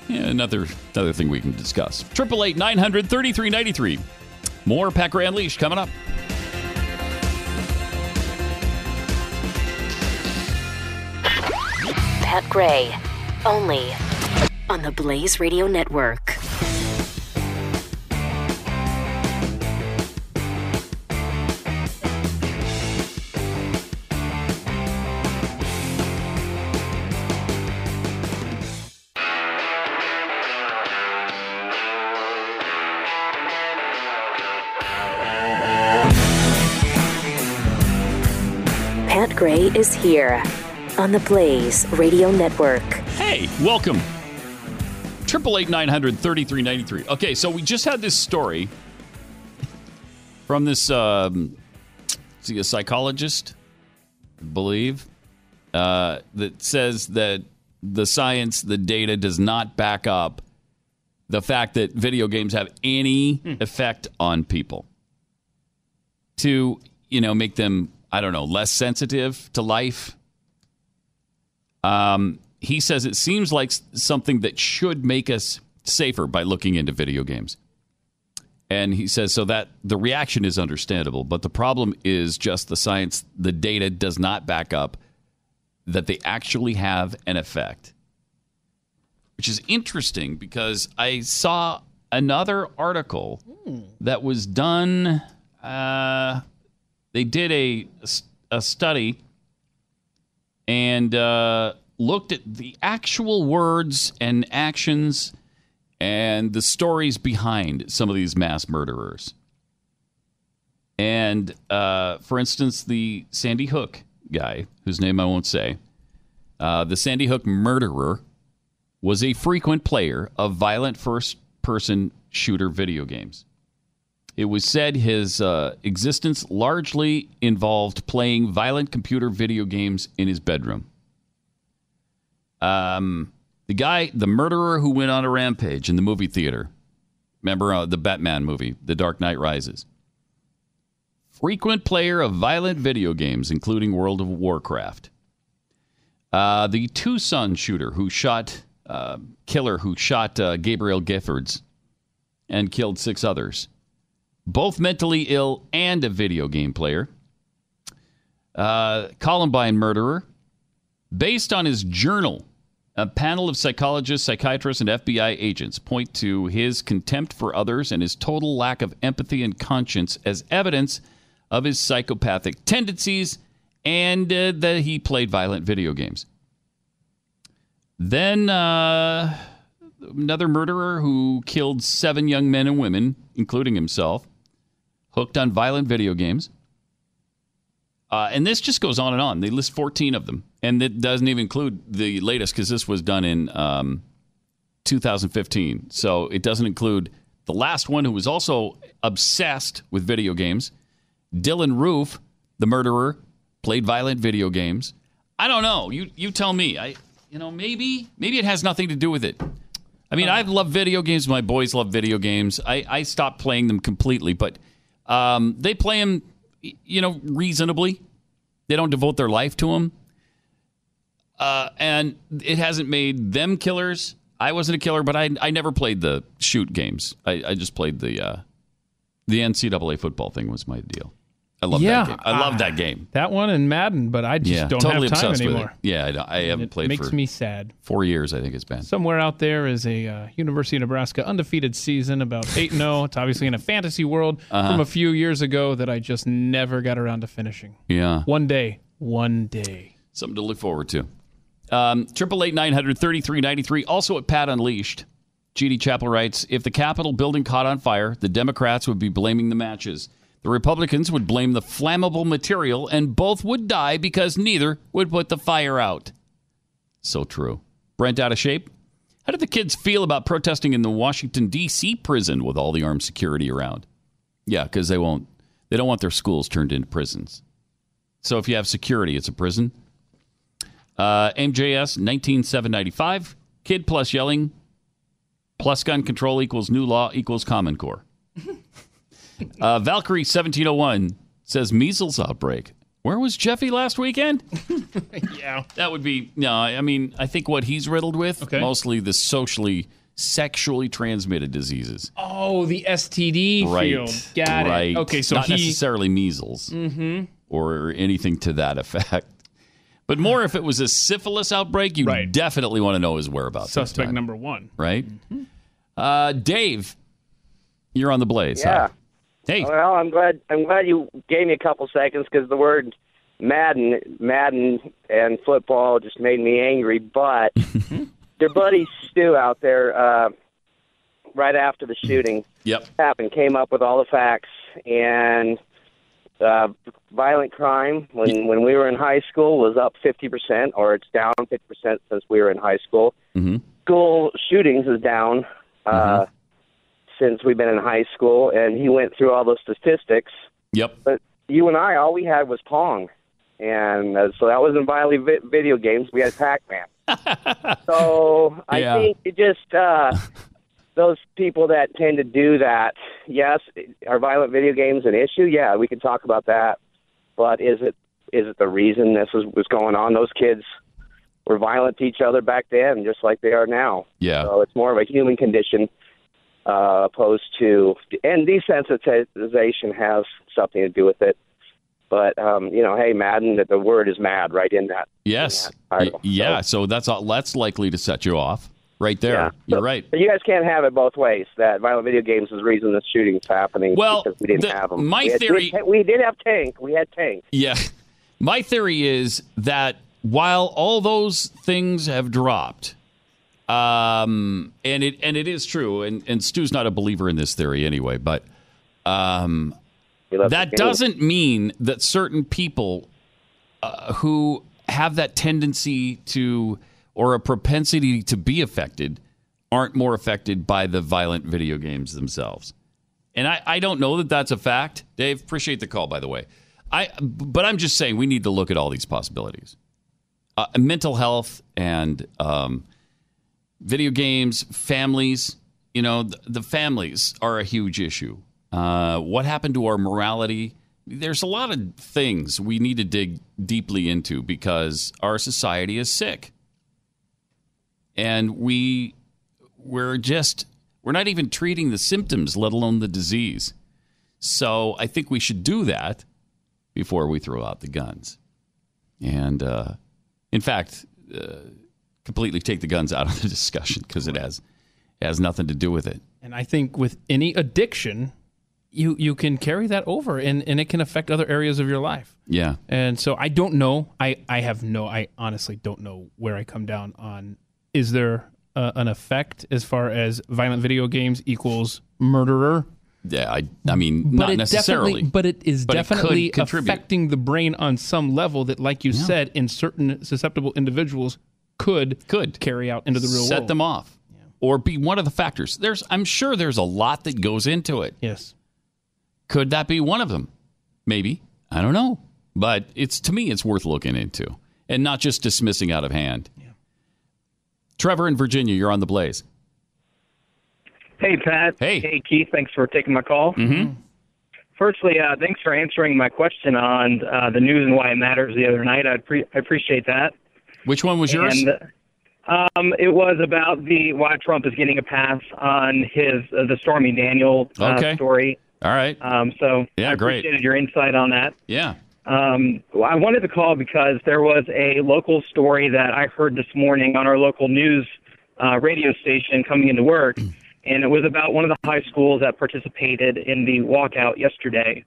Speaker 2: yeah, another another thing we can discuss. Triple eight nine hundred thirty three ninety three. More Pat Gray Unleashed coming up.
Speaker 1: Pat Gray, only on the Blaze Radio Network. Pat Gray is here on the Blaze Radio Network.
Speaker 2: Hey, welcome. Triple eight nine hundred thirty three ninety three. Okay, so we just had this story from this. Um, is he a psychologist? I believe uh, that says that the science, the data, does not back up the fact that video games have any effect on people to you know make them I don't know less sensitive to life. Um, he says it seems like something that should make us safer by looking into video games. And he says so that the reaction is understandable, but the problem is just the science, the data does not back up that they actually have an effect. Which is interesting because I saw another article that was done. Uh, they did a, a study and uh, looked at the actual words and actions and the stories behind some of these mass murderers. And uh, for instance, the Sandy Hook guy, whose name I won't say, uh, the Sandy Hook murderer was a frequent player of violent first person shooter video games. It was said his uh, existence largely involved playing violent computer video games in his bedroom. Um, the guy, the murderer who went on a rampage in the movie theater. Remember uh, the Batman movie, The Dark Knight Rises? Frequent player of violent video games, including World of Warcraft. Uh, the Tucson shooter who shot, uh, killer who shot uh, Gabrielle Giffords and killed six others both mentally ill and a video game player. Uh, Columbine murderer. Based on his journal, a panel of psychologists, psychiatrists, and FBI agents point to his contempt for others and his total lack of empathy and conscience as evidence of his psychopathic tendencies and uh, that he played violent video games. Then uh, another murderer who killed seven young men and women, including himself, hooked on violent video games. Uh, and this just goes on and on. They list 14 of them. And it doesn't even include the latest because this was done in um, 2015. So it doesn't include the last one who was also obsessed with video games. Dylann Roof, the murderer, played violent video games. I don't know. You you tell me. I you know maybe maybe it has nothing to do with it. I mean, I love video games. My boys love video games. I, I stopped playing them completely, but um, they play him, you know, reasonably. They don't devote their life to him. Uh, and it hasn't made them killers. I wasn't a killer, but I, I never played the shoot games. I, I just played the uh, the NCAA football thing was my deal. I love
Speaker 3: Yeah,
Speaker 2: that game. I love that game.
Speaker 3: That one and Madden, but I just
Speaker 2: yeah,
Speaker 3: don't
Speaker 2: totally
Speaker 3: have time anymore.
Speaker 2: Yeah, I, I haven't
Speaker 3: It
Speaker 2: played
Speaker 3: makes
Speaker 2: for
Speaker 3: me sad.
Speaker 2: four years. I think it's been.
Speaker 3: Somewhere out there is a uh, University of Nebraska undefeated season, about 8 0. It's obviously in a fantasy world
Speaker 2: Uh-huh.
Speaker 3: from a few years ago that I just never got around to finishing.
Speaker 2: Yeah.
Speaker 3: One day. One day.
Speaker 2: Something to look forward to. Um, Triple eight nine hundred thirty three ninety three. Also at Pat Unleashed. GD Chapel writes: If the Capitol building caught on fire, the Democrats would be blaming the matches. The Republicans would blame the flammable material, and both would die because neither would put the fire out. So true. Brent out of shape. How did the kids feel about protesting in the Washington D.C. prison with all the armed security around? Yeah, because they won't. They don't want their schools turned into prisons. So if you have security, it's a prison. Uh, MJS 19795. Kid plus yelling plus gun control equals new law equals Common Core. [LAUGHS] [LAUGHS] uh, Valkyrie 1701 says measles outbreak. Where was Jeffy last weekend? [LAUGHS]
Speaker 3: yeah.
Speaker 2: That would be, no, I mean, I think what he's riddled with, mostly the socially, sexually transmitted diseases.
Speaker 3: Oh, the STD
Speaker 2: right.
Speaker 3: field. Got
Speaker 2: right.
Speaker 3: it. Okay, so
Speaker 2: Not
Speaker 3: he.
Speaker 2: necessarily measles
Speaker 3: Mhm.
Speaker 2: or anything to that effect. But more if it was a syphilis outbreak, you definitely want to know his whereabouts.
Speaker 3: Suspect number one.
Speaker 2: Right? Uh, Dave, you're on the blaze.
Speaker 24: Yeah.
Speaker 2: Hi. Hey.
Speaker 24: Well, I'm glad. I'm glad you gave me a couple seconds because the word Madden, Madden, and football just made me angry. But [LAUGHS] their buddy Stu out there, uh, right after the shooting
Speaker 2: Yep.
Speaker 24: happened, came up with all the facts and uh, violent crime when when we were in high school was up 50 percent, or it's down 50 percent since we were in high school.
Speaker 2: Mm-hmm.
Speaker 24: School shootings is down. Uh, since we've been in high school, and he went through all those statistics.
Speaker 2: Yep.
Speaker 24: But you and I, all we had was Pong, and uh, so that wasn't violent vi- video games. We had Pac Man. [LAUGHS] so I
Speaker 2: Yeah.
Speaker 24: think it just uh, those people that tend to do that. Yes, are violent video games an issue? Yeah, we can talk about that. But is it is it the reason this was was going on? Those kids were violent to each other back then, just like they are now.
Speaker 2: Yeah.
Speaker 24: So it's more of a human condition uh, opposed to, and desensitization has something to do with it. But um, you know, hey, Madden, that the word is mad right in that.
Speaker 2: Yes. Y- yeah. So that's all, that's likely to set you off right there.
Speaker 24: Yeah.
Speaker 2: You're right.
Speaker 24: But you guys can't have it both ways. That violent video games is the reason the shooting's happening.
Speaker 2: Well,
Speaker 24: because we didn't
Speaker 2: the-
Speaker 24: have them.
Speaker 2: my
Speaker 24: we had,
Speaker 2: theory-
Speaker 24: we, we did have Tank. We had Tank.
Speaker 2: Yeah. [LAUGHS] My theory is that while all those things have dropped, um, and it and it is true, and, and Stu's not a believer in this theory anyway, but um, that doesn't mean that certain people uh, who have that tendency to or a propensity to be affected aren't more affected by the violent video games themselves. And I, I don't know that that's a fact. Dave, appreciate the call, by the way. I, but I'm just saying we need to look at all these possibilities. Uh, mental health and um, video games, families. You know, the, the families are a huge issue. Uh, what happened to our morality? There's a lot of things we need to dig deeply into because our society is sick, and we we're just we're not even treating the symptoms, let alone the disease. So I think we should do that before we throw out the guns. and uh, in fact, uh, completely take the guns out of the [LAUGHS] discussion because it has it has nothing to do with it.
Speaker 3: And I think with any addiction, you you can carry that over, and, and it can affect other areas of your life.
Speaker 2: Yeah.
Speaker 3: And so I don't know. I, I have no. I honestly don't know where I come down on. Is there uh, an effect as far as violent video games equals murderer?
Speaker 2: Yeah, I, I mean,
Speaker 3: But
Speaker 2: not necessarily,
Speaker 3: but it is
Speaker 2: but
Speaker 3: definitely
Speaker 2: contribute.
Speaker 3: affecting the brain on some level that, like you
Speaker 2: Yeah.
Speaker 3: said, in certain susceptible individuals could
Speaker 2: could
Speaker 3: carry out into the real
Speaker 2: set
Speaker 3: world.
Speaker 2: them off, or be one of the factors. There's, I'm sure, there's a lot that goes into it.
Speaker 3: Yes.
Speaker 2: Could that be one of them? Maybe. I don't know. But it's to me, it's worth looking into, and not just dismissing out of hand. Trevor in Virginia, you're on the blaze.
Speaker 25: Hey, Pat.
Speaker 2: Hey.
Speaker 25: Hey, Keith. Thanks for taking my call.
Speaker 2: Mm-hmm.
Speaker 25: Firstly, uh, thanks for answering my question on uh, the news and why it matters the other night. I, pre- I appreciate that.
Speaker 2: Which one was yours?
Speaker 25: And, um, it was about the why Trump is getting a pass on his uh, the Stormy Daniel uh,
Speaker 2: Okay.
Speaker 25: story.
Speaker 2: All right.
Speaker 25: Um, so
Speaker 2: Yeah,
Speaker 25: I
Speaker 2: great.
Speaker 25: appreciated your insight on that.
Speaker 2: Yeah.
Speaker 25: Um, I wanted to call because there was a local story that I heard this morning on our local news uh, radio station coming into work, [CLEARS THROAT] and it was about one of the high schools that participated in the walkout yesterday.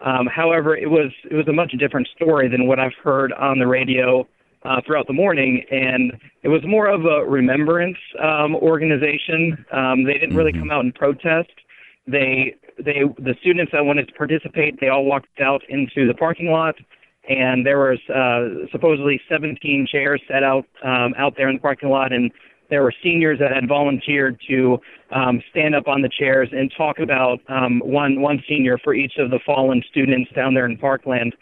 Speaker 25: Um, however, it was it was a much different story than what I've heard on the radio uh, throughout the morning, and it was more of a remembrance um, organization. Um, they didn't really come out and protest. They they the students that wanted to participate, they all walked out into the parking lot, and there was uh, supposedly 17 chairs set out um, out there in the parking lot, and there were seniors that had volunteered to um, stand up on the chairs and talk about um, one one senior for each of the fallen students down there in Parkland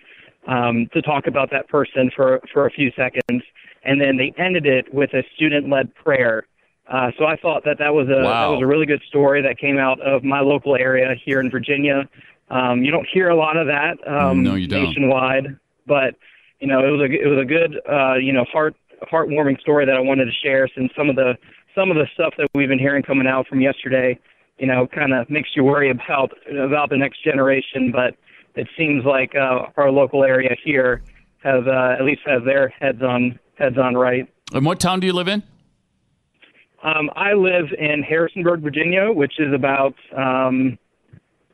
Speaker 25: um, to talk about that person for for a few seconds, and then they ended it with a student-led prayer. Uh, so I thought that that was a
Speaker 2: Wow.
Speaker 25: that was a really good story that came out of my local area here in Virginia. Um, you don't hear a lot of that um,
Speaker 2: No, you don't.
Speaker 25: nationwide, but you know it was a it was a good uh, you know heart heartwarming story that I wanted to share. Since some of the some of the stuff that we've been hearing coming out from yesterday, you know, kind of makes you worry about about the next generation. But it seems like uh, our local area here have uh, at least have their heads on heads on right.
Speaker 2: And what town do you live in?
Speaker 25: Um, I live in Harrisonburg, Virginia, which is about um,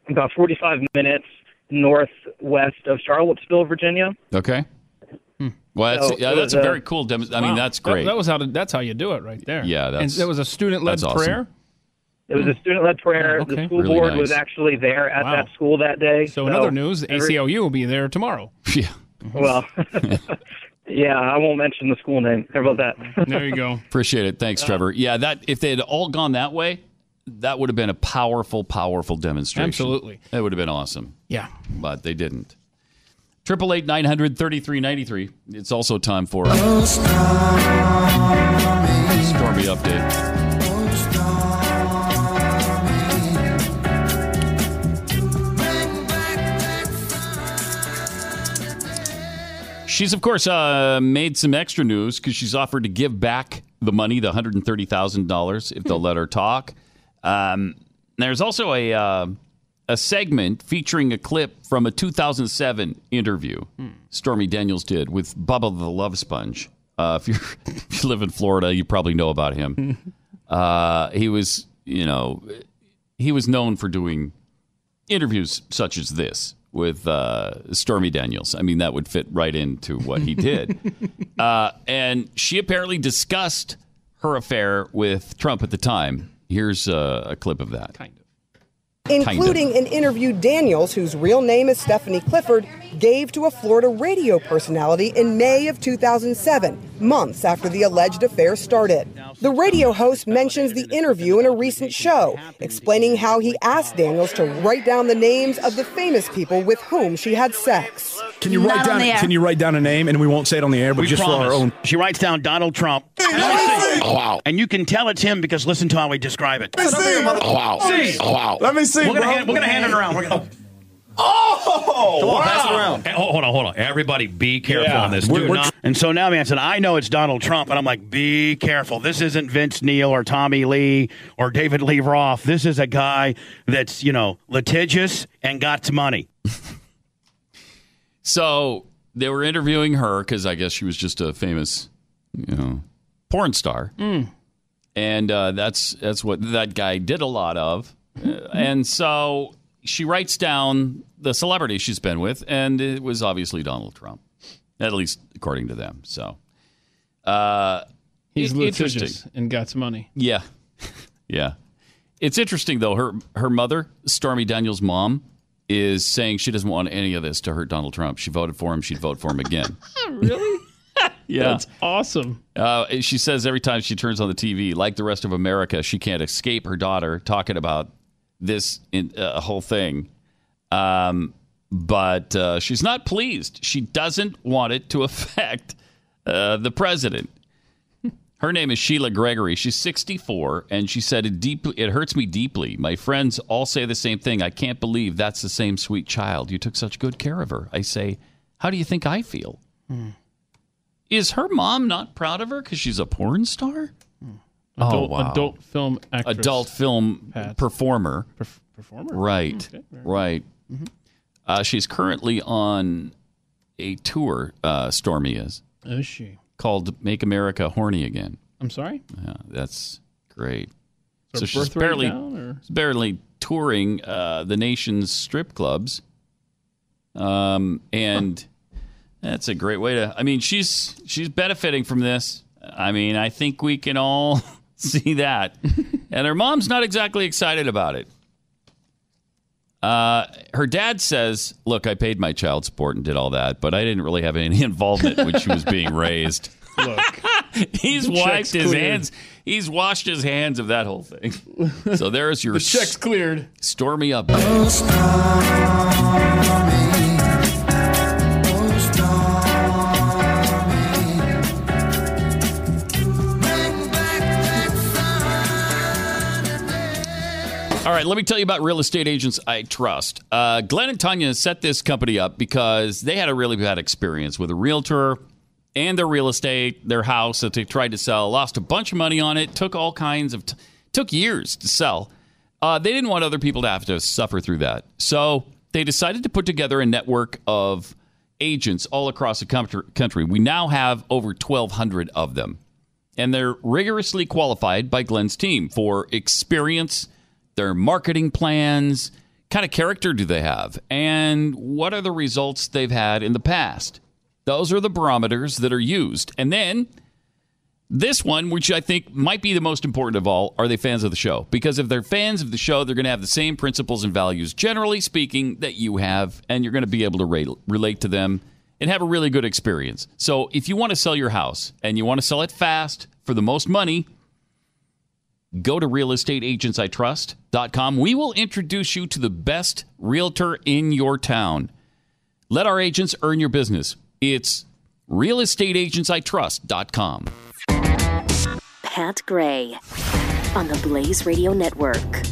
Speaker 25: about 45 minutes northwest of Charlottesville, Virginia.
Speaker 2: Okay. Well, that's,
Speaker 25: So
Speaker 2: yeah, that's
Speaker 25: was,
Speaker 2: a very cool demo. I mean,
Speaker 3: Wow.
Speaker 2: that's great.
Speaker 3: That, was how to, that's how you do it right there.
Speaker 2: Yeah, that's-
Speaker 3: and that was a student-led
Speaker 2: awesome.
Speaker 3: prayer.
Speaker 25: It was a hmm. student-led prayer.
Speaker 3: Oh, okay.
Speaker 25: The school
Speaker 2: Really
Speaker 25: board
Speaker 2: nice.
Speaker 25: was actually there at
Speaker 3: Wow.
Speaker 25: that school that day.
Speaker 3: So in other news, the
Speaker 25: every-
Speaker 3: ACLU will be there tomorrow. [LAUGHS]
Speaker 2: Yeah.
Speaker 25: Well, [LAUGHS] yeah, I won't mention the school name. How about that? [LAUGHS]
Speaker 3: There you go.
Speaker 2: Appreciate it. Thanks, Trevor. Yeah, that if they had all gone that way, that would have been a powerful, powerful demonstration.
Speaker 3: Absolutely.
Speaker 2: That would have been awesome.
Speaker 3: Yeah.
Speaker 2: But they didn't. Triple eight nine hundred thirty three ninety three. It's also time for a Stormy update. She's, of course, uh, made some extra news because she's offered to give back the money, the $130,000, if they'll let her talk. Um, there's also a, uh, a segment featuring a clip from a 2007 interview Stormy Daniels did with Bubba the Love Sponge. Uh, if, you're, [LAUGHS] if you live in Florida, you probably know about him. [LAUGHS] Uh, he was, you know, he was known for doing interviews such as this with uh, Stormy Daniels. I mean, that would fit right into what he did. [LAUGHS] uh, and she apparently discussed her affair with Trump at the time. Here's uh, a clip of that. Kind of.
Speaker 26: including an interview Daniels, whose real name is Stephanie Clifford, gave to a Florida radio personality in May of 2007, months after the alleged affair started. The radio host mentions the interview in a recent show, explaining how he asked Daniels to write down the names of the famous people with whom she had sex.
Speaker 27: Can you write down? Can you write down a name, and we won't say it on the air, but
Speaker 28: We
Speaker 27: just for our own.
Speaker 28: She writes down Donald Trump. Oh, wow. And you can tell it's him because listen to how we describe it.
Speaker 27: Let me see.
Speaker 28: Oh, wow.
Speaker 27: See.
Speaker 28: Oh, wow.
Speaker 27: Let me see,
Speaker 28: We're gonna,
Speaker 27: bro.
Speaker 28: hand, we're gonna hand it around. We're gonna,
Speaker 27: Oh,
Speaker 28: Come on,
Speaker 27: wow.
Speaker 28: pass it around. Hey, hold hold on, hold on. Everybody be careful
Speaker 27: Yeah.
Speaker 28: on this.
Speaker 27: We're-
Speaker 28: Do
Speaker 27: we're
Speaker 28: not- and so now, man, said, I know it's Donald Trump. And I'm like, be careful. This isn't Vince Neil or Tommy Lee or David Lee Roth. This is a guy that's, you know, litigious and got money. [LAUGHS]
Speaker 2: So they were interviewing her because I guess she was just a famous, you know, porn star,
Speaker 3: Mm.
Speaker 2: and uh, that's that's what that guy did a lot of. Uh, and so she writes down the celebrity she's been with, and it was obviously Donald Trump, at least according to them. So, uh,
Speaker 3: He's litigious and got some money.
Speaker 2: yeah, [LAUGHS] yeah. It's interesting though. Her her mother, Stormy Daniels' mom, is saying she doesn't want any of this to hurt Donald Trump. She voted for him. She'd vote for him again. [LAUGHS]
Speaker 3: really? [LAUGHS]
Speaker 2: Yeah.
Speaker 3: That's awesome.
Speaker 2: Uh, she says every time she turns on the TV, like the rest of America, she can't escape her daughter talking about this in, uh, whole thing. Um, but uh, she's not pleased. She doesn't want it to [LAUGHS] affect uh, the president. Her name is Sheila Gregory. She's 64, and she said it deeply. It hurts me deeply. My friends all say the same thing. I can't believe that's the same sweet child. You took such good care of her. I say, how do you think I feel? Is her mom not proud of her because she's a porn star?
Speaker 3: Adult,
Speaker 2: oh, wow.
Speaker 3: adult film actress.
Speaker 2: Adult film
Speaker 3: Pat.
Speaker 2: performer.
Speaker 3: performer.
Speaker 2: Right.
Speaker 3: Okay,
Speaker 2: right. Uh, she's currently on a tour, uh, Stormy is,
Speaker 3: Is she?
Speaker 2: called Make America Horny Again.
Speaker 3: I'm sorry?
Speaker 2: Yeah, that's great.
Speaker 3: Her
Speaker 2: so she's barely,
Speaker 3: down,
Speaker 2: barely touring uh, the nation's strip clubs. Um, and that's a great way to. I mean, she's she's benefiting from this. I mean, I think we can all [LAUGHS] see that. and her mom's not exactly excited about it. Uh, her dad says, "Look, I paid my child support and did all that, but I didn't really have any [LAUGHS] involvement when she was being raised."
Speaker 3: Look, [LAUGHS]
Speaker 2: he's wiped his
Speaker 3: cleared.
Speaker 2: hands. He's washed his hands of that whole thing. So there's [LAUGHS] your
Speaker 3: The check's cleared.
Speaker 2: Stormy up. Right, let me tell you about real estate agents I trust. Uh, Glenn and Tanya set this company up because they had a really bad experience with a realtor and their real estate, their house that they tried to sell, lost a bunch of money on it, took all kinds of, t- took years to sell. Uh, they didn't want other people to have to suffer through that. So they decided to put together a network of agents all across the country- country. We now have over 1,200 of them and they're rigorously qualified by Glenn's team for experience, their marketing plans, kind of character do they have, and what are the results they've had in the past. Those are the barometers that are used. And then this one, which I think might be the most important of all, are they fans of the show? Because if they're fans of the show, they're going to have the same principles and values, generally speaking, that you have, and you're going to be able to relate to them and have a really good experience. So if you want to sell your house and you want to sell it fast for the most money, go to realestateagentsitrust.com. We will introduce you to the best realtor in your town. Let our agents earn your business. It's realestateagentsitrust.com.
Speaker 1: Pat Gray on the Blaze Radio Network.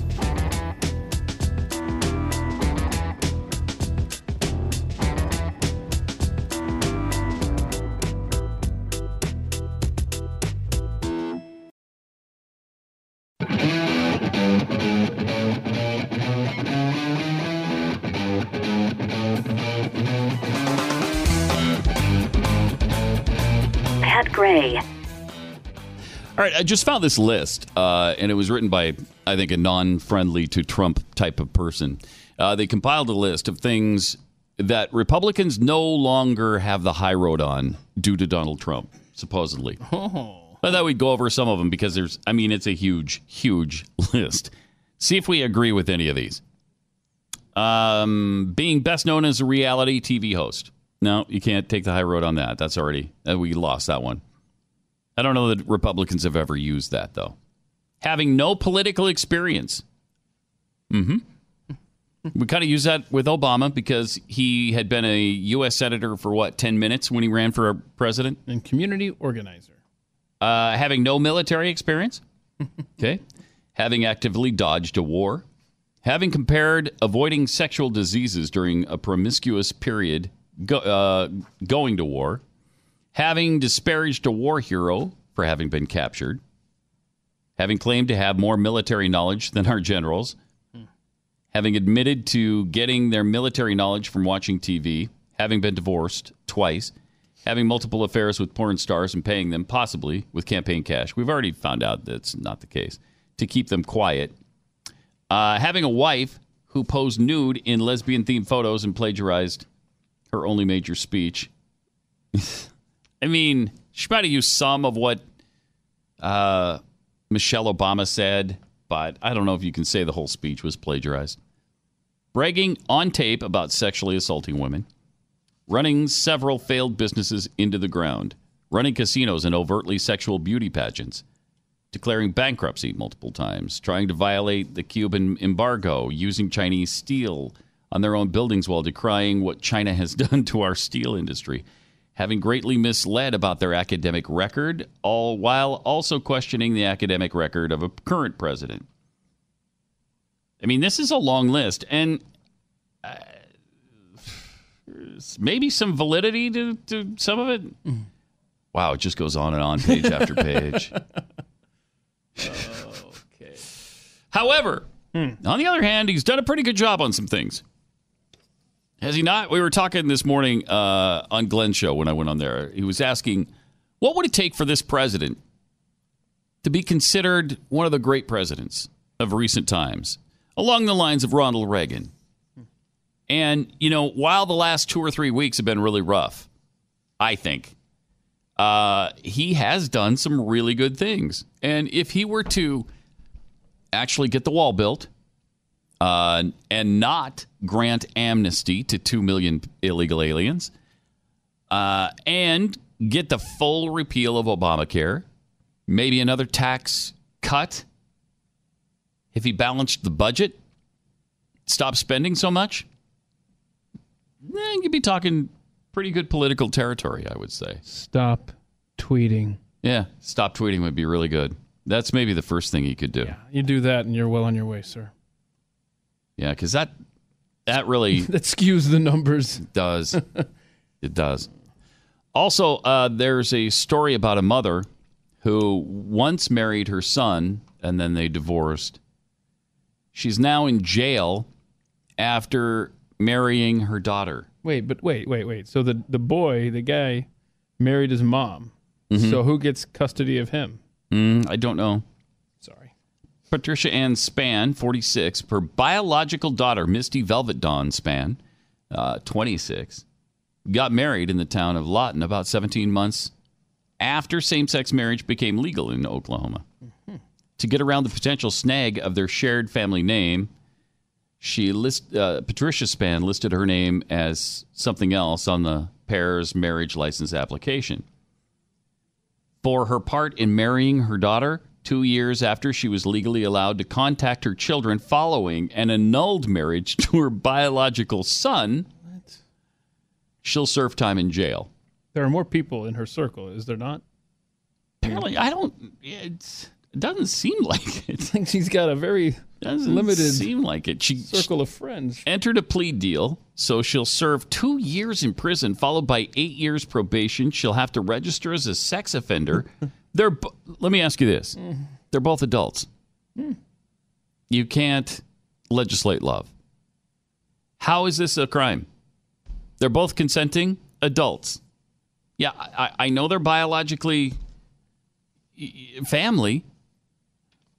Speaker 2: Right, I just found this list, uh, and it was written by, I think, a non friendly to Trump type of person. Uh, they compiled a list of things that Republicans no longer have the high road on due to Donald Trump, supposedly.
Speaker 3: Oh.
Speaker 2: I thought we'd go over some of them because there's, I mean, it's a huge, huge [LAUGHS] list. See if we agree with any of these. Um, being best known as a reality TV host. No, you can't take the high road on that. That's already, uh, we lost that one. I don't know that Republicans have ever used that, though. Having no political experience. Mm hmm. We kind of used that with Obama because he had been a U.S. Senator for what, 10 minutes when he ran for president?
Speaker 3: And community organizer.
Speaker 2: Uh, having no military experience. [LAUGHS] Okay. having actively dodged a war. Having compared avoiding sexual diseases during a promiscuous period go, uh, going to war. Having disparaged a war hero for having been captured. Having claimed to have more military knowledge than our generals. Having admitted to getting their military knowledge from watching TV. having been divorced twice, having multiple affairs with porn stars and paying them, possibly with campaign cash. We've already found out that's not the case, to keep them quiet. Uh, having a wife who posed nude in lesbian themed photos and plagiarized her only major speech. [LAUGHS] I mean, she might have used some of what uh, Michelle Obama said, but I don't know if you can say the whole speech was plagiarized. Bragging on tape about sexually assaulting women, running several failed businesses into the ground, running casinos and overtly sexual beauty pageants, declaring bankruptcy multiple times, trying to violate the Cuban embargo, using Chinese steel on their own buildings while decrying what China has [LAUGHS] done to our steel industry, having greatly misled about their academic record, all while also questioning the academic record of a current president. I mean, this is a long list, and uh, maybe some validity to, to some of it. Wow, it just goes on and on, page after page. [LAUGHS] [LAUGHS] okay. However, on the other hand, he's done a pretty good job on some things. Has he not? We were talking this morning uh, on Glenn's show when I went on there. He was asking, what would it take for this president to be considered one of the great presidents of recent times, along the lines of Ronald Reagan? And, you know, while the last two or three weeks have been really rough, I think, uh, he has done some really good things. And if he were to actually get the wall built uh, and not grant amnesty to 2 million illegal aliens uh, and get the full repeal of Obamacare, maybe another tax cut, if he balanced the budget, stop spending so much, then you'd be talking pretty good political territory, I would say.
Speaker 3: Stop tweeting.
Speaker 2: Yeah, stop tweeting would be really good. That's maybe the first thing he could do.
Speaker 3: Yeah, You do that, and you're well on your way, sir.
Speaker 2: Yeah, because that that really [LAUGHS]
Speaker 3: that skews the numbers.
Speaker 2: does. it does. Also, uh, there's a story about a mother who once married her son and then they divorced. She's now in jail after marrying her daughter.
Speaker 3: Wait, but wait, wait, wait. So the the boy, the guy, married his mom.
Speaker 2: Mhm.
Speaker 3: So who gets custody of him?
Speaker 2: Mm, I don't know. Patricia Ann Spann, 46, her biological daughter, Misty Velvet Dawn Spann, uh, 26, got married in the town of Lawton about 17 months after same sex marriage became legal in Oklahoma. To get around the potential snag of their shared family name, she list uh, Patricia Spann listed her name as something else on the pair's marriage license application. For her part in marrying her daughter, two years after she was legally allowed to contact her children following an annulled marriage [LAUGHS] to her biological son, she'll serve time in jail.
Speaker 3: There are more people in her circle, is there not?
Speaker 2: Apparently, I don't. It doesn't seem like it. [LAUGHS]
Speaker 3: I think she's got a very
Speaker 2: doesn't
Speaker 3: limited
Speaker 2: seem like it. She
Speaker 3: circle of friends.
Speaker 2: entered a plea deal, so she'll serve two years in prison, followed by eight years probation. She'll have to register as a sex offender. [LAUGHS] They're. Let me ask you this: They're both adults. Hmm. You can't legislate love. How is this a crime? They're both consenting adults. Yeah, I, I know they're biologically family,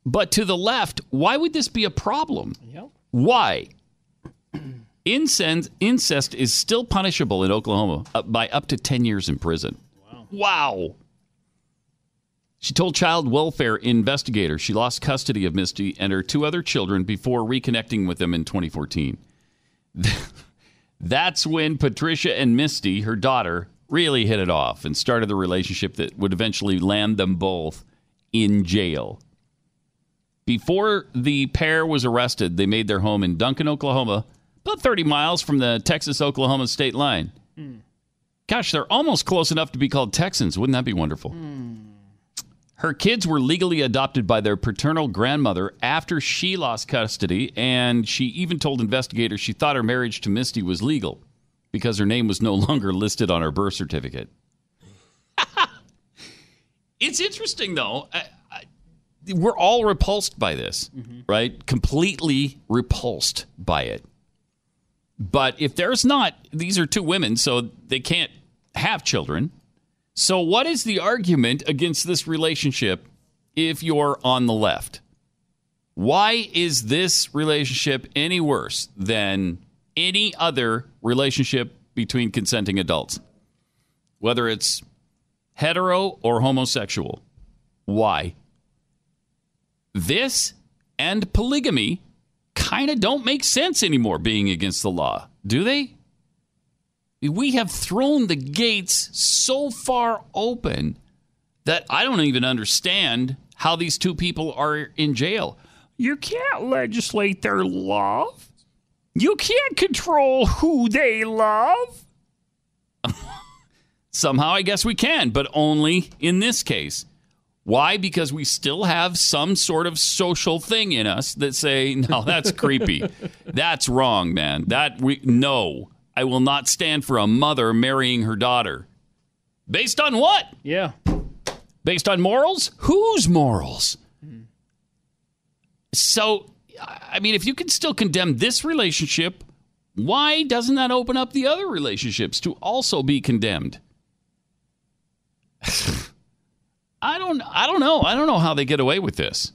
Speaker 2: but to the left, why would this be a problem?
Speaker 3: Yep.
Speaker 2: Why? [CLEARS THROAT] Incest, incest is still punishable in Oklahoma uh, by up to 10 years in prison. Wow. Wow. She told child welfare investigators she lost custody of Misty and her two other children before reconnecting with them in 2014. [LAUGHS] That's when Patricia and Misty, her daughter, really hit it off and started the relationship that would eventually land them both in jail. Before the pair was arrested, they made their home in Duncan, Oklahoma, about 30 miles from the Texas Oklahoma state line. Gosh, they're almost close enough to be called Texans. Wouldn't that be wonderful? Her kids were legally adopted by their paternal grandmother after she lost custody, and she even told investigators she thought her marriage to Misty was legal because her name was no longer listed on her birth certificate. [LAUGHS] it's interesting, though. I, we're all repulsed by this, right? Completely repulsed by it. But if there's not, these are two women, so they can't have children. So, what is the argument against this relationship if you're on the left? Why is this relationship any worse than any other relationship between consenting adults? Whether it's hetero or homosexual. Why? This and polygamy kind of don't make sense anymore being against the law, do they? We have thrown the gates so far open that I don't even understand how these two people are in jail. You can't legislate their love. You can't control who they love. [LAUGHS] Somehow, I guess we can, but only in this case. Why? Because we still have some sort of social thing in us that say, [LAUGHS] no, that's creepy. That's wrong, man. That we no. I will not stand for a mother marrying her daughter. Based on what?
Speaker 3: Yeah.
Speaker 2: Based on morals? Whose morals? So, I mean, if you can still condemn this relationship, why doesn't that open up the other relationships to also be condemned? [LAUGHS] I don't I don't know. I don't know how they get away with this.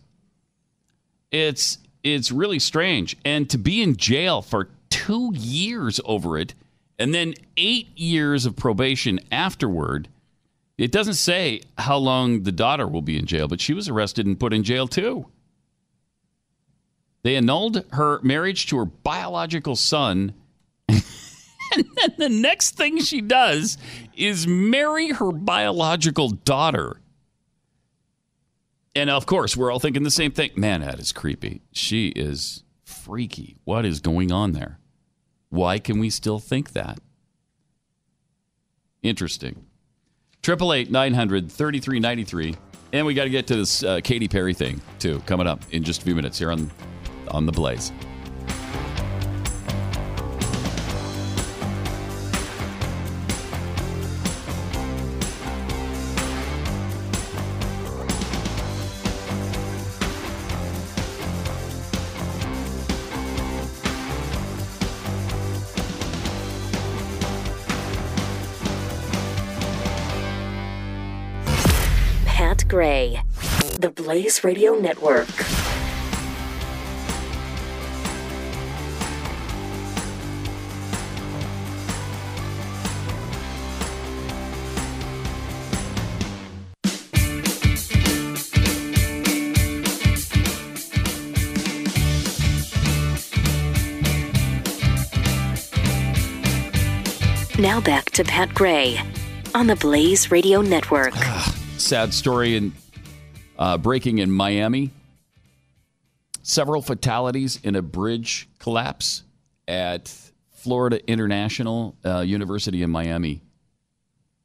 Speaker 2: It's it's really strange. And to be in jail for 2 years over it and then 8 years of probation afterward. It doesn't say how long the daughter will be in jail, but she was arrested and put in jail too. They annulled her marriage to her biological son. [LAUGHS] and then the next thing she does is marry her biological daughter. And of course, we're all thinking the same thing. Man, that is creepy. She is freaky. What is going on there? Why can we still think that? Interesting. Triple eight nine hundred thirty three ninety three, and we got to get to this uh, Katy Perry thing too. Coming up in just a few minutes here on on the Blaze.
Speaker 1: Gray, the Blaze Radio Network. Now back to Pat Gray on the Blaze Radio Network. Ah.
Speaker 2: Sad story in uh, breaking in Miami. Several fatalities in a bridge collapse at Florida International uh, University in Miami.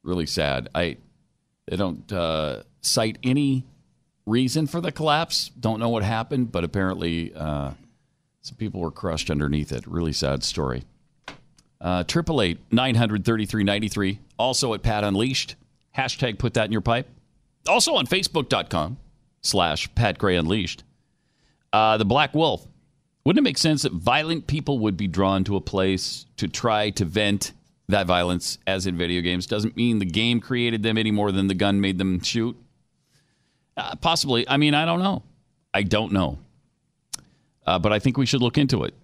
Speaker 2: Really sad. I they don't uh, cite any reason for the collapse. Don't know what happened, but apparently uh, some people were crushed underneath it. Really sad story. Uh, Triple eight nine hundred thirty three ninety three. Also at Pat Unleashed. Hashtag put that in your pipe. Also on Facebook.com slash Pat Gray Unleashed. Uh, the Black Wolf. Wouldn't it make sense that violent people would be drawn to a place to try to vent that violence, as in video games? Doesn't mean the game created them any more than the gun made them shoot. Uh, possibly. I mean, I don't know. I don't know. Uh, but I think we should look into it.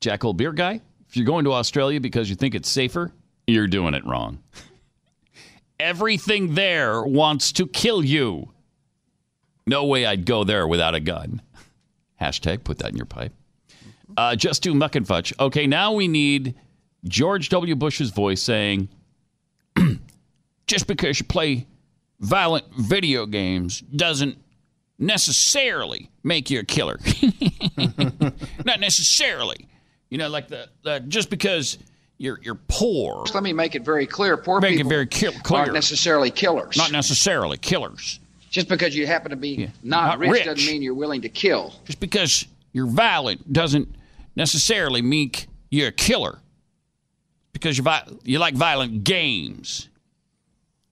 Speaker 2: Jackal Beer Guy, if you're going to Australia because you think it's safer, you're doing it wrong. [LAUGHS] Everything there wants to kill you. No way I'd go there without a gun. [LAUGHS] Hashtag put that in your pipe. Uh, just do muck and fudge. Okay, now we need George W. Bush's voice saying, [CLEARS THROAT] just because you play violent video games doesn't necessarily make you a killer. [LAUGHS] Not necessarily. You know, like the, the just because you're you're poor.
Speaker 29: Let me make it very clear. Poor
Speaker 2: Make it
Speaker 29: people
Speaker 2: very ki- clear.
Speaker 29: aren't necessarily killers.
Speaker 2: Not necessarily killers.
Speaker 29: Just because you happen to be not,
Speaker 2: not
Speaker 29: rich,
Speaker 2: rich.
Speaker 29: doesn't mean you're willing to kill.
Speaker 2: Just because you're violent doesn't necessarily mean you're a killer. Because you vi- you like violent games.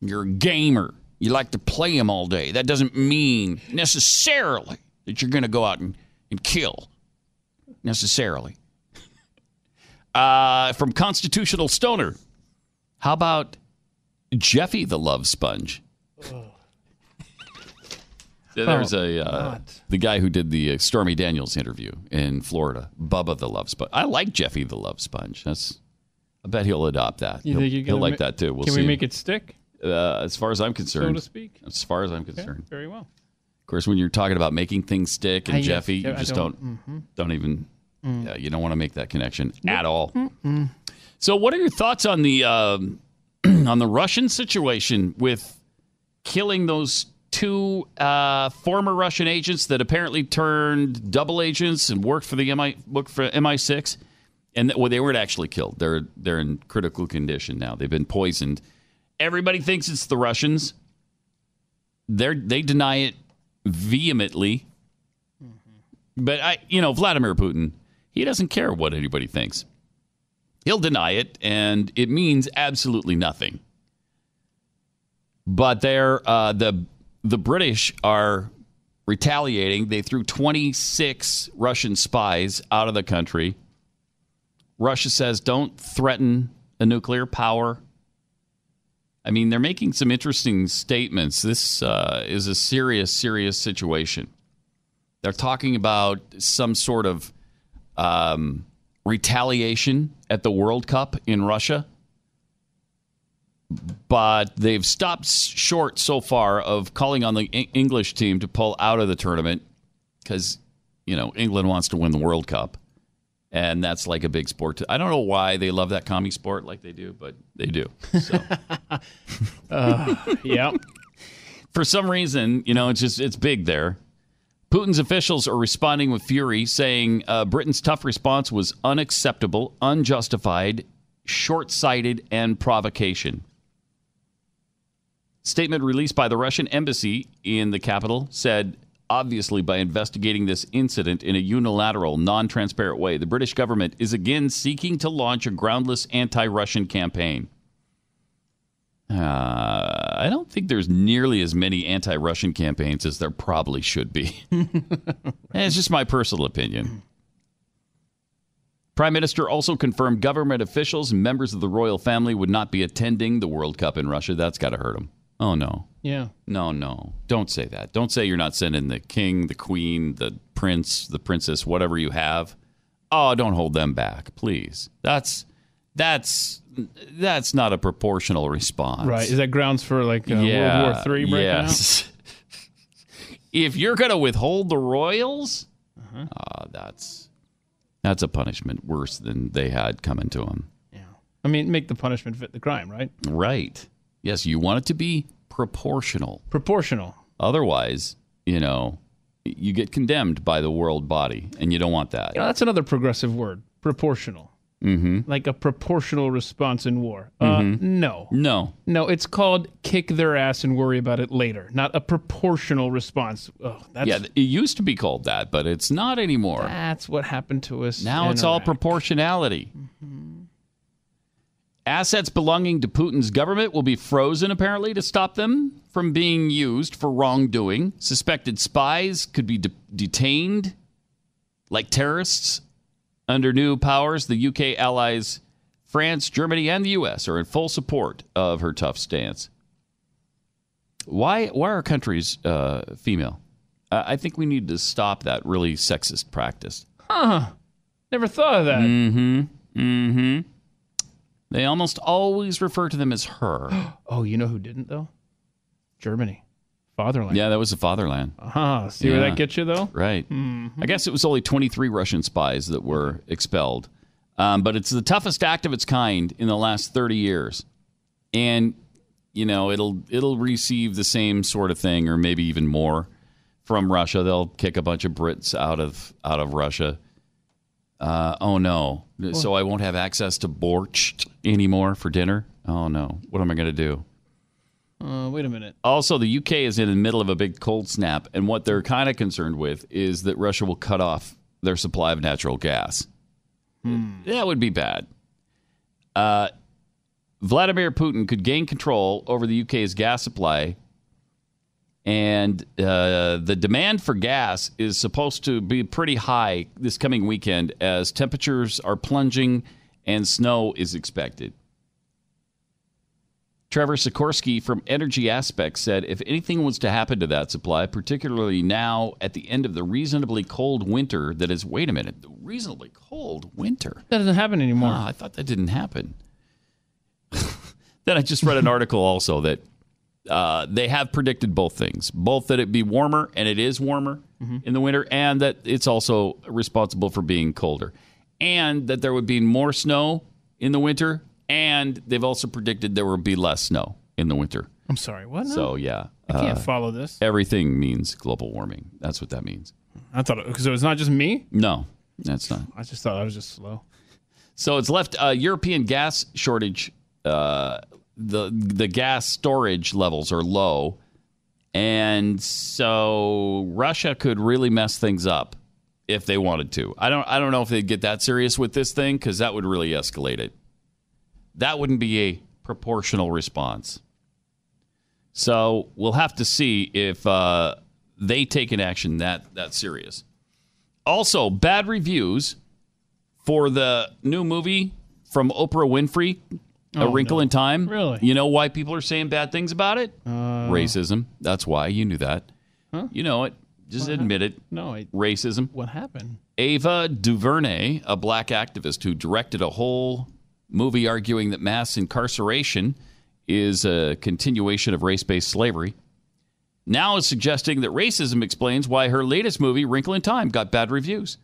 Speaker 2: You're a gamer. You like to play them all day. That doesn't mean necessarily that you're going to go out and, and kill. Necessarily. Uh, from Constitutional Stoner. How about Jeffy the Love Sponge? There's
Speaker 3: Oh,
Speaker 2: a uh, the guy who did the uh, Stormy Daniels interview in Florida, Bubba the Love Sponge. I like Jeffy the Love Sponge. That's I bet he'll adopt that.
Speaker 3: You
Speaker 2: he'll
Speaker 3: think you're
Speaker 2: he'll like
Speaker 3: ma-
Speaker 2: that too. We'll
Speaker 3: Can
Speaker 2: see.
Speaker 3: we make it stick?
Speaker 2: Uh, as far as I'm concerned, so
Speaker 3: to speak?
Speaker 2: As far as I'm
Speaker 3: Okay,
Speaker 2: concerned,
Speaker 3: very well.
Speaker 2: of course, when you're talking about making things stick and
Speaker 3: I-
Speaker 2: Jeffy, you
Speaker 3: I
Speaker 2: just
Speaker 3: don't-
Speaker 2: don't
Speaker 3: mhm.
Speaker 2: don't even
Speaker 3: Mm.
Speaker 2: yeah, you don't want to make that connection at all.
Speaker 3: Mm-mm.
Speaker 2: So, what are your thoughts on the um, [CLEARS THROAT] on the Russian situation with killing those two uh, former Russian agents that apparently turned double agents and worked for the MI worked for MI6? And well, they weren't actually killed. They're they're in critical condition now. They've been poisoned. Everybody thinks it's the Russians. They they deny it vehemently. But I, you know, Vladimir Putin, he doesn't care what anybody thinks. He'll deny it, and it means absolutely nothing. But they're uh, the the British are retaliating. They threw 26 Russian spies out of the country. Russia says don't threaten a nuclear power. I mean, they're making some interesting statements. This uh, is a serious, serious situation. They're talking about some sort of um, retaliation at the World Cup in Russia. But they've stopped short so far of calling on the English team to pull out of the tournament because, you know, England wants to win the World Cup. And that's like a big sport. To, I don't know why they love that commie sport like they do, but they do. So. [LAUGHS]
Speaker 3: Uh, yeah.
Speaker 2: For some reason, you know, it's just it's big there. Putin's officials are responding with fury, saying uh, Britain's tough response was unacceptable, unjustified, short-sighted, and provocation. Statement released by the Russian embassy in the capital said, obviously, by investigating this incident in a unilateral, non transparent way, the British government is again seeking to launch a groundless anti Russian campaign. Uh, I don't think there's nearly as many anti Russian campaigns as there probably should be. [LAUGHS] it's just my personal opinion. Prime Minister also confirmed government officials and members of the royal family would not be attending the World Cup in Russia. That's got to hurt them. Oh, no.
Speaker 3: Yeah.
Speaker 2: No, no. Don't say that. Don't say you're not sending the king, the queen, the prince, the princess, whatever you have. Oh, don't hold them back, please. That's that's that's not a proportional response.
Speaker 3: Right. Is that grounds for like uh, World War Three breaking
Speaker 2: yes. [LAUGHS] if you're going to withhold the royals, uh, that's that's a punishment worse than they had coming to them.
Speaker 3: out? I mean, make the punishment fit the crime, right?
Speaker 2: Right. Yes, you want it to be proportional.
Speaker 3: Proportional.
Speaker 2: Otherwise, you know, you get condemned by the world body, and you don't want that.
Speaker 3: You know, that's another progressive word. Proportional.
Speaker 2: Mm-hmm.
Speaker 3: Like a proportional response in war. Uh,
Speaker 2: Mhm.
Speaker 3: no.
Speaker 2: No.
Speaker 3: No, it's called kick their ass and worry about it later, not a proportional response. Oh, that's,
Speaker 2: yeah, it used to be called that, but it's not anymore.
Speaker 3: that's what happened to us.
Speaker 2: Now it's all
Speaker 3: Iraq.
Speaker 2: proportionality. Assets belonging to Putin's government will be frozen, apparently, to stop them from being used for wrongdoing. Suspected spies could be de- detained like terrorists. Under new powers, the UK allies France, Germany, and the U.S. are in full support of her tough stance. Why, why are countries uh, female? I I think we need to stop that really sexist practice.
Speaker 3: Huh. Never thought of that.
Speaker 2: Mm-hmm. Mm-hmm. They almost always refer to them as her. [GASPS]
Speaker 3: Oh, you know who didn't though? Germany, fatherland.
Speaker 2: yeah, that was the fatherland.
Speaker 3: Uh-huh. See where that gets you though?
Speaker 2: Right.
Speaker 3: Mhm.
Speaker 2: I guess it was only 23 Russian spies that were expelled. Um, but it's the toughest act of its kind in the last 30 years. And you know, it'll it'll receive the same sort of thing or maybe even more from Russia. They'll kick a bunch of Brits out of out of Russia. Uh, oh no. So I won't have access to borscht anymore for dinner. Oh no. What am I going to do?
Speaker 3: Uh, wait a minute.
Speaker 2: Also, the UK is in the middle of a big cold snap, and what they're kind of concerned with is that Russia will cut off their supply of natural gas. That would be bad. Uh, Vladimir Putin could gain control over the UK's gas supply, and uh, the demand for gas is supposed to be pretty high this coming weekend as temperatures are plunging and snow is expected. Trevor Sikorski from Energy Aspects said if anything was to happen to that supply, particularly now at the end of the reasonably cold winter that is, wait a minute, the reasonably cold winter?
Speaker 3: That doesn't happen anymore.
Speaker 2: Ah, I thought that didn't happen. [LAUGHS] then I just read an article also that uh, they have predicted both things both that it be warmer, and it is warmer
Speaker 3: Mhm.
Speaker 2: in the winter, and that it's also responsible for being colder, and that there would be more snow in the winter, and they've also predicted there will be less snow in the winter.
Speaker 3: I'm sorry. What?
Speaker 2: So, yeah.
Speaker 3: I can't
Speaker 2: uh,
Speaker 3: follow this.
Speaker 2: Everything means global warming. That's what that means.
Speaker 3: I thought because it was not just me.
Speaker 2: No, that's not.
Speaker 3: I just thought I was just slow.
Speaker 2: So it's left uh, European gas shortage. Uh, the the gas storage levels are low, and so Russia could really mess things up if they wanted to. I don't I don't know if they'd get that serious with this thing because that would really escalate it. That wouldn't be a proportional response. So we'll have to see if uh, they take an action that that serious. Also, bad reviews for the new movie from Oprah Winfrey, A
Speaker 3: Oh,
Speaker 2: Wrinkle
Speaker 3: no.
Speaker 2: in Time.
Speaker 3: Really?
Speaker 2: You know why people are saying bad things about it?
Speaker 3: Uh,
Speaker 2: Racism. That's why. You knew that.
Speaker 3: Huh?
Speaker 2: You know it. Just admit it.
Speaker 3: No, I,
Speaker 2: Racism.
Speaker 3: what happened?
Speaker 2: Ava DuVernay, a black activist who directed a whole movie arguing that mass incarceration is a continuation of race based slavery, now is suggesting that racism explains why her latest movie, Wrinkle in Time, got bad reviews.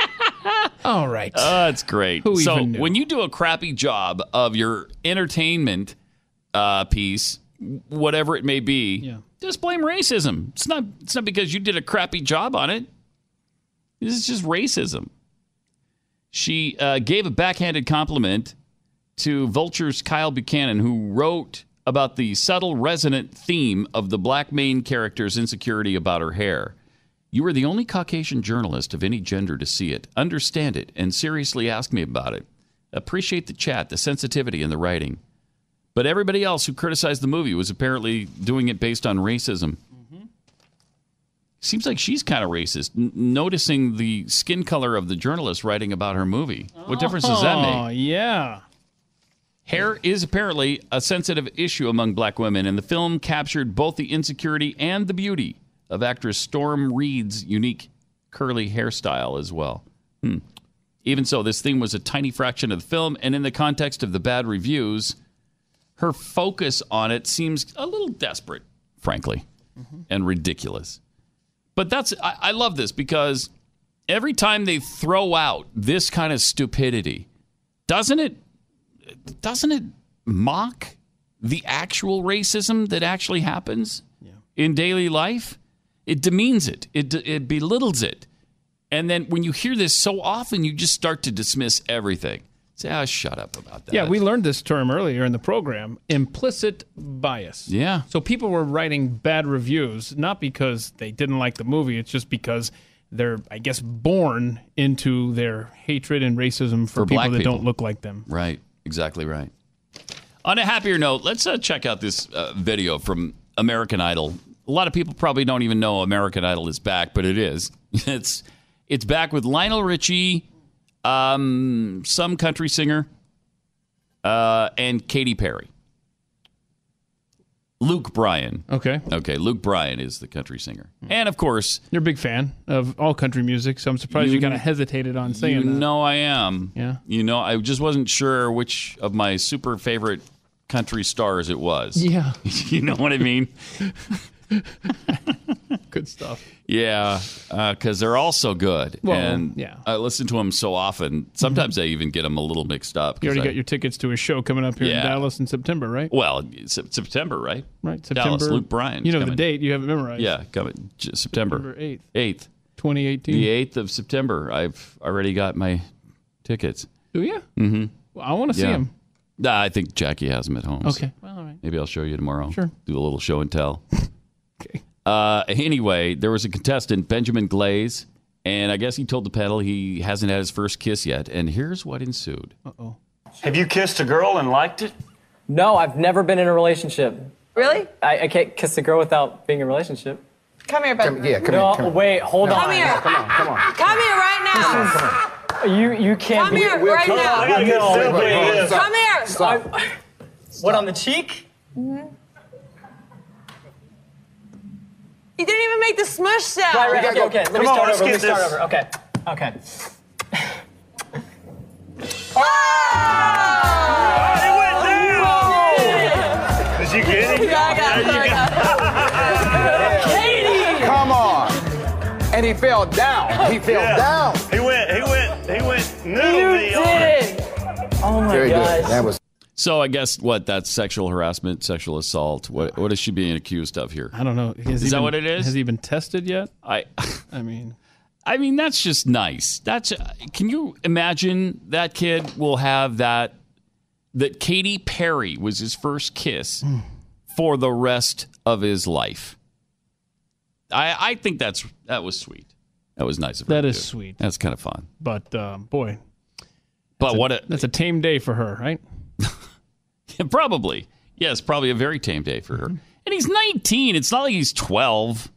Speaker 2: [LAUGHS]
Speaker 3: All right.
Speaker 2: Oh, that's great.
Speaker 3: Who
Speaker 2: so when you do a crappy job of your entertainment uh, piece, whatever it may be,
Speaker 3: Yeah.
Speaker 2: just blame racism. It's not. It's not because you did a crappy job on it. This is just racism. She uh, gave a backhanded compliment to Vulture's Kyle Buchanan, who wrote about the subtle, resonant theme of the black main character's insecurity about her hair. You are the only Caucasian journalist of any gender to see it, understand it, and seriously ask me about it. Appreciate the chat, the sensitivity, and the writing. But everybody else who criticized the movie was apparently doing it based on racism. Seems like she's kind of racist, n- noticing the skin color of the journalist writing about her movie. What difference does that make?
Speaker 3: Oh, yeah.
Speaker 2: Hair is apparently a sensitive issue among black women, and the film captured both the insecurity and the beauty of actress Storm Reid's unique curly hairstyle as well. Hmm. Even so, this theme was a tiny fraction of the film, and in the context of the bad reviews, her focus on it seems a little desperate, frankly, and ridiculous. But that's I, I love this because every time they throw out this kind of stupidity, doesn't it doesn't it mock the actual racism that actually happens in daily life? It demeans it. It it belittles it. And then when you hear this so often, you just start to dismiss everything. Say, "Ah, shut up about that."
Speaker 3: Yeah, we learned this term earlier in the program implicit bias.
Speaker 2: Yeah.
Speaker 3: So people were writing bad reviews, not because they didn't like the movie, it's just because they're, I guess, born into their hatred and racism for,
Speaker 2: For
Speaker 3: people that
Speaker 2: people.
Speaker 3: don't look like them.
Speaker 2: Right. Exactly right. On a happier note, let's uh, check out this uh, video from American Idol. A lot of people probably don't even know American Idol is back, but it is. [LAUGHS] It's it's back with Lionel Richie, um, some country singer, uh, and Katy Perry. Luke Bryan.
Speaker 3: Okay.
Speaker 2: Okay, Luke Bryan is the country singer. And of course,
Speaker 3: You're a big fan of all country music, so I'm surprised you,
Speaker 2: You-
Speaker 3: kind of hesitated on saying
Speaker 2: you
Speaker 3: that.
Speaker 2: know I am.
Speaker 3: Yeah.
Speaker 2: You know, I just wasn't sure which of my super favorite country stars it was.
Speaker 3: Yeah. [LAUGHS]
Speaker 2: you know what I mean? [LAUGHS] [LAUGHS]
Speaker 3: Good stuff.
Speaker 2: Yeah, because they're all so good.
Speaker 3: Well,
Speaker 2: and
Speaker 3: yeah.
Speaker 2: I listen to them so often. Sometimes I even get them a little mixed up.
Speaker 3: You already
Speaker 2: I-
Speaker 3: got your tickets to a show coming up here
Speaker 2: Yeah.
Speaker 3: in Dallas in September, right?
Speaker 2: Well, September, right?
Speaker 3: Right, September.
Speaker 2: Dallas, Luke Bryan.
Speaker 3: You know the date. You have it memorized.
Speaker 2: Yeah, coming September.
Speaker 3: September 8th.
Speaker 2: 8th.
Speaker 3: 2018.
Speaker 2: The 8th of September. I've already got my tickets.
Speaker 3: Do you?
Speaker 2: Mm-hmm.
Speaker 3: Well, I want to see
Speaker 2: Yeah.
Speaker 3: him.
Speaker 2: Nah, I think Jackie has them at home. so
Speaker 3: Okay. Well, all right.
Speaker 2: Maybe I'll show you tomorrow.
Speaker 3: Sure.
Speaker 2: Do a little show and tell. Okay. Uh, anyway, there was a contestant, Benjamin Glaze, and I guess he told the panel he hasn't had his first kiss yet. And here's what ensued.
Speaker 3: Uh-oh.
Speaker 30: Have you kissed a girl and liked it?
Speaker 31: No, I've never been in a relationship.
Speaker 32: Really?
Speaker 31: I, I can't kiss a girl without being in a relationship.
Speaker 32: Come here, Ben.
Speaker 31: no, wait, hold
Speaker 32: Come
Speaker 31: on.
Speaker 32: Come here.
Speaker 31: Come on, come on.
Speaker 32: Come here right now.
Speaker 31: You you can't.
Speaker 32: Come here right
Speaker 31: come
Speaker 32: now.
Speaker 31: on,
Speaker 32: I gotta get
Speaker 31: no.
Speaker 32: simple here. Come here.
Speaker 31: Stop. What on the cheek?
Speaker 32: Mhm. You didn't even make the smush sound.
Speaker 31: Right, right. Okay, okay. Let me
Speaker 32: Come on,
Speaker 31: start
Speaker 32: let's
Speaker 31: over. Let me
Speaker 32: get
Speaker 31: start
Speaker 32: this.
Speaker 31: over. Okay. Okay. Oh!
Speaker 17: Did oh! you get it?
Speaker 32: Yeah, I got it. I got it. [LAUGHS] Katie!
Speaker 15: Come on. And he fell down. He fell
Speaker 17: Yeah.
Speaker 15: down.
Speaker 17: He went, he went, he went
Speaker 32: You
Speaker 17: noodle me
Speaker 32: did
Speaker 17: it.
Speaker 32: it. Oh my
Speaker 15: Very
Speaker 32: gosh.
Speaker 15: good. That was.
Speaker 2: So I guess what that's sexual harassment, sexual assault. What what is she being accused of here?
Speaker 3: I don't know. Has
Speaker 2: Is that
Speaker 3: been-
Speaker 2: what it is?
Speaker 3: Has he been tested yet?
Speaker 2: I [LAUGHS]
Speaker 3: I mean,
Speaker 2: I mean that's just nice. That's can you imagine that kid will have that that Katy Perry was his first kiss
Speaker 3: Hmm.
Speaker 2: for the rest of his life. I I think that's that was sweet. That was nice of her.
Speaker 3: That
Speaker 2: to
Speaker 3: sweet.
Speaker 2: That's kind of fun.
Speaker 3: but um, boy,
Speaker 2: But what
Speaker 3: a,
Speaker 2: a
Speaker 3: that's a tame day for her, right? [LAUGHS]
Speaker 2: probably yes, probably a very tame day for her. Mm-hmm. And he's 19. It's not like he's 12.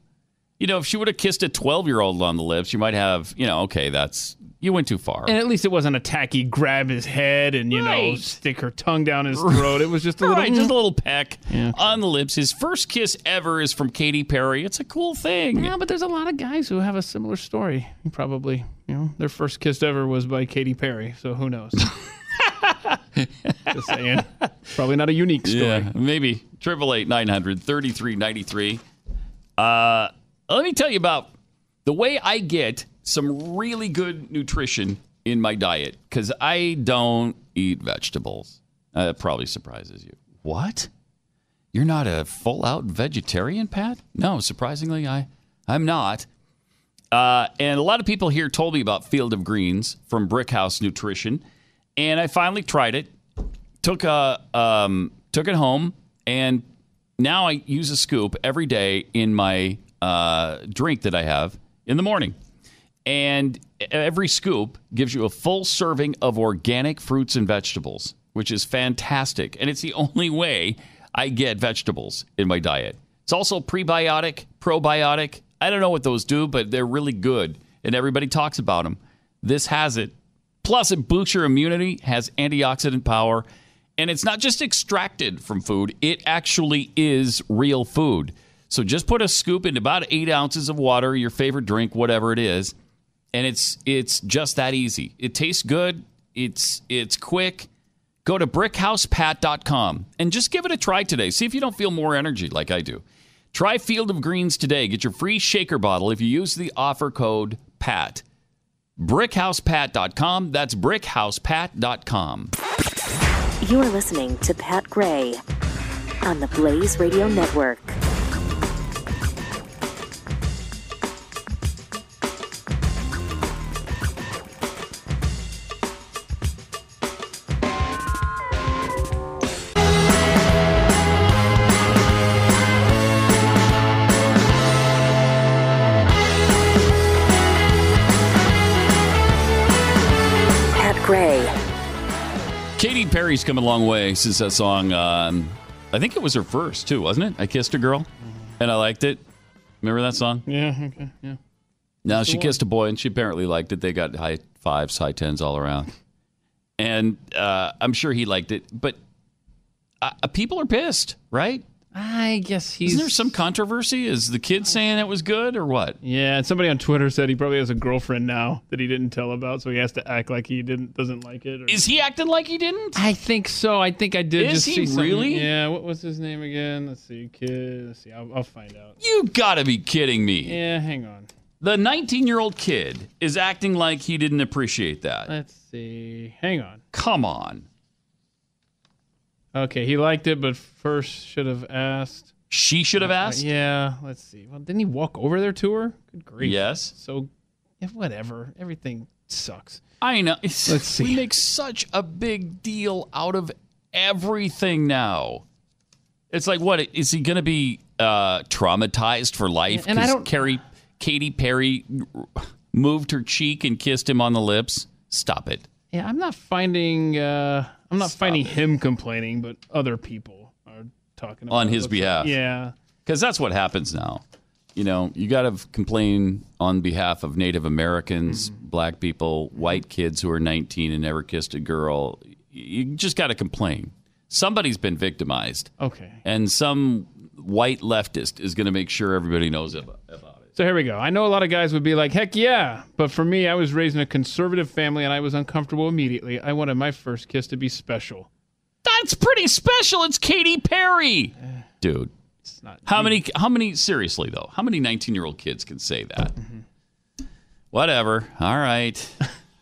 Speaker 2: You know, if she would have kissed a 12 year old on the lips, you might have, you know, okay, that's you went too far.
Speaker 3: And at least it wasn't a tacky grab his head and you know stick her tongue down his throat. It was just a little,
Speaker 2: Right, just mm-hmm. a little peck
Speaker 3: Yeah.
Speaker 2: on the lips. His first kiss ever is from Katy Perry. It's a cool thing.
Speaker 3: Yeah, but there's a lot of guys who have a similar story. Probably, you know, their first kiss ever was by Katy Perry. So who knows? [LAUGHS] [LAUGHS] Just saying. Probably not a unique story.
Speaker 2: Yeah, maybe. Triple eight nine hundred thirty three ninety three. Uh, let me tell you about the way I get some really good nutrition in my diet because I don't eat vegetables. Uh, that probably surprises you. What? You're not a full out vegetarian, Pat? No, surprisingly, I I'm not. Uh, and a lot of people here told me about Field of Greens from Brickhouse Nutrition, and I finally tried it. Took a um, took it home, and now I use a scoop every day in my uh, drink that I have in the morning. And every scoop gives you a full serving of organic fruits and vegetables, which is fantastic. And it's the only way I get vegetables in my diet. It's also prebiotic, probiotic. I don't know what those do, but they're really good. And everybody talks about them. This has it. Plus, it boosts your immunity, has antioxidant power, and it's not just extracted from food, it actually is real food. So just put a scoop into about eight ounces of water, your favorite drink, whatever it is, and it's it's just that easy. It tastes good. It's it's quick. Go to brickhousepat.com and just give it a try today. See if you don't feel more energy like I do. Try Field of Greens today. Get your free shaker bottle if you use the offer code PAT. brickhousepat.com. That's brickhousepat.com.
Speaker 1: You are listening to Pat Gray on the Blaze Radio Network.
Speaker 2: Perry's come a long way since that song. Um, I think it was her first too, wasn't it? I kissed a girl, and I liked it. Remember that song?
Speaker 3: Yeah. Okay. Yeah.
Speaker 2: Now she kissed a boy, and she apparently liked it. They got high fives, high tens all around, and uh, I'm sure he liked it. But uh, people are pissed, right?
Speaker 3: I guess he's.
Speaker 2: Isn't there some controversy? Is the kid saying it was good or what?
Speaker 3: Yeah, and somebody on Twitter said he probably has a girlfriend now that he didn't tell about, so he has to act like he didn't doesn't like it. Or...
Speaker 2: Is he acting like he didn't?
Speaker 3: I think so. I think I did
Speaker 2: Is
Speaker 3: just
Speaker 2: he
Speaker 3: see something.
Speaker 2: really?
Speaker 3: Yeah. What was his name again? Let's see. Kid. Let's see. I'll, I'll find out.
Speaker 2: You gotta be kidding me.
Speaker 3: Yeah. Hang on.
Speaker 2: The 19 year old kid is acting like he didn't appreciate that.
Speaker 3: Let's see. Hang on.
Speaker 2: Come on.
Speaker 3: Okay, he liked it, but first should have asked.
Speaker 2: She should have
Speaker 3: Uh,
Speaker 2: asked?
Speaker 3: yeah. Let's see. Well, didn't he walk over there to her? Good grief.
Speaker 2: Yes.
Speaker 3: So, yeah, whatever. Everything sucks.
Speaker 2: I know. [LAUGHS]
Speaker 3: Let's see.
Speaker 2: We make such a big deal out of everything now. It's like, what is he going to be uh, traumatized for life?
Speaker 3: And I don't-
Speaker 2: Carrie, Katy Perry moved her cheek and kissed him on the lips. Stop it.
Speaker 3: Yeah, I'm not finding. Uh, I'm not finding him complaining, but other people are talking about
Speaker 2: on his
Speaker 3: looks like.
Speaker 2: behalf.
Speaker 3: Yeah.
Speaker 2: because that's what happens now. you know, you got to complain on behalf of Native Americans, mm-hmm. black people, white kids who are 19 and never kissed a girl. You just got to complain. Somebody's been victimized.
Speaker 3: Okay.
Speaker 2: And some white leftist is going to make sure everybody knows about it.
Speaker 3: So here we go. I know a lot of guys would be like, heck yeah. But for me, I was raised in a conservative family and I was uncomfortable immediately. I wanted my first kiss to be special.
Speaker 2: That's pretty special. It's Katy Perry. Dude.
Speaker 3: not
Speaker 2: How many how many seriously though? How many 19-year-old kids can say that? Mm-hmm. Whatever. All right.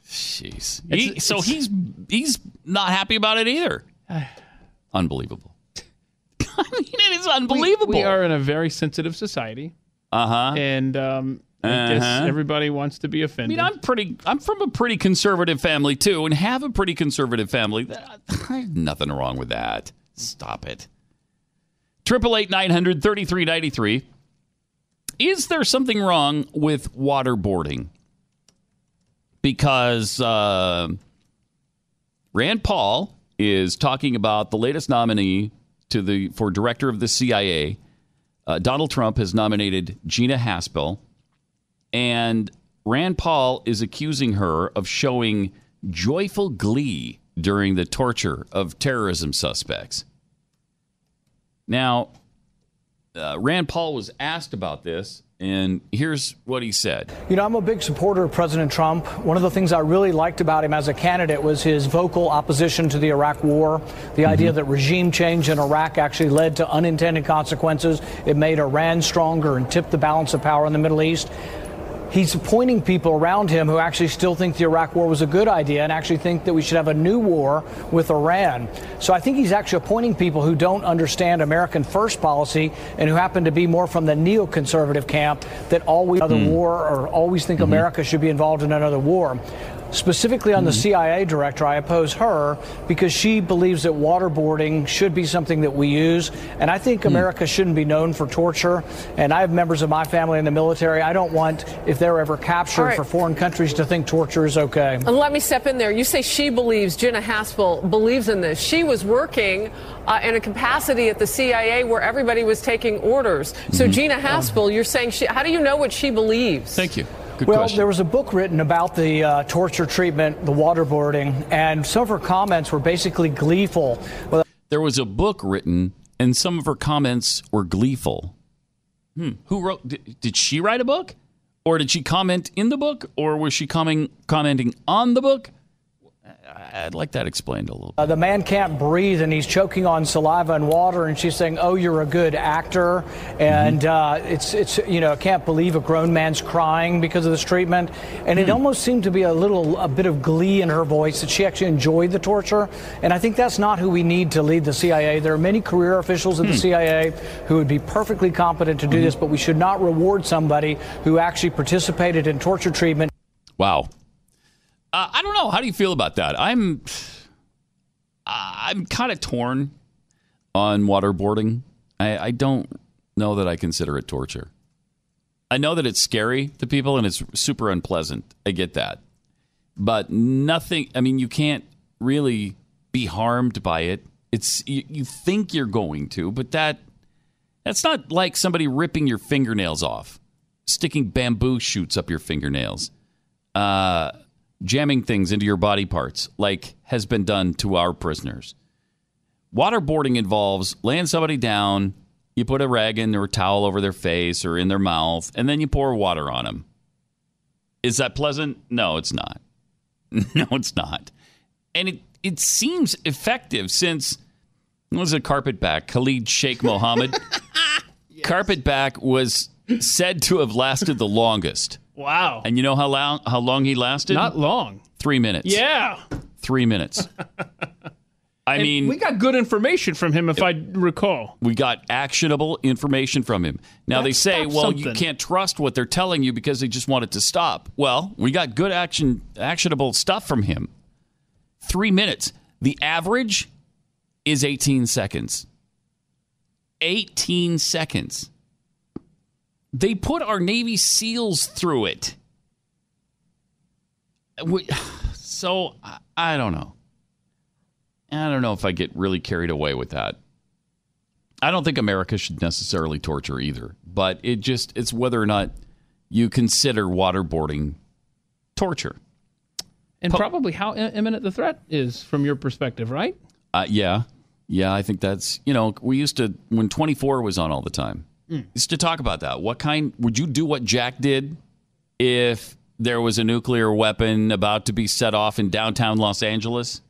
Speaker 2: Jeez. [LAUGHS] He-
Speaker 3: It's-
Speaker 2: so
Speaker 3: it's-
Speaker 2: he's he's not happy about it either. [SIGHS] Unbelievable. [LAUGHS] I mean, it is unbelievable.
Speaker 3: We, we are in a very sensitive society.
Speaker 2: Uh-huh.
Speaker 3: And um, I guess
Speaker 2: Uh-huh.
Speaker 3: everybody wants to be offended.
Speaker 2: I mean, I'm pretty. I'm from a pretty conservative family too, and have a pretty conservative family. I have nothing wrong with that. Stop it. Triple eight nine hundred thirty three ninety three. Is there something wrong with waterboarding? Because uh, Rand Paul is talking about the latest nominee to the for director of the CIA. Uh, Donald Trump has nominated Gina Haspel and Rand Paul is accusing her of showing joyful glee during the torture of terrorism suspects. Now, uh, Rand Paul was asked about this, and here's what he said.
Speaker 33: You know, I'm a big supporter of President Trump. One of the things I really liked about him as a candidate was his vocal opposition to the Iraq War. The idea mm-hmm. that regime change in Iraq actually led to unintended consequences. It made Iran stronger and tipped the balance of power in the Middle East. He's appointing people around him who actually still think the Iraq War was a good idea and actually think that we should have a new war with Iran. So I think he's actually appointing people who don't understand American first policy and who happen to be more from the neoconservative camp that always another hmm. war or always think mm-hmm. America should be involved in another war. Specifically on the CIA director, I oppose her because she believes that waterboarding should be something that we use. And I think America shouldn't be known for torture. And I have members of my family in the military. I don't want, if they're ever captured
Speaker 34: All right.
Speaker 33: for foreign countries, to think torture is okay.
Speaker 34: And let me step in there. You say she believes, Gina Haspel believes in this. She was working uh, in a capacity at the CIA where everybody was taking orders. So,
Speaker 33: Mhm.
Speaker 34: Gina Haspel, you're saying she, how do you know what she believes?
Speaker 2: Thank you.
Speaker 33: Well, there was a book written about the uh, torture treatment, the waterboarding, and some of her comments were basically gleeful. Well,
Speaker 2: There was a book written, and some of her comments were gleeful. Hmm. Who wrote? Did, did she write a book, or did she comment in the book, or was she coming commenting on the book? I'd like that explained a little.
Speaker 33: Uh, the man can't breathe and he's choking on saliva and water, and she's saying, "Oh, you're a good actor," and uh, it's it's you know I can't believe a grown man's crying because of this treatment, and it almost seemed to be a little a bit of glee in her voice that she actually enjoyed the torture, and I think that's not who we need to lead the CIA. There are many career officials at the
Speaker 2: Hmm.
Speaker 33: CIA who would be perfectly competent to do this, but we should not reward somebody who actually participated in torture treatment.
Speaker 2: Wow. Uh, I don't know. How do you feel about that? I'm I'm kind of torn on waterboarding. I, I don't know that I consider it torture. I know that it's scary to people and it's super unpleasant. I get that. But nothing, I mean, you can't really be harmed by it. It's you, you think you're going to, but that that's not like somebody ripping your fingernails off, sticking bamboo shoots up your fingernails. Uh, jamming things into your body parts, like has been done to our prisoners. Waterboarding involves laying somebody down, you put a rag in or a towel over their face or in their mouth, and then you pour water on them. Is that pleasant? No, it's not. [LAUGHS] No, it's not. And it, it seems effective since, what was it, Carpetback, Khalid Sheikh Mohammed? [LAUGHS] Carpetback was said to have lasted the longest.
Speaker 3: Wow.
Speaker 2: And you know how long how long he lasted?
Speaker 3: Not long.
Speaker 2: Three minutes.
Speaker 3: Yeah.
Speaker 2: Three minutes. [LAUGHS] I
Speaker 3: And
Speaker 2: mean,
Speaker 3: we got good information from him, if I recall.
Speaker 2: we got actionable information from him. Now they say, well, you can't trust what they're telling you because they just want it to stop. Well, we got good action actionable stuff from him. Three minutes. The average is 18 seconds. 18 seconds. They put our Navy SEALs through it. We- [SIGHS] So I- I don't know. I don't know if I get really carried away with that. I don't think America should necessarily torture either, but it just it's whether or not you consider waterboarding torture.
Speaker 3: And probably how imminent the threat is from your perspective, right?
Speaker 2: Uh, yeah, yeah, I think that's you know we used to when 24 was on all the time.
Speaker 3: Mm.
Speaker 2: Used to talk about that. What kind would you do? What Jack did if there was a nuclear weapon about to be set off in downtown Los Angeles?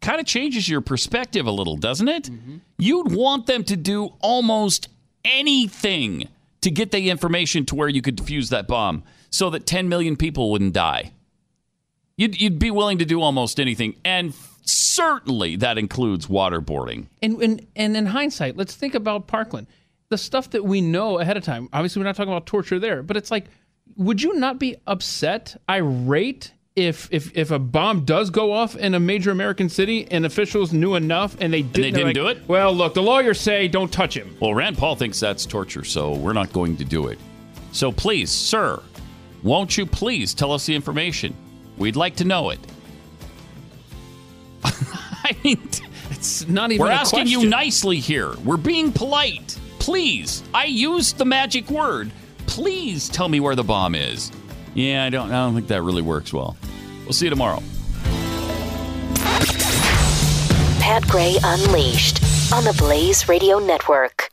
Speaker 2: Kind of changes your perspective a little, doesn't it? You'd want them to do almost anything to get the information to where you could defuse that bomb so that 10 million people wouldn't die. You'd, you'd be willing to do almost anything. And certainly that includes waterboarding.
Speaker 3: And, and and in hindsight, let's think about Parkland. The stuff that we know ahead of time. Obviously, we're not talking about torture there, but it's like, would you not be upset, irate, if if if a bomb does go off in a major American city and officials knew enough and they didn't,
Speaker 2: they
Speaker 3: they're
Speaker 2: didn't
Speaker 3: like,
Speaker 2: do it?
Speaker 3: Well, look, the lawyers say don't touch him.
Speaker 2: Well, Rand Paul thinks that's torture, so we're not going to do it. So please, sir, won't you please tell us the information? We'd like to know it. [LAUGHS] I mean,
Speaker 3: it's not even
Speaker 2: We're asking you nicely here. We're being polite. Please, I used the magic word. Please tell me where the bomb is. Yeah, I don't. I don't think that really works well. We'll see you tomorrow.
Speaker 1: Pat Gray Unleashed on the Blaze Radio Network.